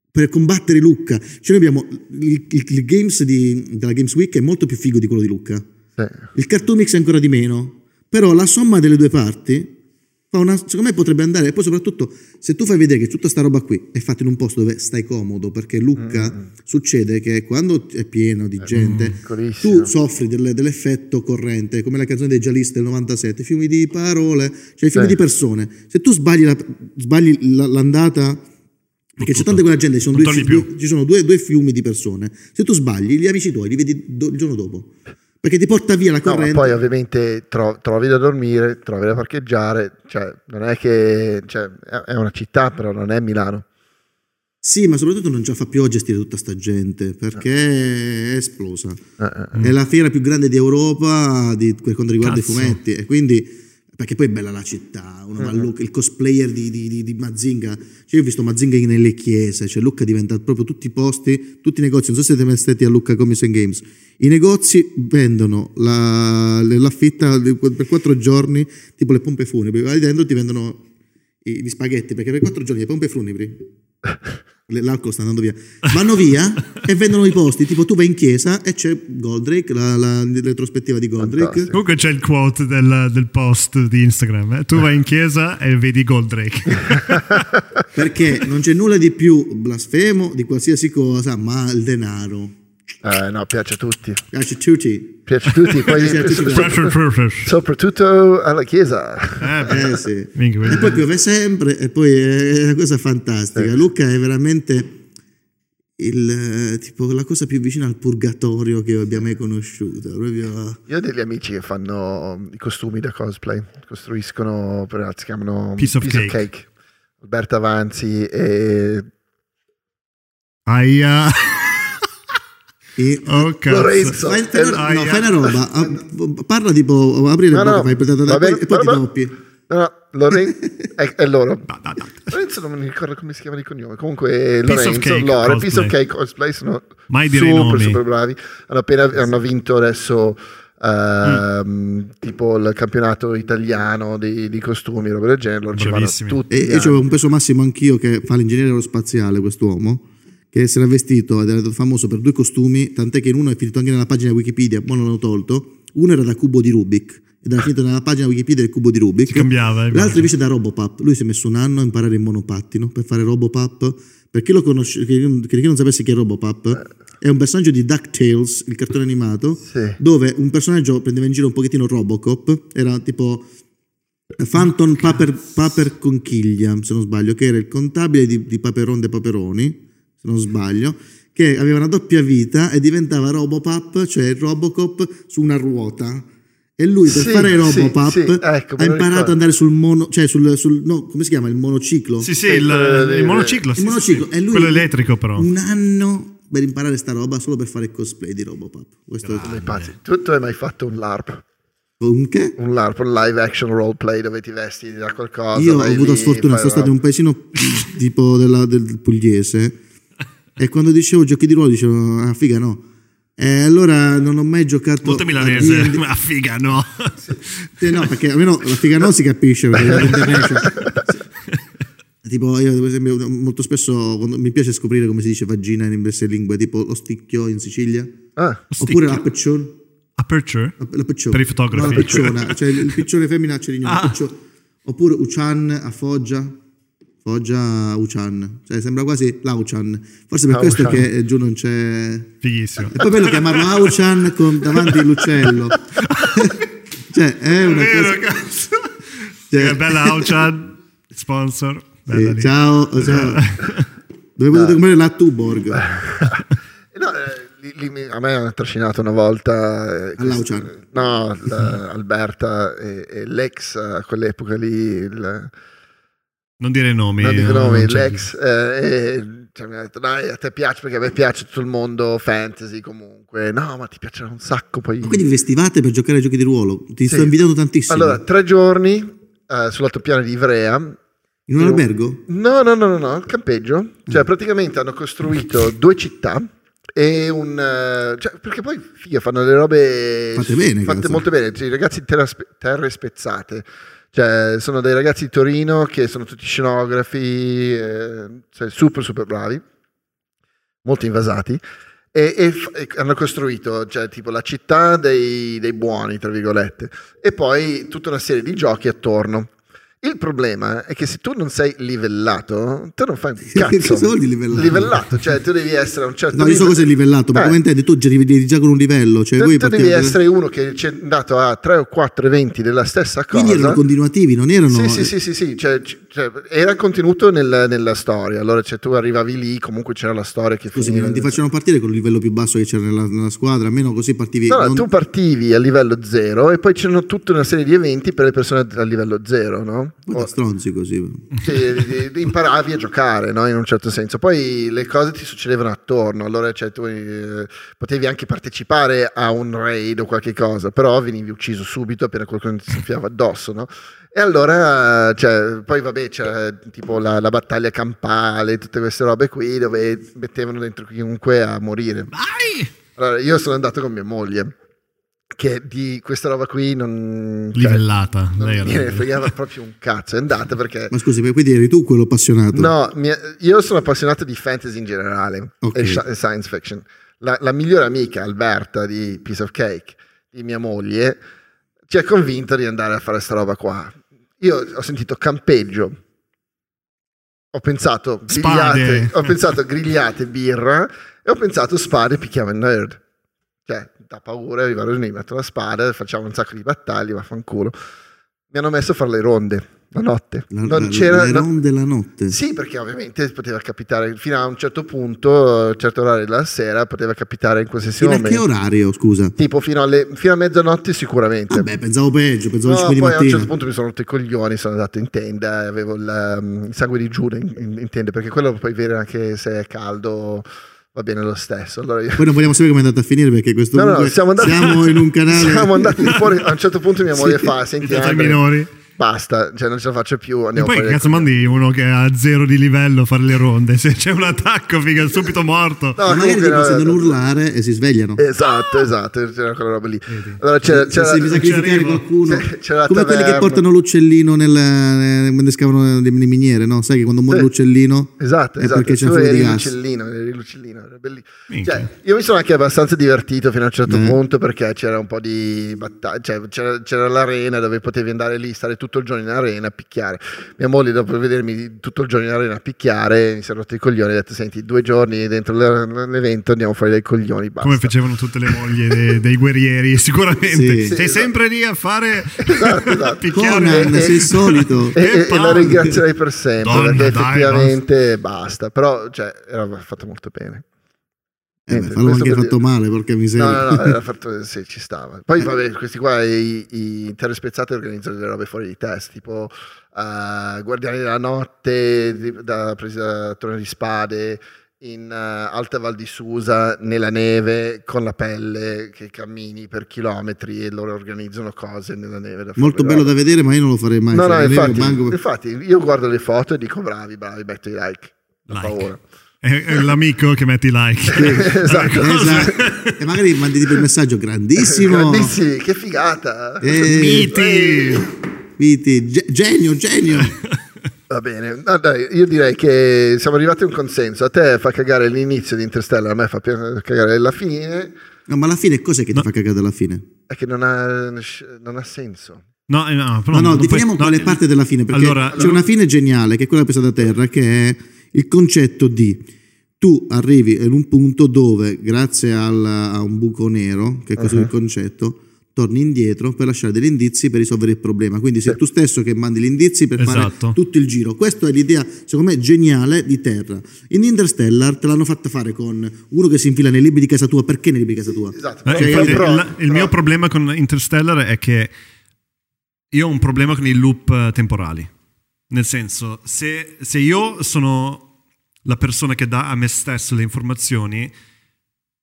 per combattere Lucca. Cioè noi abbiamo il, il, il Games di, della Games Week è molto più figo di quello di Lucca. Sì. Il Cartoonix è ancora di meno. Però la somma delle due parti una, secondo me potrebbe andare, e poi soprattutto se tu fai vedere che tutta sta roba qui è fatta in un posto dove stai comodo, perché Lucca mm. succede che quando è pieno di gente, mm, tu soffri delle, dell'effetto corrente, come la canzone dei Jalis del 97, fiumi di parole, cioè fiumi sì. di persone. Se tu sbagli, la, sbagli l'andata... Perché c'è tanta quella gente, ci sono, due, ci sono due, due, fiumi di persone. Se tu sbagli, gli amici tuoi li vedi do, il giorno dopo perché ti porta via la corrente. No, poi ovviamente tro- trovi da dormire, trovi da parcheggiare, cioè non è che cioè, è una città, però non è Milano. Sì, ma soprattutto non ce la fa più a gestire tutta sta gente perché eh. è esplosa. Eh, eh, eh, è la fiera più grande di Europa di, per quanto riguarda Cazzo. i fumetti e quindi perché poi è bella la città, uh-huh. il cosplayer di, di, di, di Mazinga, cioè io ho visto Mazinga nelle chiese, cioè Lucca diventa proprio tutti i posti, tutti i negozi, non so se siete mai stati a Lucca Comics and Games, i negozi vendono la, l'affitta per quattro giorni, tipo le pompe funebri, vai dentro ti vendono gli spaghetti, perché per quattro giorni le pompe funebri l'alcol sta andando via, vanno via e vendono i posti, tipo tu vai in chiesa e c'è Goldrake, la, la, retrospettiva di Goldrake. Fantastico. Comunque c'è il quote del, del post di Instagram, eh? tu vai in chiesa e vedi Goldrake. Perché non c'è nulla di più blasfemo di qualsiasi cosa, ma il denaro. Eh, no, piace a tutti. Piace a tutti. Piace a tutti, poi soprattutto alla chiesa. Eh, eh sì. e poi piove sempre e poi è una cosa fantastica. Eh. Luca è veramente il, tipo, la cosa più vicina al purgatorio che abbia mai conosciuto. Proprio... Io ho degli amici che fanno i costumi da cosplay, costruiscono, si chiamano Piece of, Piece cake. of cake. Alberto Avanzi e... Aia. E oh, Lorenzo, fai, fai, una, no, fai una roba, parla tipo, apri le no, no, fai, e poi, e poi ti doppi. No, no, Lorenzo è, è loro. Lorenzo non mi ricordo come si chiama il cognome. Comunque Lorenzo, cake, loro, Piece of Cake Cosplay sono Mai super, super bravi. Hanno appena hanno vinto adesso uh, mm. tipo il campionato italiano di, di costumi, roba del genere. Loro tutti e io avevo un peso massimo anch'io che fa l'ingegnere aerospaziale quest'uomo che si era vestito ed era famoso per due costumi, tant'è che in uno è finito anche nella pagina Wikipedia, poi non l'hanno tolto. Uno era da cubo di Rubik ed era finito nella pagina Wikipedia del cubo di Rubik. Si cambiava. Eh, L'altro invece da Robopap. Lui si è messo un anno a imparare il monopattino per fare Robopap. Per chi, lo conosce, chi, chi non sapesse chi è Robopap, è un personaggio di DuckTales, il cartone animato, sì. dove un personaggio prendeva in giro un pochettino Robocop, era tipo Phantom Paper, Paper Conchiglia, se non sbaglio, che era il contabile di, di Paperon de Paperoni, se non sbaglio, che aveva una doppia vita e diventava Robopap, cioè Robocop su una ruota e lui per sì, fare Robopop sì, sì, ecco, ha imparato ad andare sul mono, cioè sul, sul, no, come si chiama? Il monociclo. Sì, sì, il, il, il monociclo. Il monociclo. Sì, quello elettrico però. Un anno per imparare sta roba solo per fare cosplay di Robopop. Questo è pazzi. Tu, tu hai mai fatto un LARP? Un che? Un LARP, un live action roleplay dove ti vesti da qualcosa. Io ho avuto lì, sfortuna, sono stato in un paesino tipo della, del pugliese e quando dicevo giochi di ruolo dicevo, ah figa no eh, allora non ho mai giocato. Molto milanese, a ma figa no. Sì, no, perché almeno la figa no si capisce. tipo, io per esempio, molto spesso mi piace scoprire come si dice vagina in diverse lingue, tipo lo sticchio in Sicilia. Ah, oppure l'aperture. Aperture? L'aperture. Per i fotografi. No, la picciona, cioè il piccione femmina c'è ah. Oppure Uchan a Foggia. Foggia Uchan, cioè sembra quasi l'Auchan. Forse per questo che giù non c'è. Fighissimo. E poi bello chiamarlo Auchan con davanti l'uccello. cioè, è una è vero, cosa. Cazzo. Cioè... Che bella Auchan, sponsor. Bella sì, ciao, ciao. Dove potete comprare la Tuborg? no, eh, lì, lì, a me hanno trascinato una volta. Eh, All'Auchan? No, Alberta e, e l'ex a quell'epoca lì. Il, non dire nomi. Non dico nomi, non l'ex. Eh, cioè, mi ha detto, dai, a te piace perché a me piace tutto il mondo fantasy comunque. No, ma ti piacerà un sacco poi. Ma quindi vestivate per giocare ai giochi di ruolo? Ti sì. sto invitando tantissimo. Allora, tre giorni eh, sull'altopiano di Ivrea. In un io... albergo? No, no, no, no, no, il campeggio. Cioè, ah. praticamente hanno costruito due città e un... Eh, cioè, perché poi, figa, fanno le robe... Fatte bene. Fatte molto bene. Cioè, I ragazzi terra, terre spezzate cioè, sono dei ragazzi di Torino che sono tutti scenografi, eh, cioè, super super bravi, molto invasati, e, e, e hanno costruito cioè, tipo la città dei, dei buoni, tra virgolette, e poi tutta una serie di giochi attorno. Il problema è che se tu non sei livellato, tu non fai un cazzo. Che cosa vuol dire livellato? Livellato, cioè tu devi essere a un certo. No, io so cosa è livellato, ma eh. come intendi? Tu arrivi già con un livello. Cioè tu, tu devi essere uno che è andato a tre o quattro eventi della stessa cosa. Quindi erano continuativi, non erano... Sì, sì, sì, sì, sì. Cioè, cioè, era contenuto nel, nella storia. Allora cioè, tu arrivavi lì, comunque c'era la storia che Scusi, finiva. non ti facevano partire con il livello più basso che c'era nella, nella squadra, almeno così partivi... No, non... tu partivi a livello zero e poi c'erano tutta una serie di eventi per le persone a livello zero, no? Ma da stronzi così. Sì, imparavi a giocare, no? in un certo senso. Poi le cose ti succedevano attorno, allora cioè, tu eh, potevi anche partecipare a un raid o qualche cosa, però venivi ucciso subito appena qualcuno ti soffiava addosso. No? E allora, cioè, poi vabbè, c'era tipo la, la, battaglia campale, tutte queste robe qui dove mettevano dentro chiunque a morire. Vai! Allora, io sono andato con mia moglie che di questa roba qui non cioè, livellata non lei me ne fregava proprio un cazzo è andata perché ma scusi quindi eri tu quello appassionato no mia, io sono appassionato di fantasy in generale okay. e, science fiction la, la, migliore amica Alberta di Piece of Cake di mia moglie ci ha convinto di andare a fare questa roba qua io ho sentito campeggio. Ho pensato grigliate, ho pensato grigliate birra e ho pensato spade picchiamo il nerd. Cioè da paura, arrivare lì, metto la spada, facciamo un sacco di battaglie, vaffanculo. Mi hanno messo a fare le ronde la notte. Non la, c'era, le ronde la notte? Sì, perché ovviamente poteva capitare fino a un certo punto, a un certo orario della sera, poteva capitare in qualsiasi fino momento. a che orario, scusa? Tipo fino, alle, fino a mezzanotte sicuramente. Vabbè, pensavo peggio, pensavo no, 5 di mattina. poi a un certo punto mi sono rotto i coglioni, sono andato in tenda avevo il, um, il sangue di Giuda in, in, in, tenda, perché quello lo puoi vedere anche se è caldo va bene lo stesso. Allora io... Poi non vogliamo sapere come è andata a finire perché questo no, no, siamo, andati, siamo in un canale. Siamo andati fuori, a un certo punto mia moglie sì, fa, senti Andre, minori. Basta, cioè non ce la faccio più. E poi cazzo mandi uno che ha zero di livello a fare le ronde, se c'è un attacco figa subito morto. No, Ma magari no, sentono no. urlare e si svegliano. Esatto, esatto, c'era quella roba lì. Allora c'era, c'era, se devi sacrificare qualcuno, c'era come quelli che portano l'uccellino nel, quando scavano le miniere, no? Sai che quando muore sì. l'uccellino esatto, esatto. perché c'è un fuoco di gas. L'uccellino, l'uccellino, era bellissimo. Cioè, io mi sono anche abbastanza divertito fino a un certo eh. punto perché c'era un po' di battaglia, cioè c'era, c'era l'arena dove potevi andare lì, stare tutto il giorno in arena a picchiare. Mia moglie, dopo vedermi tutto il giorno in arena a picchiare, mi si è rotto i coglioni. Ha detto: Senti, due giorni dentro l'evento andiamo fuori dai coglioni. Basta. Come facevano tutte le mogli dei, dei guerrieri, sicuramente. Sì. Sei sì, sempre lì a fare esatto, esatto. picchiare. Conan, sei solito. e, e, e la ringrazierei per sempre Donna, perché effettivamente dai, basta. Però, cioè, era fatto molto bene. Eh fallo anche fatto dire... male, porca miseria. No, no, no, era fatto, sì, ci stava. Poi, vabbè, questi qua, i, i terre spezzate organizzano delle robe fuori di test, tipo uh, Guardiani della Notte, di, da, presi da Torre di Spade, in uh, Alta Val di Susa, nella neve, con la pelle, che cammini per chilometri e loro organizzano cose nella neve. Molto bello da vedere, ma io non lo farei mai. No, no, infatti, infatti, io guardo le foto e dico bravi, bravi, metto i like. like. paura è l'amico che metti like. esatto, esatto. E magari mandi tipo il messaggio grandissimo. Grandissimi, che figata. Eh, Miti. Miti, genio, genio. Va bene, no, dai, io direi che siamo arrivati a un consenso. A te fa cagare l'inizio di Interstellar, a me fa cagare la fine. No, ma alla fine cos'è che no. ti fa cagare alla fine? È che non ha, non ha senso. No, eh, no, no, no definiamo puoi, quale no, parte della fine, perché allora, c'è allora... una fine geniale, che è quella presa da terra, che è il concetto di tu arrivi in un punto dove, grazie al, a un buco nero, che è questo uh-huh. il concetto, torni indietro per lasciare degli indizi per risolvere il problema. Quindi sei tu stesso che mandi gli indizi per esatto. fare tutto il giro. Questa è l'idea, secondo me, geniale di Terra. In Interstellar te l'hanno fatta fare con uno che si infila nei libri di casa tua. Perché nei libri di casa tua? Esatto. Eh, cioè, il, il, il mio problema con Interstellar è che io ho un problema con i loop temporali. Nel senso, se, se io sono la persona che dà a me stesso le informazioni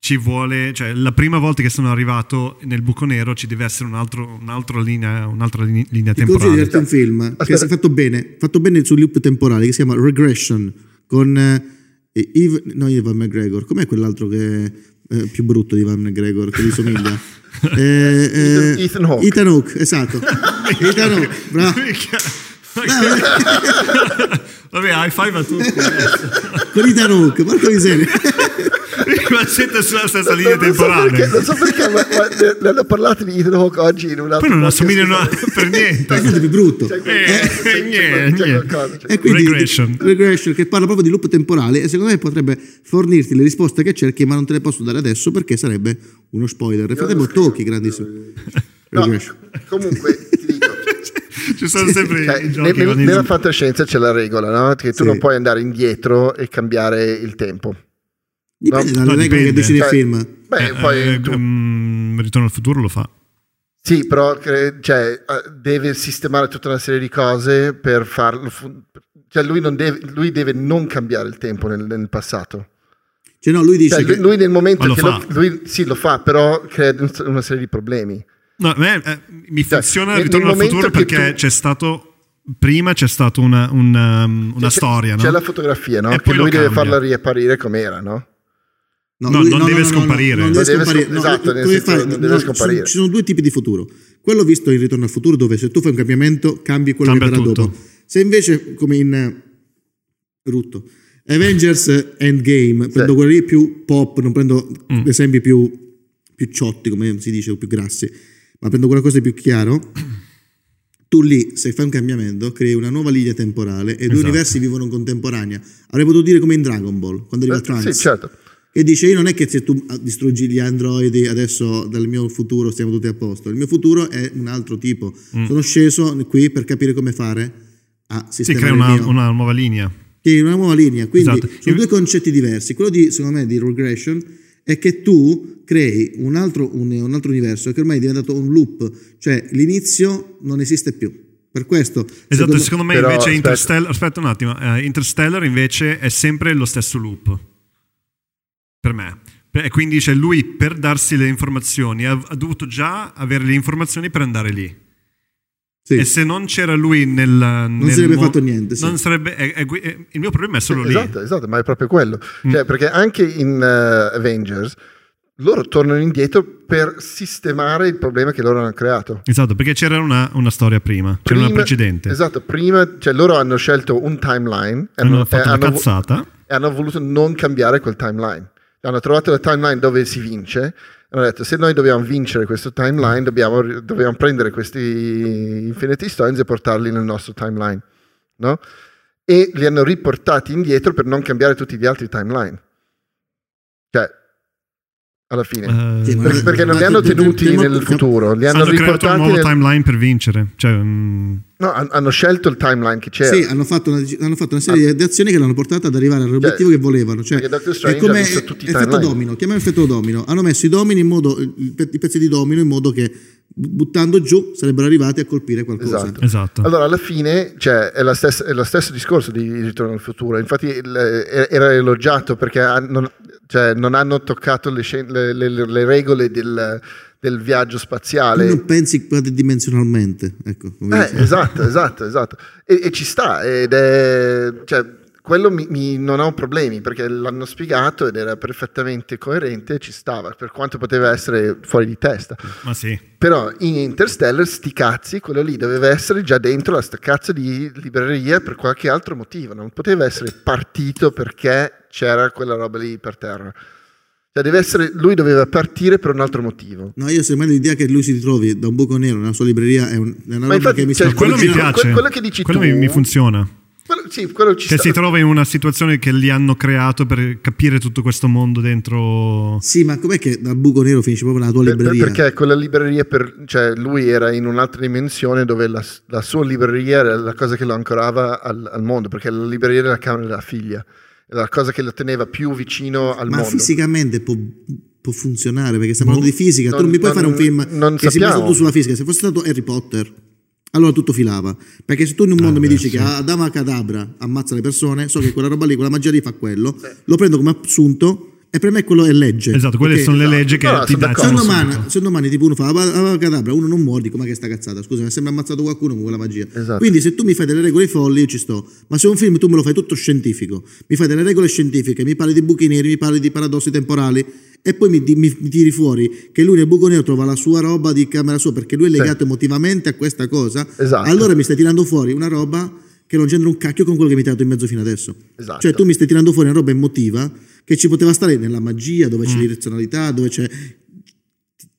ci vuole, cioè la prima volta che sono arrivato nel buco nero ci deve essere un altro, un'altra linea, un'altra linea Ti temporale. Ti un film Aspetta. che si è fatto bene, fatto bene sul loop temporale che si chiama Regression con eh, Eve, no Evan McGregor, com'è quell'altro che è eh, più brutto di Evan McGregor, che gli somiglia? eh, eh, Ethan Hawke. Ethan Hawke, esatto. Ethan Hawke, bravo. Vabbè, high five a tutti. Con i Tarok, porca miseria. ma siete sulla stessa linea temporale. Non so perché, non so perché ma, ma, ne hanno parlato di Ethan Hawke oggi in un altro Poi non assomigliano per niente. È più brutto. C'è eh, niente, niente. E quindi regression. regression che parla proprio di loop temporale e secondo me potrebbe fornirti le risposte che cerchi, ma non te le posso dare adesso perché sarebbe uno spoiler. Nel frattempo tocchi grandissimo. No, comunque ti dico ci sono sempre cioè, i giochi nel, nella fantascienza c'è la regola no? che tu sì. non puoi andare indietro e cambiare il tempo dipende no? dalle no, regole che decide cioè, il film beh, eh, poi eh, tu... um, Ritorno al futuro lo fa sì, però cioè, eh, deve sistemare tutta una serie di cose per farlo. Cioè, lui, non deve, lui deve non cambiare il tempo nel, nel passato. Cioè, no, lui dice. Cioè, che... Lui nel momento che lo, lui sì, lo fa, però crea una serie di problemi. No, eh, eh, mi cioè, funziona il Ritorno al futuro perché tu... c'è stato prima c'è stata una, una, um, una c'è, storia, c'è, no? la fotografia, no? E che lui deve farla riapparire com'era, no? No, lui, no, non deve scomparire. non deve scomparire. esatto, come fai? non deve scomparire. Ci sono due tipi di futuro. Quello visto in Ritorno al futuro dove se tu fai un cambiamento cambi quello Cambia che verrà dopo. Se invece come in eh, Rutto Avengers Endgame prendo quelli più pop, non prendo mm. esempi più, più ciotti, come si dice, o più grassi ma prendo qualcosa di più chiaro. Tu lì, se fai un cambiamento, crei una nuova linea temporale e esatto. due universi vivono in contemporanea. Avrei potuto dire come in Dragon Ball, quando arriva eh, Trunks. Sì, certo. Che dice, io non è che se tu distruggi gli androidi, adesso dal mio futuro stiamo tutti a posto. Il mio futuro è un altro tipo. Mm. Sono sceso qui per capire come fare a sistemare Si crea una, una nuova linea. Sì, una nuova linea. Quindi esatto. sono due concetti diversi. Quello di, secondo me, di regression è che tu crei un altro, un, un altro, universo che ormai è diventato un loop, cioè l'inizio non esiste più. Per questo, esatto, secondo, secondo me però, invece aspetta. Interstellar, aspetta un attimo, uh, Interstellar invece è sempre lo stesso loop. Per me. E quindi cioè, lui per darsi le informazioni ha, ha dovuto già avere le informazioni per andare lì. Sì. E se non c'era lui nel. Non nel sarebbe mo- fatto niente. Sì. Sarebbe, è, è, è, il mio problema è solo sì, lì. Esatto, esatto, ma è proprio quello. Mm. Cioè, perché anche in uh, Avengers loro tornano indietro per sistemare il problema che loro hanno creato. Esatto, perché c'era una, una storia prima, c'era prima, una precedente. Esatto, prima, cioè loro hanno scelto un timeline. Hanno, hanno fatto una hanno, cazzata. E hanno voluto non cambiare quel timeline. Hanno trovato la timeline dove si vince hanno detto se noi dobbiamo vincere questo timeline dobbiamo, dobbiamo prendere questi Infinity Stones e portarli nel nostro timeline no? e li hanno riportati indietro per non cambiare tutti gli altri timeline cioè alla fine. Uh, perché, perché non li hanno tenuti nel futuro li hanno, hanno riportati un nuovo nel... timeline per vincere cioè, um... no, hanno scelto il timeline che c'era. Sì hanno fatto una, hanno fatto una serie ah. di azioni che l'hanno portata ad arrivare all'obiettivo cioè, che volevano cioè, è come effetto domino chiamiamo effetto domino. Hanno messo i domini in modo i pezzi di domino in modo che buttando giù sarebbero arrivati a colpire qualcosa. Esatto. esatto. Allora alla fine cioè, è, stessa, è, lo stesso discorso di Ritorno al futuro, infatti il, era elogiato perché non, cioè, non hanno toccato le, le, le, le regole del, del, viaggio spaziale. Tu non pensi dimensionalmente. Ecco, eh, esatto, esatto, esatto. E, e, ci sta, ed è... Cioè, quello mi, mi, non ho problemi perché l'hanno spiegato ed era perfettamente coerente e ci stava, per quanto poteva essere fuori di testa. Ma sì. Però in Interstellar, sti cazzi, quello lì doveva essere già dentro la sta cazzo di libreria per qualche altro motivo, non poteva essere partito perché c'era quella roba lì per terra. Cioè deve essere, lui doveva partire per un altro motivo. No, io semmai l'idea che lui si ritrovi da un buco nero nella sua libreria è, un, è una Ma roba infatti, che mi cioè, quello mi piace. Quello che dici quello tu, mi, mi funziona. Quello, sì, quello che sta. si trova in una situazione che li hanno creato per capire tutto questo mondo dentro. Sì, ma com'è che dal buco nero finisce proprio la tua libreria? Per, perché quella libreria, per, cioè lui era in un'altra dimensione dove la, la, sua libreria era la cosa che lo ancorava al, al mondo, perché la libreria era la camera della figlia, era la cosa che lo teneva più vicino al ma mondo. Ma fisicamente può, può, funzionare, perché stiamo parlando di fisica, non, tu non mi puoi non, fare un film non che sappiamo. si basa tu sulla fisica, se fosse stato Harry Potter allora tutto filava. Perché se tu in un mondo ah, mi dici sì. che Adama Cadabra ammazza le persone, so che quella roba lì, quella magia lì fa quello, sì. lo prendo come assunto e per me quello è legge. Esatto, quelle okay? sono le leggi che no, ti danno. Se domani, se domani tipo uno fa Adama Cadabra, uno non muore, dico ma che sta cazzata, scusa, mi sembra ammazzato qualcuno con quella magia. Esatto. Quindi se tu mi fai delle regole folli io ci sto, ma se un film tu me lo fai tutto scientifico, mi fai delle regole scientifiche, mi parli di buchi neri, mi parli di paradossi temporali e poi mi, mi, mi, tiri fuori che lui nel buco nero trova la sua roba di camera sua perché lui è legato sì. emotivamente a questa cosa, esatto. allora mi stai tirando fuori una roba che non c'entra un cacchio con quello che mi hai tirato in mezzo fino adesso. Esatto. Cioè tu mi stai tirando fuori una roba emotiva che ci poteva stare nella magia, dove c'è mm. l'irrazionalità, dove c'è...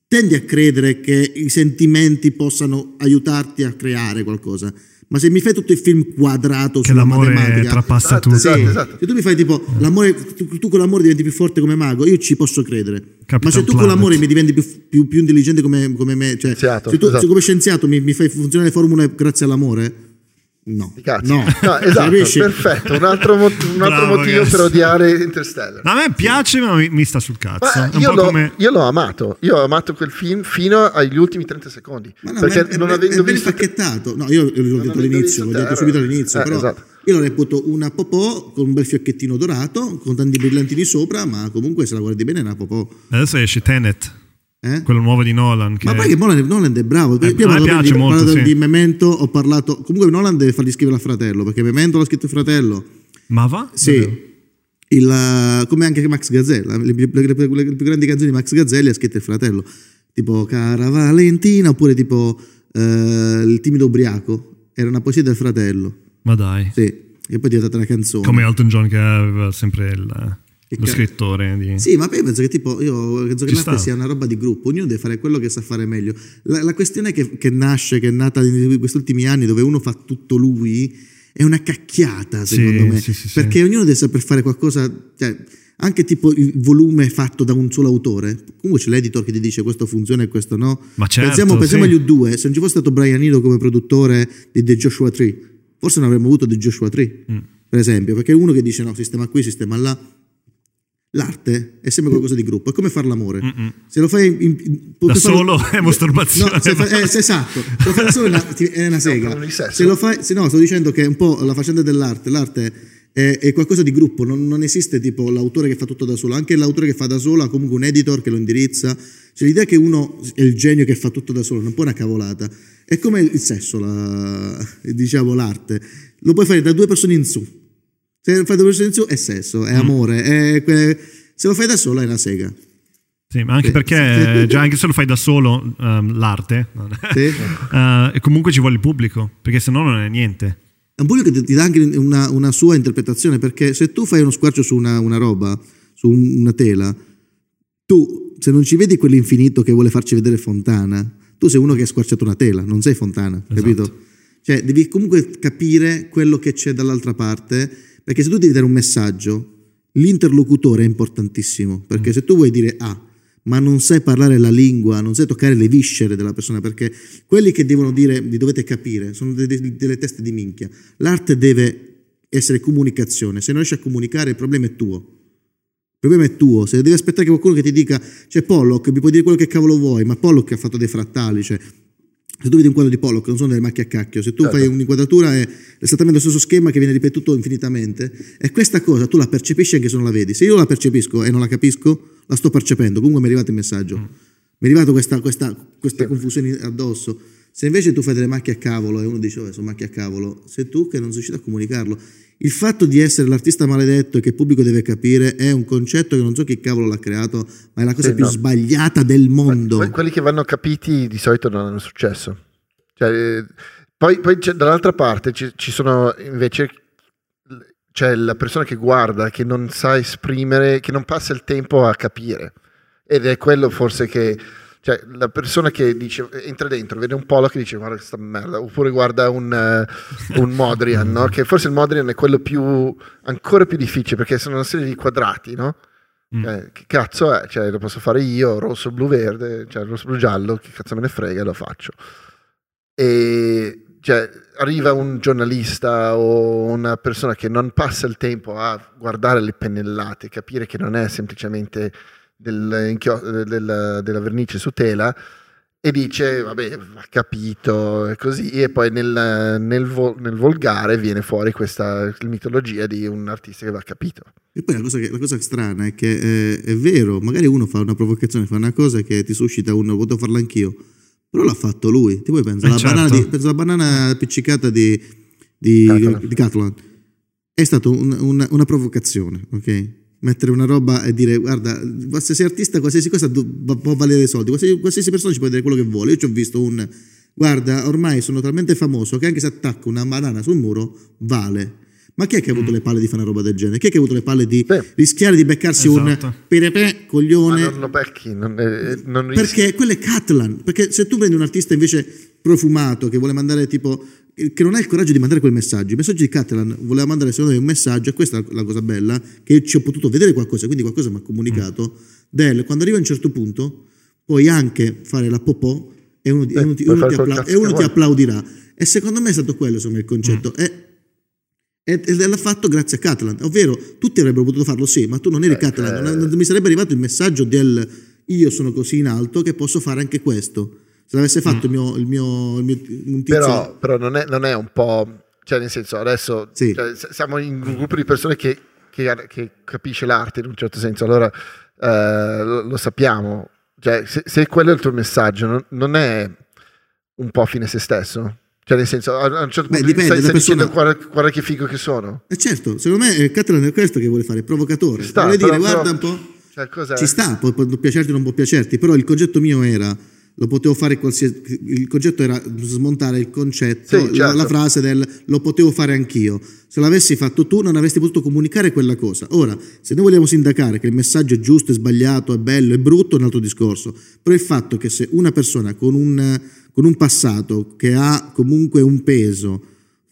Tendi a credere che i sentimenti possano aiutarti a creare qualcosa. Ma se mi fai tutto il film quadrato che l'amore trapassa esatto, tutto. Esatto, esatto. Se tu mi fai tipo l'amore, tu, tu, con l'amore diventi più forte come mago, io ci posso credere. Capitan Ma se tu Planet. con l'amore mi diventi più, più, più intelligente come, come me, cioè, se tu esatto. se come scienziato mi, mi fai funzionare le formule grazie all'amore, No, no. no esatto, perfetto. Un altro, mo- un altro Bravo, motivo per odiare Interstellar. a me piace, ma mi, mi sta sul cazzo. Io, l'ho, come... io, l'ho, amato. Io ho amato quel film fino agli ultimi 30 secondi. Ma no, perché è, non avendo è, visto. pacchettato. No, io l'ho detto all'inizio, l'ho detto subito all'inizio. Eh, però esatto. io l'ho reputo una popò con un bel fiocchettino dorato, con tanti brillantini sopra, ma comunque se la guardi bene è una popò. Adesso esce Tenet. Eh? Quello nuovo di Nolan. Che... Ma poi che Nolan, Nolan è bravo. Eh, Io a me piace di, molto. Sì. di Memento, ho parlato. Comunque, Nolan deve fargli scrivere al fratello perché Memento l'ha scritto il fratello. Ma va? Sì. Il, come anche Max Gazzella, le, le, le, le, più grandi canzoni di Max Gazzelli ha scritto il fratello. Tipo Cara Valentina, oppure tipo eh, Il timido ubriaco. Era una poesia del fratello. Ma dai. Sì, e poi è diventata una canzone. Come Elton John che aveva sempre il lo scrittore di... Sì, ma poi penso che tipo, io penso che Ci l'arte sta. sia una roba di gruppo, ognuno deve fare quello che sa fare meglio. La, la questione che, che, nasce, che è nata in questi ultimi anni, dove uno fa tutto lui, è una cacchiata, secondo sì, me. Sì, sì, perché ognuno deve saper fare qualcosa, cioè, anche tipo il volume fatto da un solo autore. Comunque c'è l'editor che ti dice questo funziona e questo no. Ma certo, pensiamo, pensiamo agli U2, se non ci fosse stato Brian Eno come produttore di The Joshua Tree, forse non avremmo avuto The Joshua Tree, mm. per esempio, perché uno che dice no, sistema qui, sistema là L'arte è sempre qualcosa di gruppo, è come fare l'amore. Mm-mm. Se lo fai in, in, da solo farlo, è masturbazione. No, fa, eh, esatto, se lo fai da solo è una, è una sega. Se lo fai, se no, sto dicendo che è un po' la faccenda dell'arte. L'arte è, è qualcosa di gruppo, non, non, esiste tipo l'autore che fa tutto da solo, anche l'autore che fa da solo ha comunque un editor che lo indirizza, cioè l'idea che uno è il genio che fa tutto da solo, non può una cavolata, è come il sesso, la, diciamo l'arte, lo puoi fare da due persone in su, se lo fai persone in su è sesso, è mm. amore, è, se lo fai da solo è una sega. Sì, ma anche perché già anche se lo fai da solo um, l'arte, sì. uh, comunque ci vuole il pubblico, perché se no non è niente. È un pubblico che ti dà anche una, una, sua interpretazione, perché se tu fai uno squarcio su una, una roba, su una tela, tu se non ci vedi quell'infinito che vuole farci vedere Fontana, tu sei uno che ha squarciato una tela, non sei Fontana, esatto. capito? Cioè devi comunque capire quello che c'è dall'altra parte, perché se tu devi dare un messaggio, l'interlocutore è importantissimo, perché mm. se tu vuoi dire A, ah, ma non sai parlare la lingua, non sai toccare le viscere della persona, perché quelli che devono dire, li dovete capire, sono delle, delle teste di minchia. L'arte deve essere comunicazione, se non riesci a comunicare il problema è tuo. Il problema è tuo, se devi aspettare che qualcuno che ti dica, c'è Pollock, mi puoi dire quello che cavolo vuoi, ma Pollock ha fatto dei frattali, cioè se tu vedi un quadro di Pollock, non sono delle macchie a cacchio, se tu certo. fai un'inquadratura è esattamente lo stesso schema che viene ripetuto infinitamente e questa cosa tu la percepisci anche se non la vedi. Se io la percepisco e non la capisco, la sto percependo, comunque mi è arrivato il messaggio. Mm. Mi è arrivata questa, questa, questa sì. confusione addosso. Se invece tu fai delle macchie a cavolo e uno dice, oh, sono macchie a cavolo, sei tu che non sei riuscito a comunicarlo. Il fatto di essere l'artista maledetto e che il pubblico deve capire è un concetto che non so chi cavolo l'ha creato, ma è la cosa sì, più no. sbagliata del mondo. Que- quelli che vanno capiti di solito non hanno successo. Cioè, poi, poi dall'altra parte ci, ci sono invece c'è la persona che guarda, che non sa esprimere, che non passa il tempo a capire. Ed è quello forse che cioè, la persona che dice, entra dentro, vede un polo che dice guarda questa merda, oppure guarda un, uh, un Modrian, no? che forse il Modrian è quello più, ancora più difficile perché sono una serie di quadrati, no? Mm. Cioè, che cazzo è? Cioè, lo posso fare io, rosso, blu, verde, cioè rosso, blu, giallo, che cazzo me ne frega, lo faccio. E cioè, arriva un giornalista o una persona che non passa il tempo a guardare le pennellate, capire che non è semplicemente del, del, della vernice su tela e dice vabbè ha capito e così e poi nel, nel, vo, nel, volgare viene fuori questa mitologia di un artista che va capito e poi la cosa, che, la cosa strana è che eh, è vero magari uno fa una provocazione fa una cosa che ti suscita un potevo farla anch'io però l'ha fatto lui ti puoi pensare eh certo. banana, pensa alla banana appiccicata di, di, Catalan. di Catalan è stata un, un, una provocazione ok mettere una roba e dire guarda, qualsiasi artista, qualsiasi cosa può valere soldi, qualsiasi, qualsiasi persona ci può dire quello che vuole. Io ci ho visto un guarda, ormai sono talmente famoso che anche se attacco una banana sul muro vale. Ma chi è che ha avuto mm. le palle di fare una roba del genere? Chi è che ha avuto le palle di Beh, rischiare di beccarsi esatto. un perepe coglione? Ma non lo becchi, non, è, non Perché quello è Catalan. Perché se tu prendi un artista invece profumato che vuole mandare tipo che non ha il coraggio di mandare quel messaggio. Il messaggio di Catalan voleva mandare secondo me un messaggio, e questa è la cosa bella, che ci ho potuto vedere qualcosa, quindi qualcosa mi ha comunicato, mm. del quando arriva a un certo punto puoi anche fare la popò e uno, Beh, uno, ti, uno, ti, appla- e uno ti, applaudirà. E secondo me è stato quello insomma, il concetto. Mm. E, e, l'ha fatto grazie a Catalan, ovvero tutti avrebbero potuto farlo sì, ma tu non eri eh, Catalan, non, non mi sarebbe arrivato il messaggio del io sono così in alto che posso fare anche questo. Se l'avesse fatto mm. il, mio, il, mio, il mio un tizio... Però, però non, è, non, è, un po'... Cioè, nel senso, adesso sì. cioè, siamo in un gruppo di persone che, che, che, capisce l'arte in un certo senso, allora eh, lo, lo, sappiamo. Cioè, se, se, quello è il tuo messaggio, non, non è un po' fine se stesso? Cioè, nel senso, a un certo punto dipende, stai, stai dicendo guarda, guarda, che figo che sono. Eh certo, secondo me Catalan è questo che vuole fare, il provocatore. Sta, vuole dire, guarda un po'. Cioè, ci sta, può, può piacerti o non può piacerti, però il concetto mio era lo potevo fare qualsiasi il concetto era smontare il concetto sì, certo. la, frase del lo potevo fare anch'io se l'avessi fatto tu non avresti potuto comunicare quella cosa ora se noi vogliamo sindacare che il messaggio è giusto è sbagliato è bello è brutto è un altro discorso però il fatto che se una persona con un, con un passato che ha comunque un peso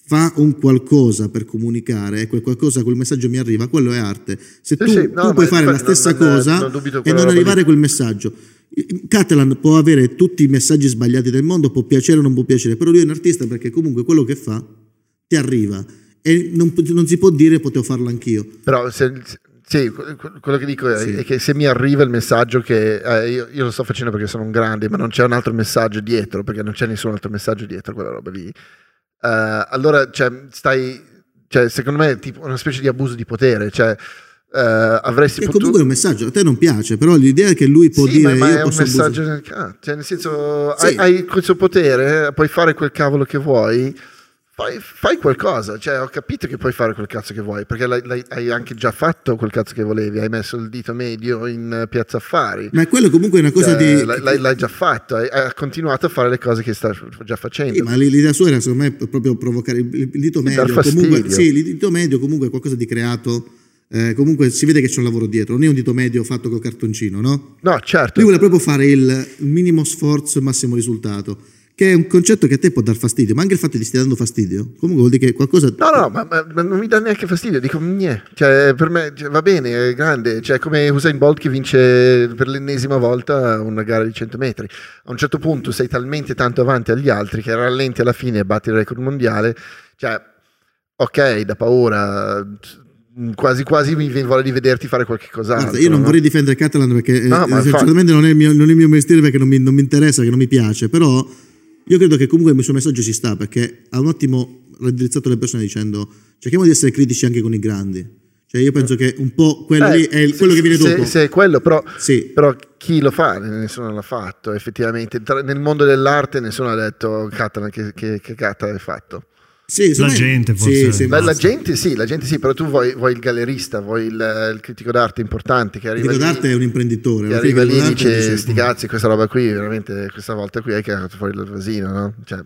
fa un qualcosa per comunicare e quel qualcosa, quel messaggio mi arriva, quello è arte. Se sì, tu, sì, no, tu puoi fare la stessa non, cosa non e non arrivare a quel messaggio. Catalan può avere tutti i messaggi sbagliati del mondo, può piacere o non può piacere, però lui è un artista perché comunque quello che fa ti arriva e non, non si può dire potevo farlo anch'io. Però se, sì, quello che dico è, sì. è, che se mi arriva il messaggio che eh, io, io, lo sto facendo perché sono un grande, ma non c'è un altro messaggio dietro, perché non c'è nessun altro messaggio dietro quella roba lì. Uh, allora cioè, stai Cioè, secondo me è tipo una specie di abuso di potere. Cioè, Uh, avresti che potuto... comunque è un messaggio, a te non piace, però l'idea è che lui può sì, dire... Ma, ma è un messaggio, abusare. cioè nel senso, sì. hai, hai, questo potere, puoi fare quel cavolo che vuoi, fai, fai, qualcosa, cioè ho capito che puoi fare quel cazzo che vuoi, perché l'hai, l'hai, hai anche già fatto quel cazzo che volevi, hai messo il dito medio in piazza affari. Ma quello comunque è una cosa cioè, di... L'hai, l'hai, già fatto, hai, hai, continuato a fare le cose che stai già facendo. Sì, ma l'idea sua era secondo me proprio provocare il, il dito medio, comunque, sì, il dito medio comunque è qualcosa di creato eh, comunque si vede che c'è un lavoro dietro, non è un dito medio fatto col cartoncino, no? No, certo. Lui vuole proprio fare il minimo sforzo e massimo risultato, che è un concetto che a te può dar fastidio, ma anche il fatto di stia dando fastidio, comunque vuol dire che qualcosa... No, no, ma, ma, ma non mi dà neanche fastidio, dico, niente, cioè, per me cioè, va bene, è grande, cioè come Usain Bolt che vince per l'ennesima volta una gara di 100 metri. A un certo punto sei talmente tanto avanti agli altri che rallenti alla fine e batti il record mondiale, cioè, ok, da paura quasi quasi mi voglia di vederti fare qualche cos'altro. Guarda, io non no? vorrei difendere Catalan perché no, eh, sinceramente non è, mio, non è, il mio mestiere perché non mi, non mi interessa, che non mi piace, però io credo che comunque il suo messaggio ci sta perché ha un attimo raddrizzato le persone dicendo cerchiamo di essere critici anche con i grandi. Cioè io penso che un po' quello eh, lì è il, quello che viene dopo. Se, se è quello, però, sì. però, chi lo fa? Nessuno l'ha fatto, effettivamente. Nel mondo dell'arte nessuno ha detto Catalan che, che, che Catalan hai fatto. Sì, la gente forse. Sì, sì, la, la, gente sì, la gente sì, però tu vuoi, vuoi il gallerista, vuoi il, il, critico d'arte importante che arriva Il critico d'arte è un imprenditore. Che arriva lì e dice, sti cazzi, questa roba qui, veramente, questa volta qui hai cagato fuori il vasino, no? Cioè,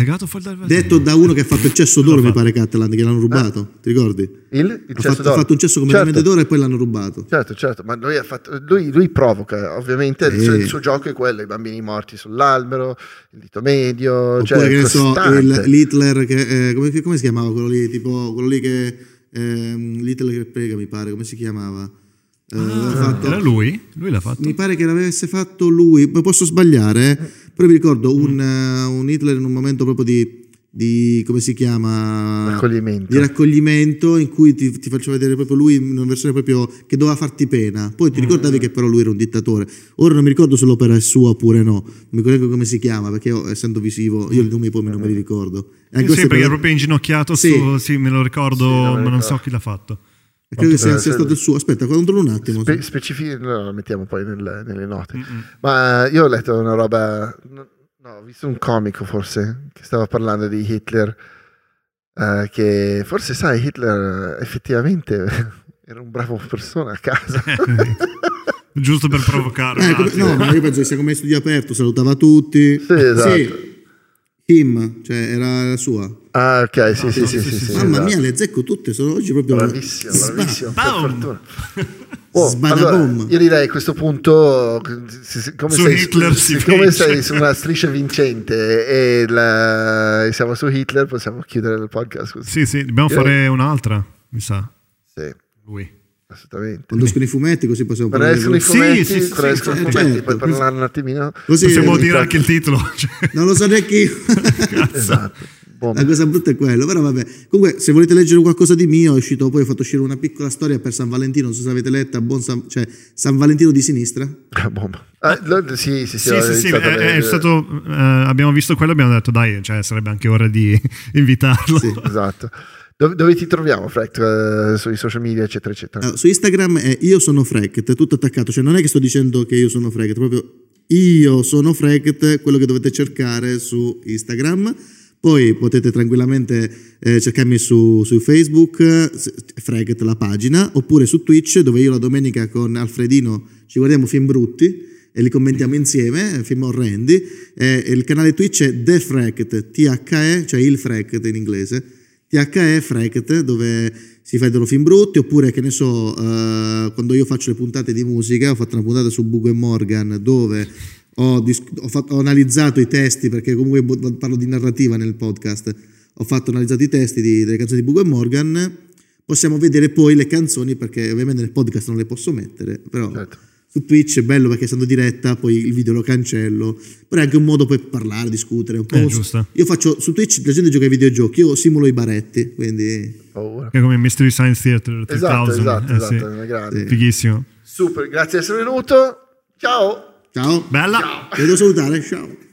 Cagato fuori dal vasino. Detto da uno che ha fatto il cesso d'oro, mi pare Catalan, che l'hanno rubato. Ah. Ti ricordi? Il, il ha, fatto, ha, fatto, un cesso come certo. venditore e poi l'hanno rubato. Certo, certo, ma lui, fatto, lui, lui provoca, ovviamente il suo, il, suo, gioco è quello, i bambini morti sull'albero, il dito medio, Oppure, cioè, che ne so, il, l'Hitler, che, eh, come, come, si chiamava quello lì? Tipo, quello lì che... Eh, L'Hitler che prega, mi pare, come si chiamava? Eh, ah, fatto, era lui? Lui l'ha fatto? Mi pare che l'avesse fatto lui, posso sbagliare, eh? Però mi ricordo un, uh, un Hitler in un momento proprio di, di come si chiama? Raccoglimento. Di raccoglimento in cui ti, ti, faccio vedere proprio lui in una versione proprio che doveva farti pena. Poi ti mm. ricordavi che però lui era un dittatore. Ora non mi ricordo se l'opera è sua oppure no, non mi ricordo come si chiama perché io, essendo visivo io i nomi poi non me li ricordo. Anche sì, perché è proprio inginocchiato sì. su, sì, me lo ricordo, sì, ma non so chi l'ha fatto. Credo sia, sia, stato il suo. Aspetta, controllo un attimo. Spe- specifici, no, lo mettiamo poi nel, nelle note. Mm-mm. Ma io ho letto una roba. No, ho visto un comico forse che stava parlando di Hitler. Uh, che forse sai, Hitler effettivamente era un bravo persona a casa. Giusto per provocare. Eh, come, no, ma io penso che sia come studio aperto, salutava tutti. Sì, esatto. Sì. Him, cioè era la sua. Ah, ok, sì, sì, sì, sì, sì, Mamma esatto. mia, le azzecco tutte, sono oggi proprio bravissimo, bravissimo, per fortuna. Oh, allora, io direi a questo punto, come su sei, Hitler su, siccome sei su una striscia vincente e, la, e, siamo su Hitler, possiamo chiudere il podcast così. Sì, sì, dobbiamo io fare un'altra, mi sa. Sì. Lui assolutamente. Quando escono i fumetti, così possiamo parlare. Quando escono i fumetti, sì, sì, sì, escono i fumetti, certo, puoi parlare un attimino. Così, possiamo dire anche il titolo. Cioè. Non lo so neanche io. esatto. La cosa brutta è quello, però vabbè. Comunque, se volete leggere qualcosa di mio, è uscito poi, ho fatto uscire una piccola storia per San Valentino, non so se avete letta, buon San, cioè San Valentino di sinistra. Ah, ah, sì, sì, sì, sì, sì, sì è, è stato, eh, abbiamo visto quello e abbiamo detto, dai, cioè, sarebbe anche ora di invitarlo. Sì, esatto. Dove, dove, ti troviamo, Frect, uh, sui social media, eccetera, eccetera? Allora, su Instagram è io sono Frect, tutto attaccato, cioè non è che sto dicendo che io sono Frect, proprio io sono Frect, quello che dovete cercare su Instagram. Poi potete tranquillamente eh, cercarmi su, su Facebook, Fregt la pagina, oppure su Twitch, dove io la domenica con Alfredino ci guardiamo film brutti e li commentiamo insieme, film orrendi. Eh, il canale Twitch è The Frect, T-H-E, cioè il Frect in inglese THE Freket dove si vedono film brutti oppure che ne so uh, quando io faccio le puntate di musica ho fatto una puntata su Bugo e Morgan dove ho, dis- ho, fatto, ho, analizzato i testi perché comunque parlo di narrativa nel podcast. Ho fatto analizzato i testi di, delle canzoni di Bugo e Morgan. Possiamo vedere poi le canzoni perché ovviamente nel podcast non le posso mettere però certo. su Twitch è bello perché essendo diretta poi il video lo cancello. Però è anche un modo per parlare, discutere un po'. Eh, giusto. io faccio su Twitch la gente gioca ai videogiochi io simulo i baretti quindi oh, è come Mystery Science Theater 3000 esatto, esatto, eh, esatto sì. fighissimo. Super grazie di essere venuto. Ciao ciao bella ciao. devo salutare ciao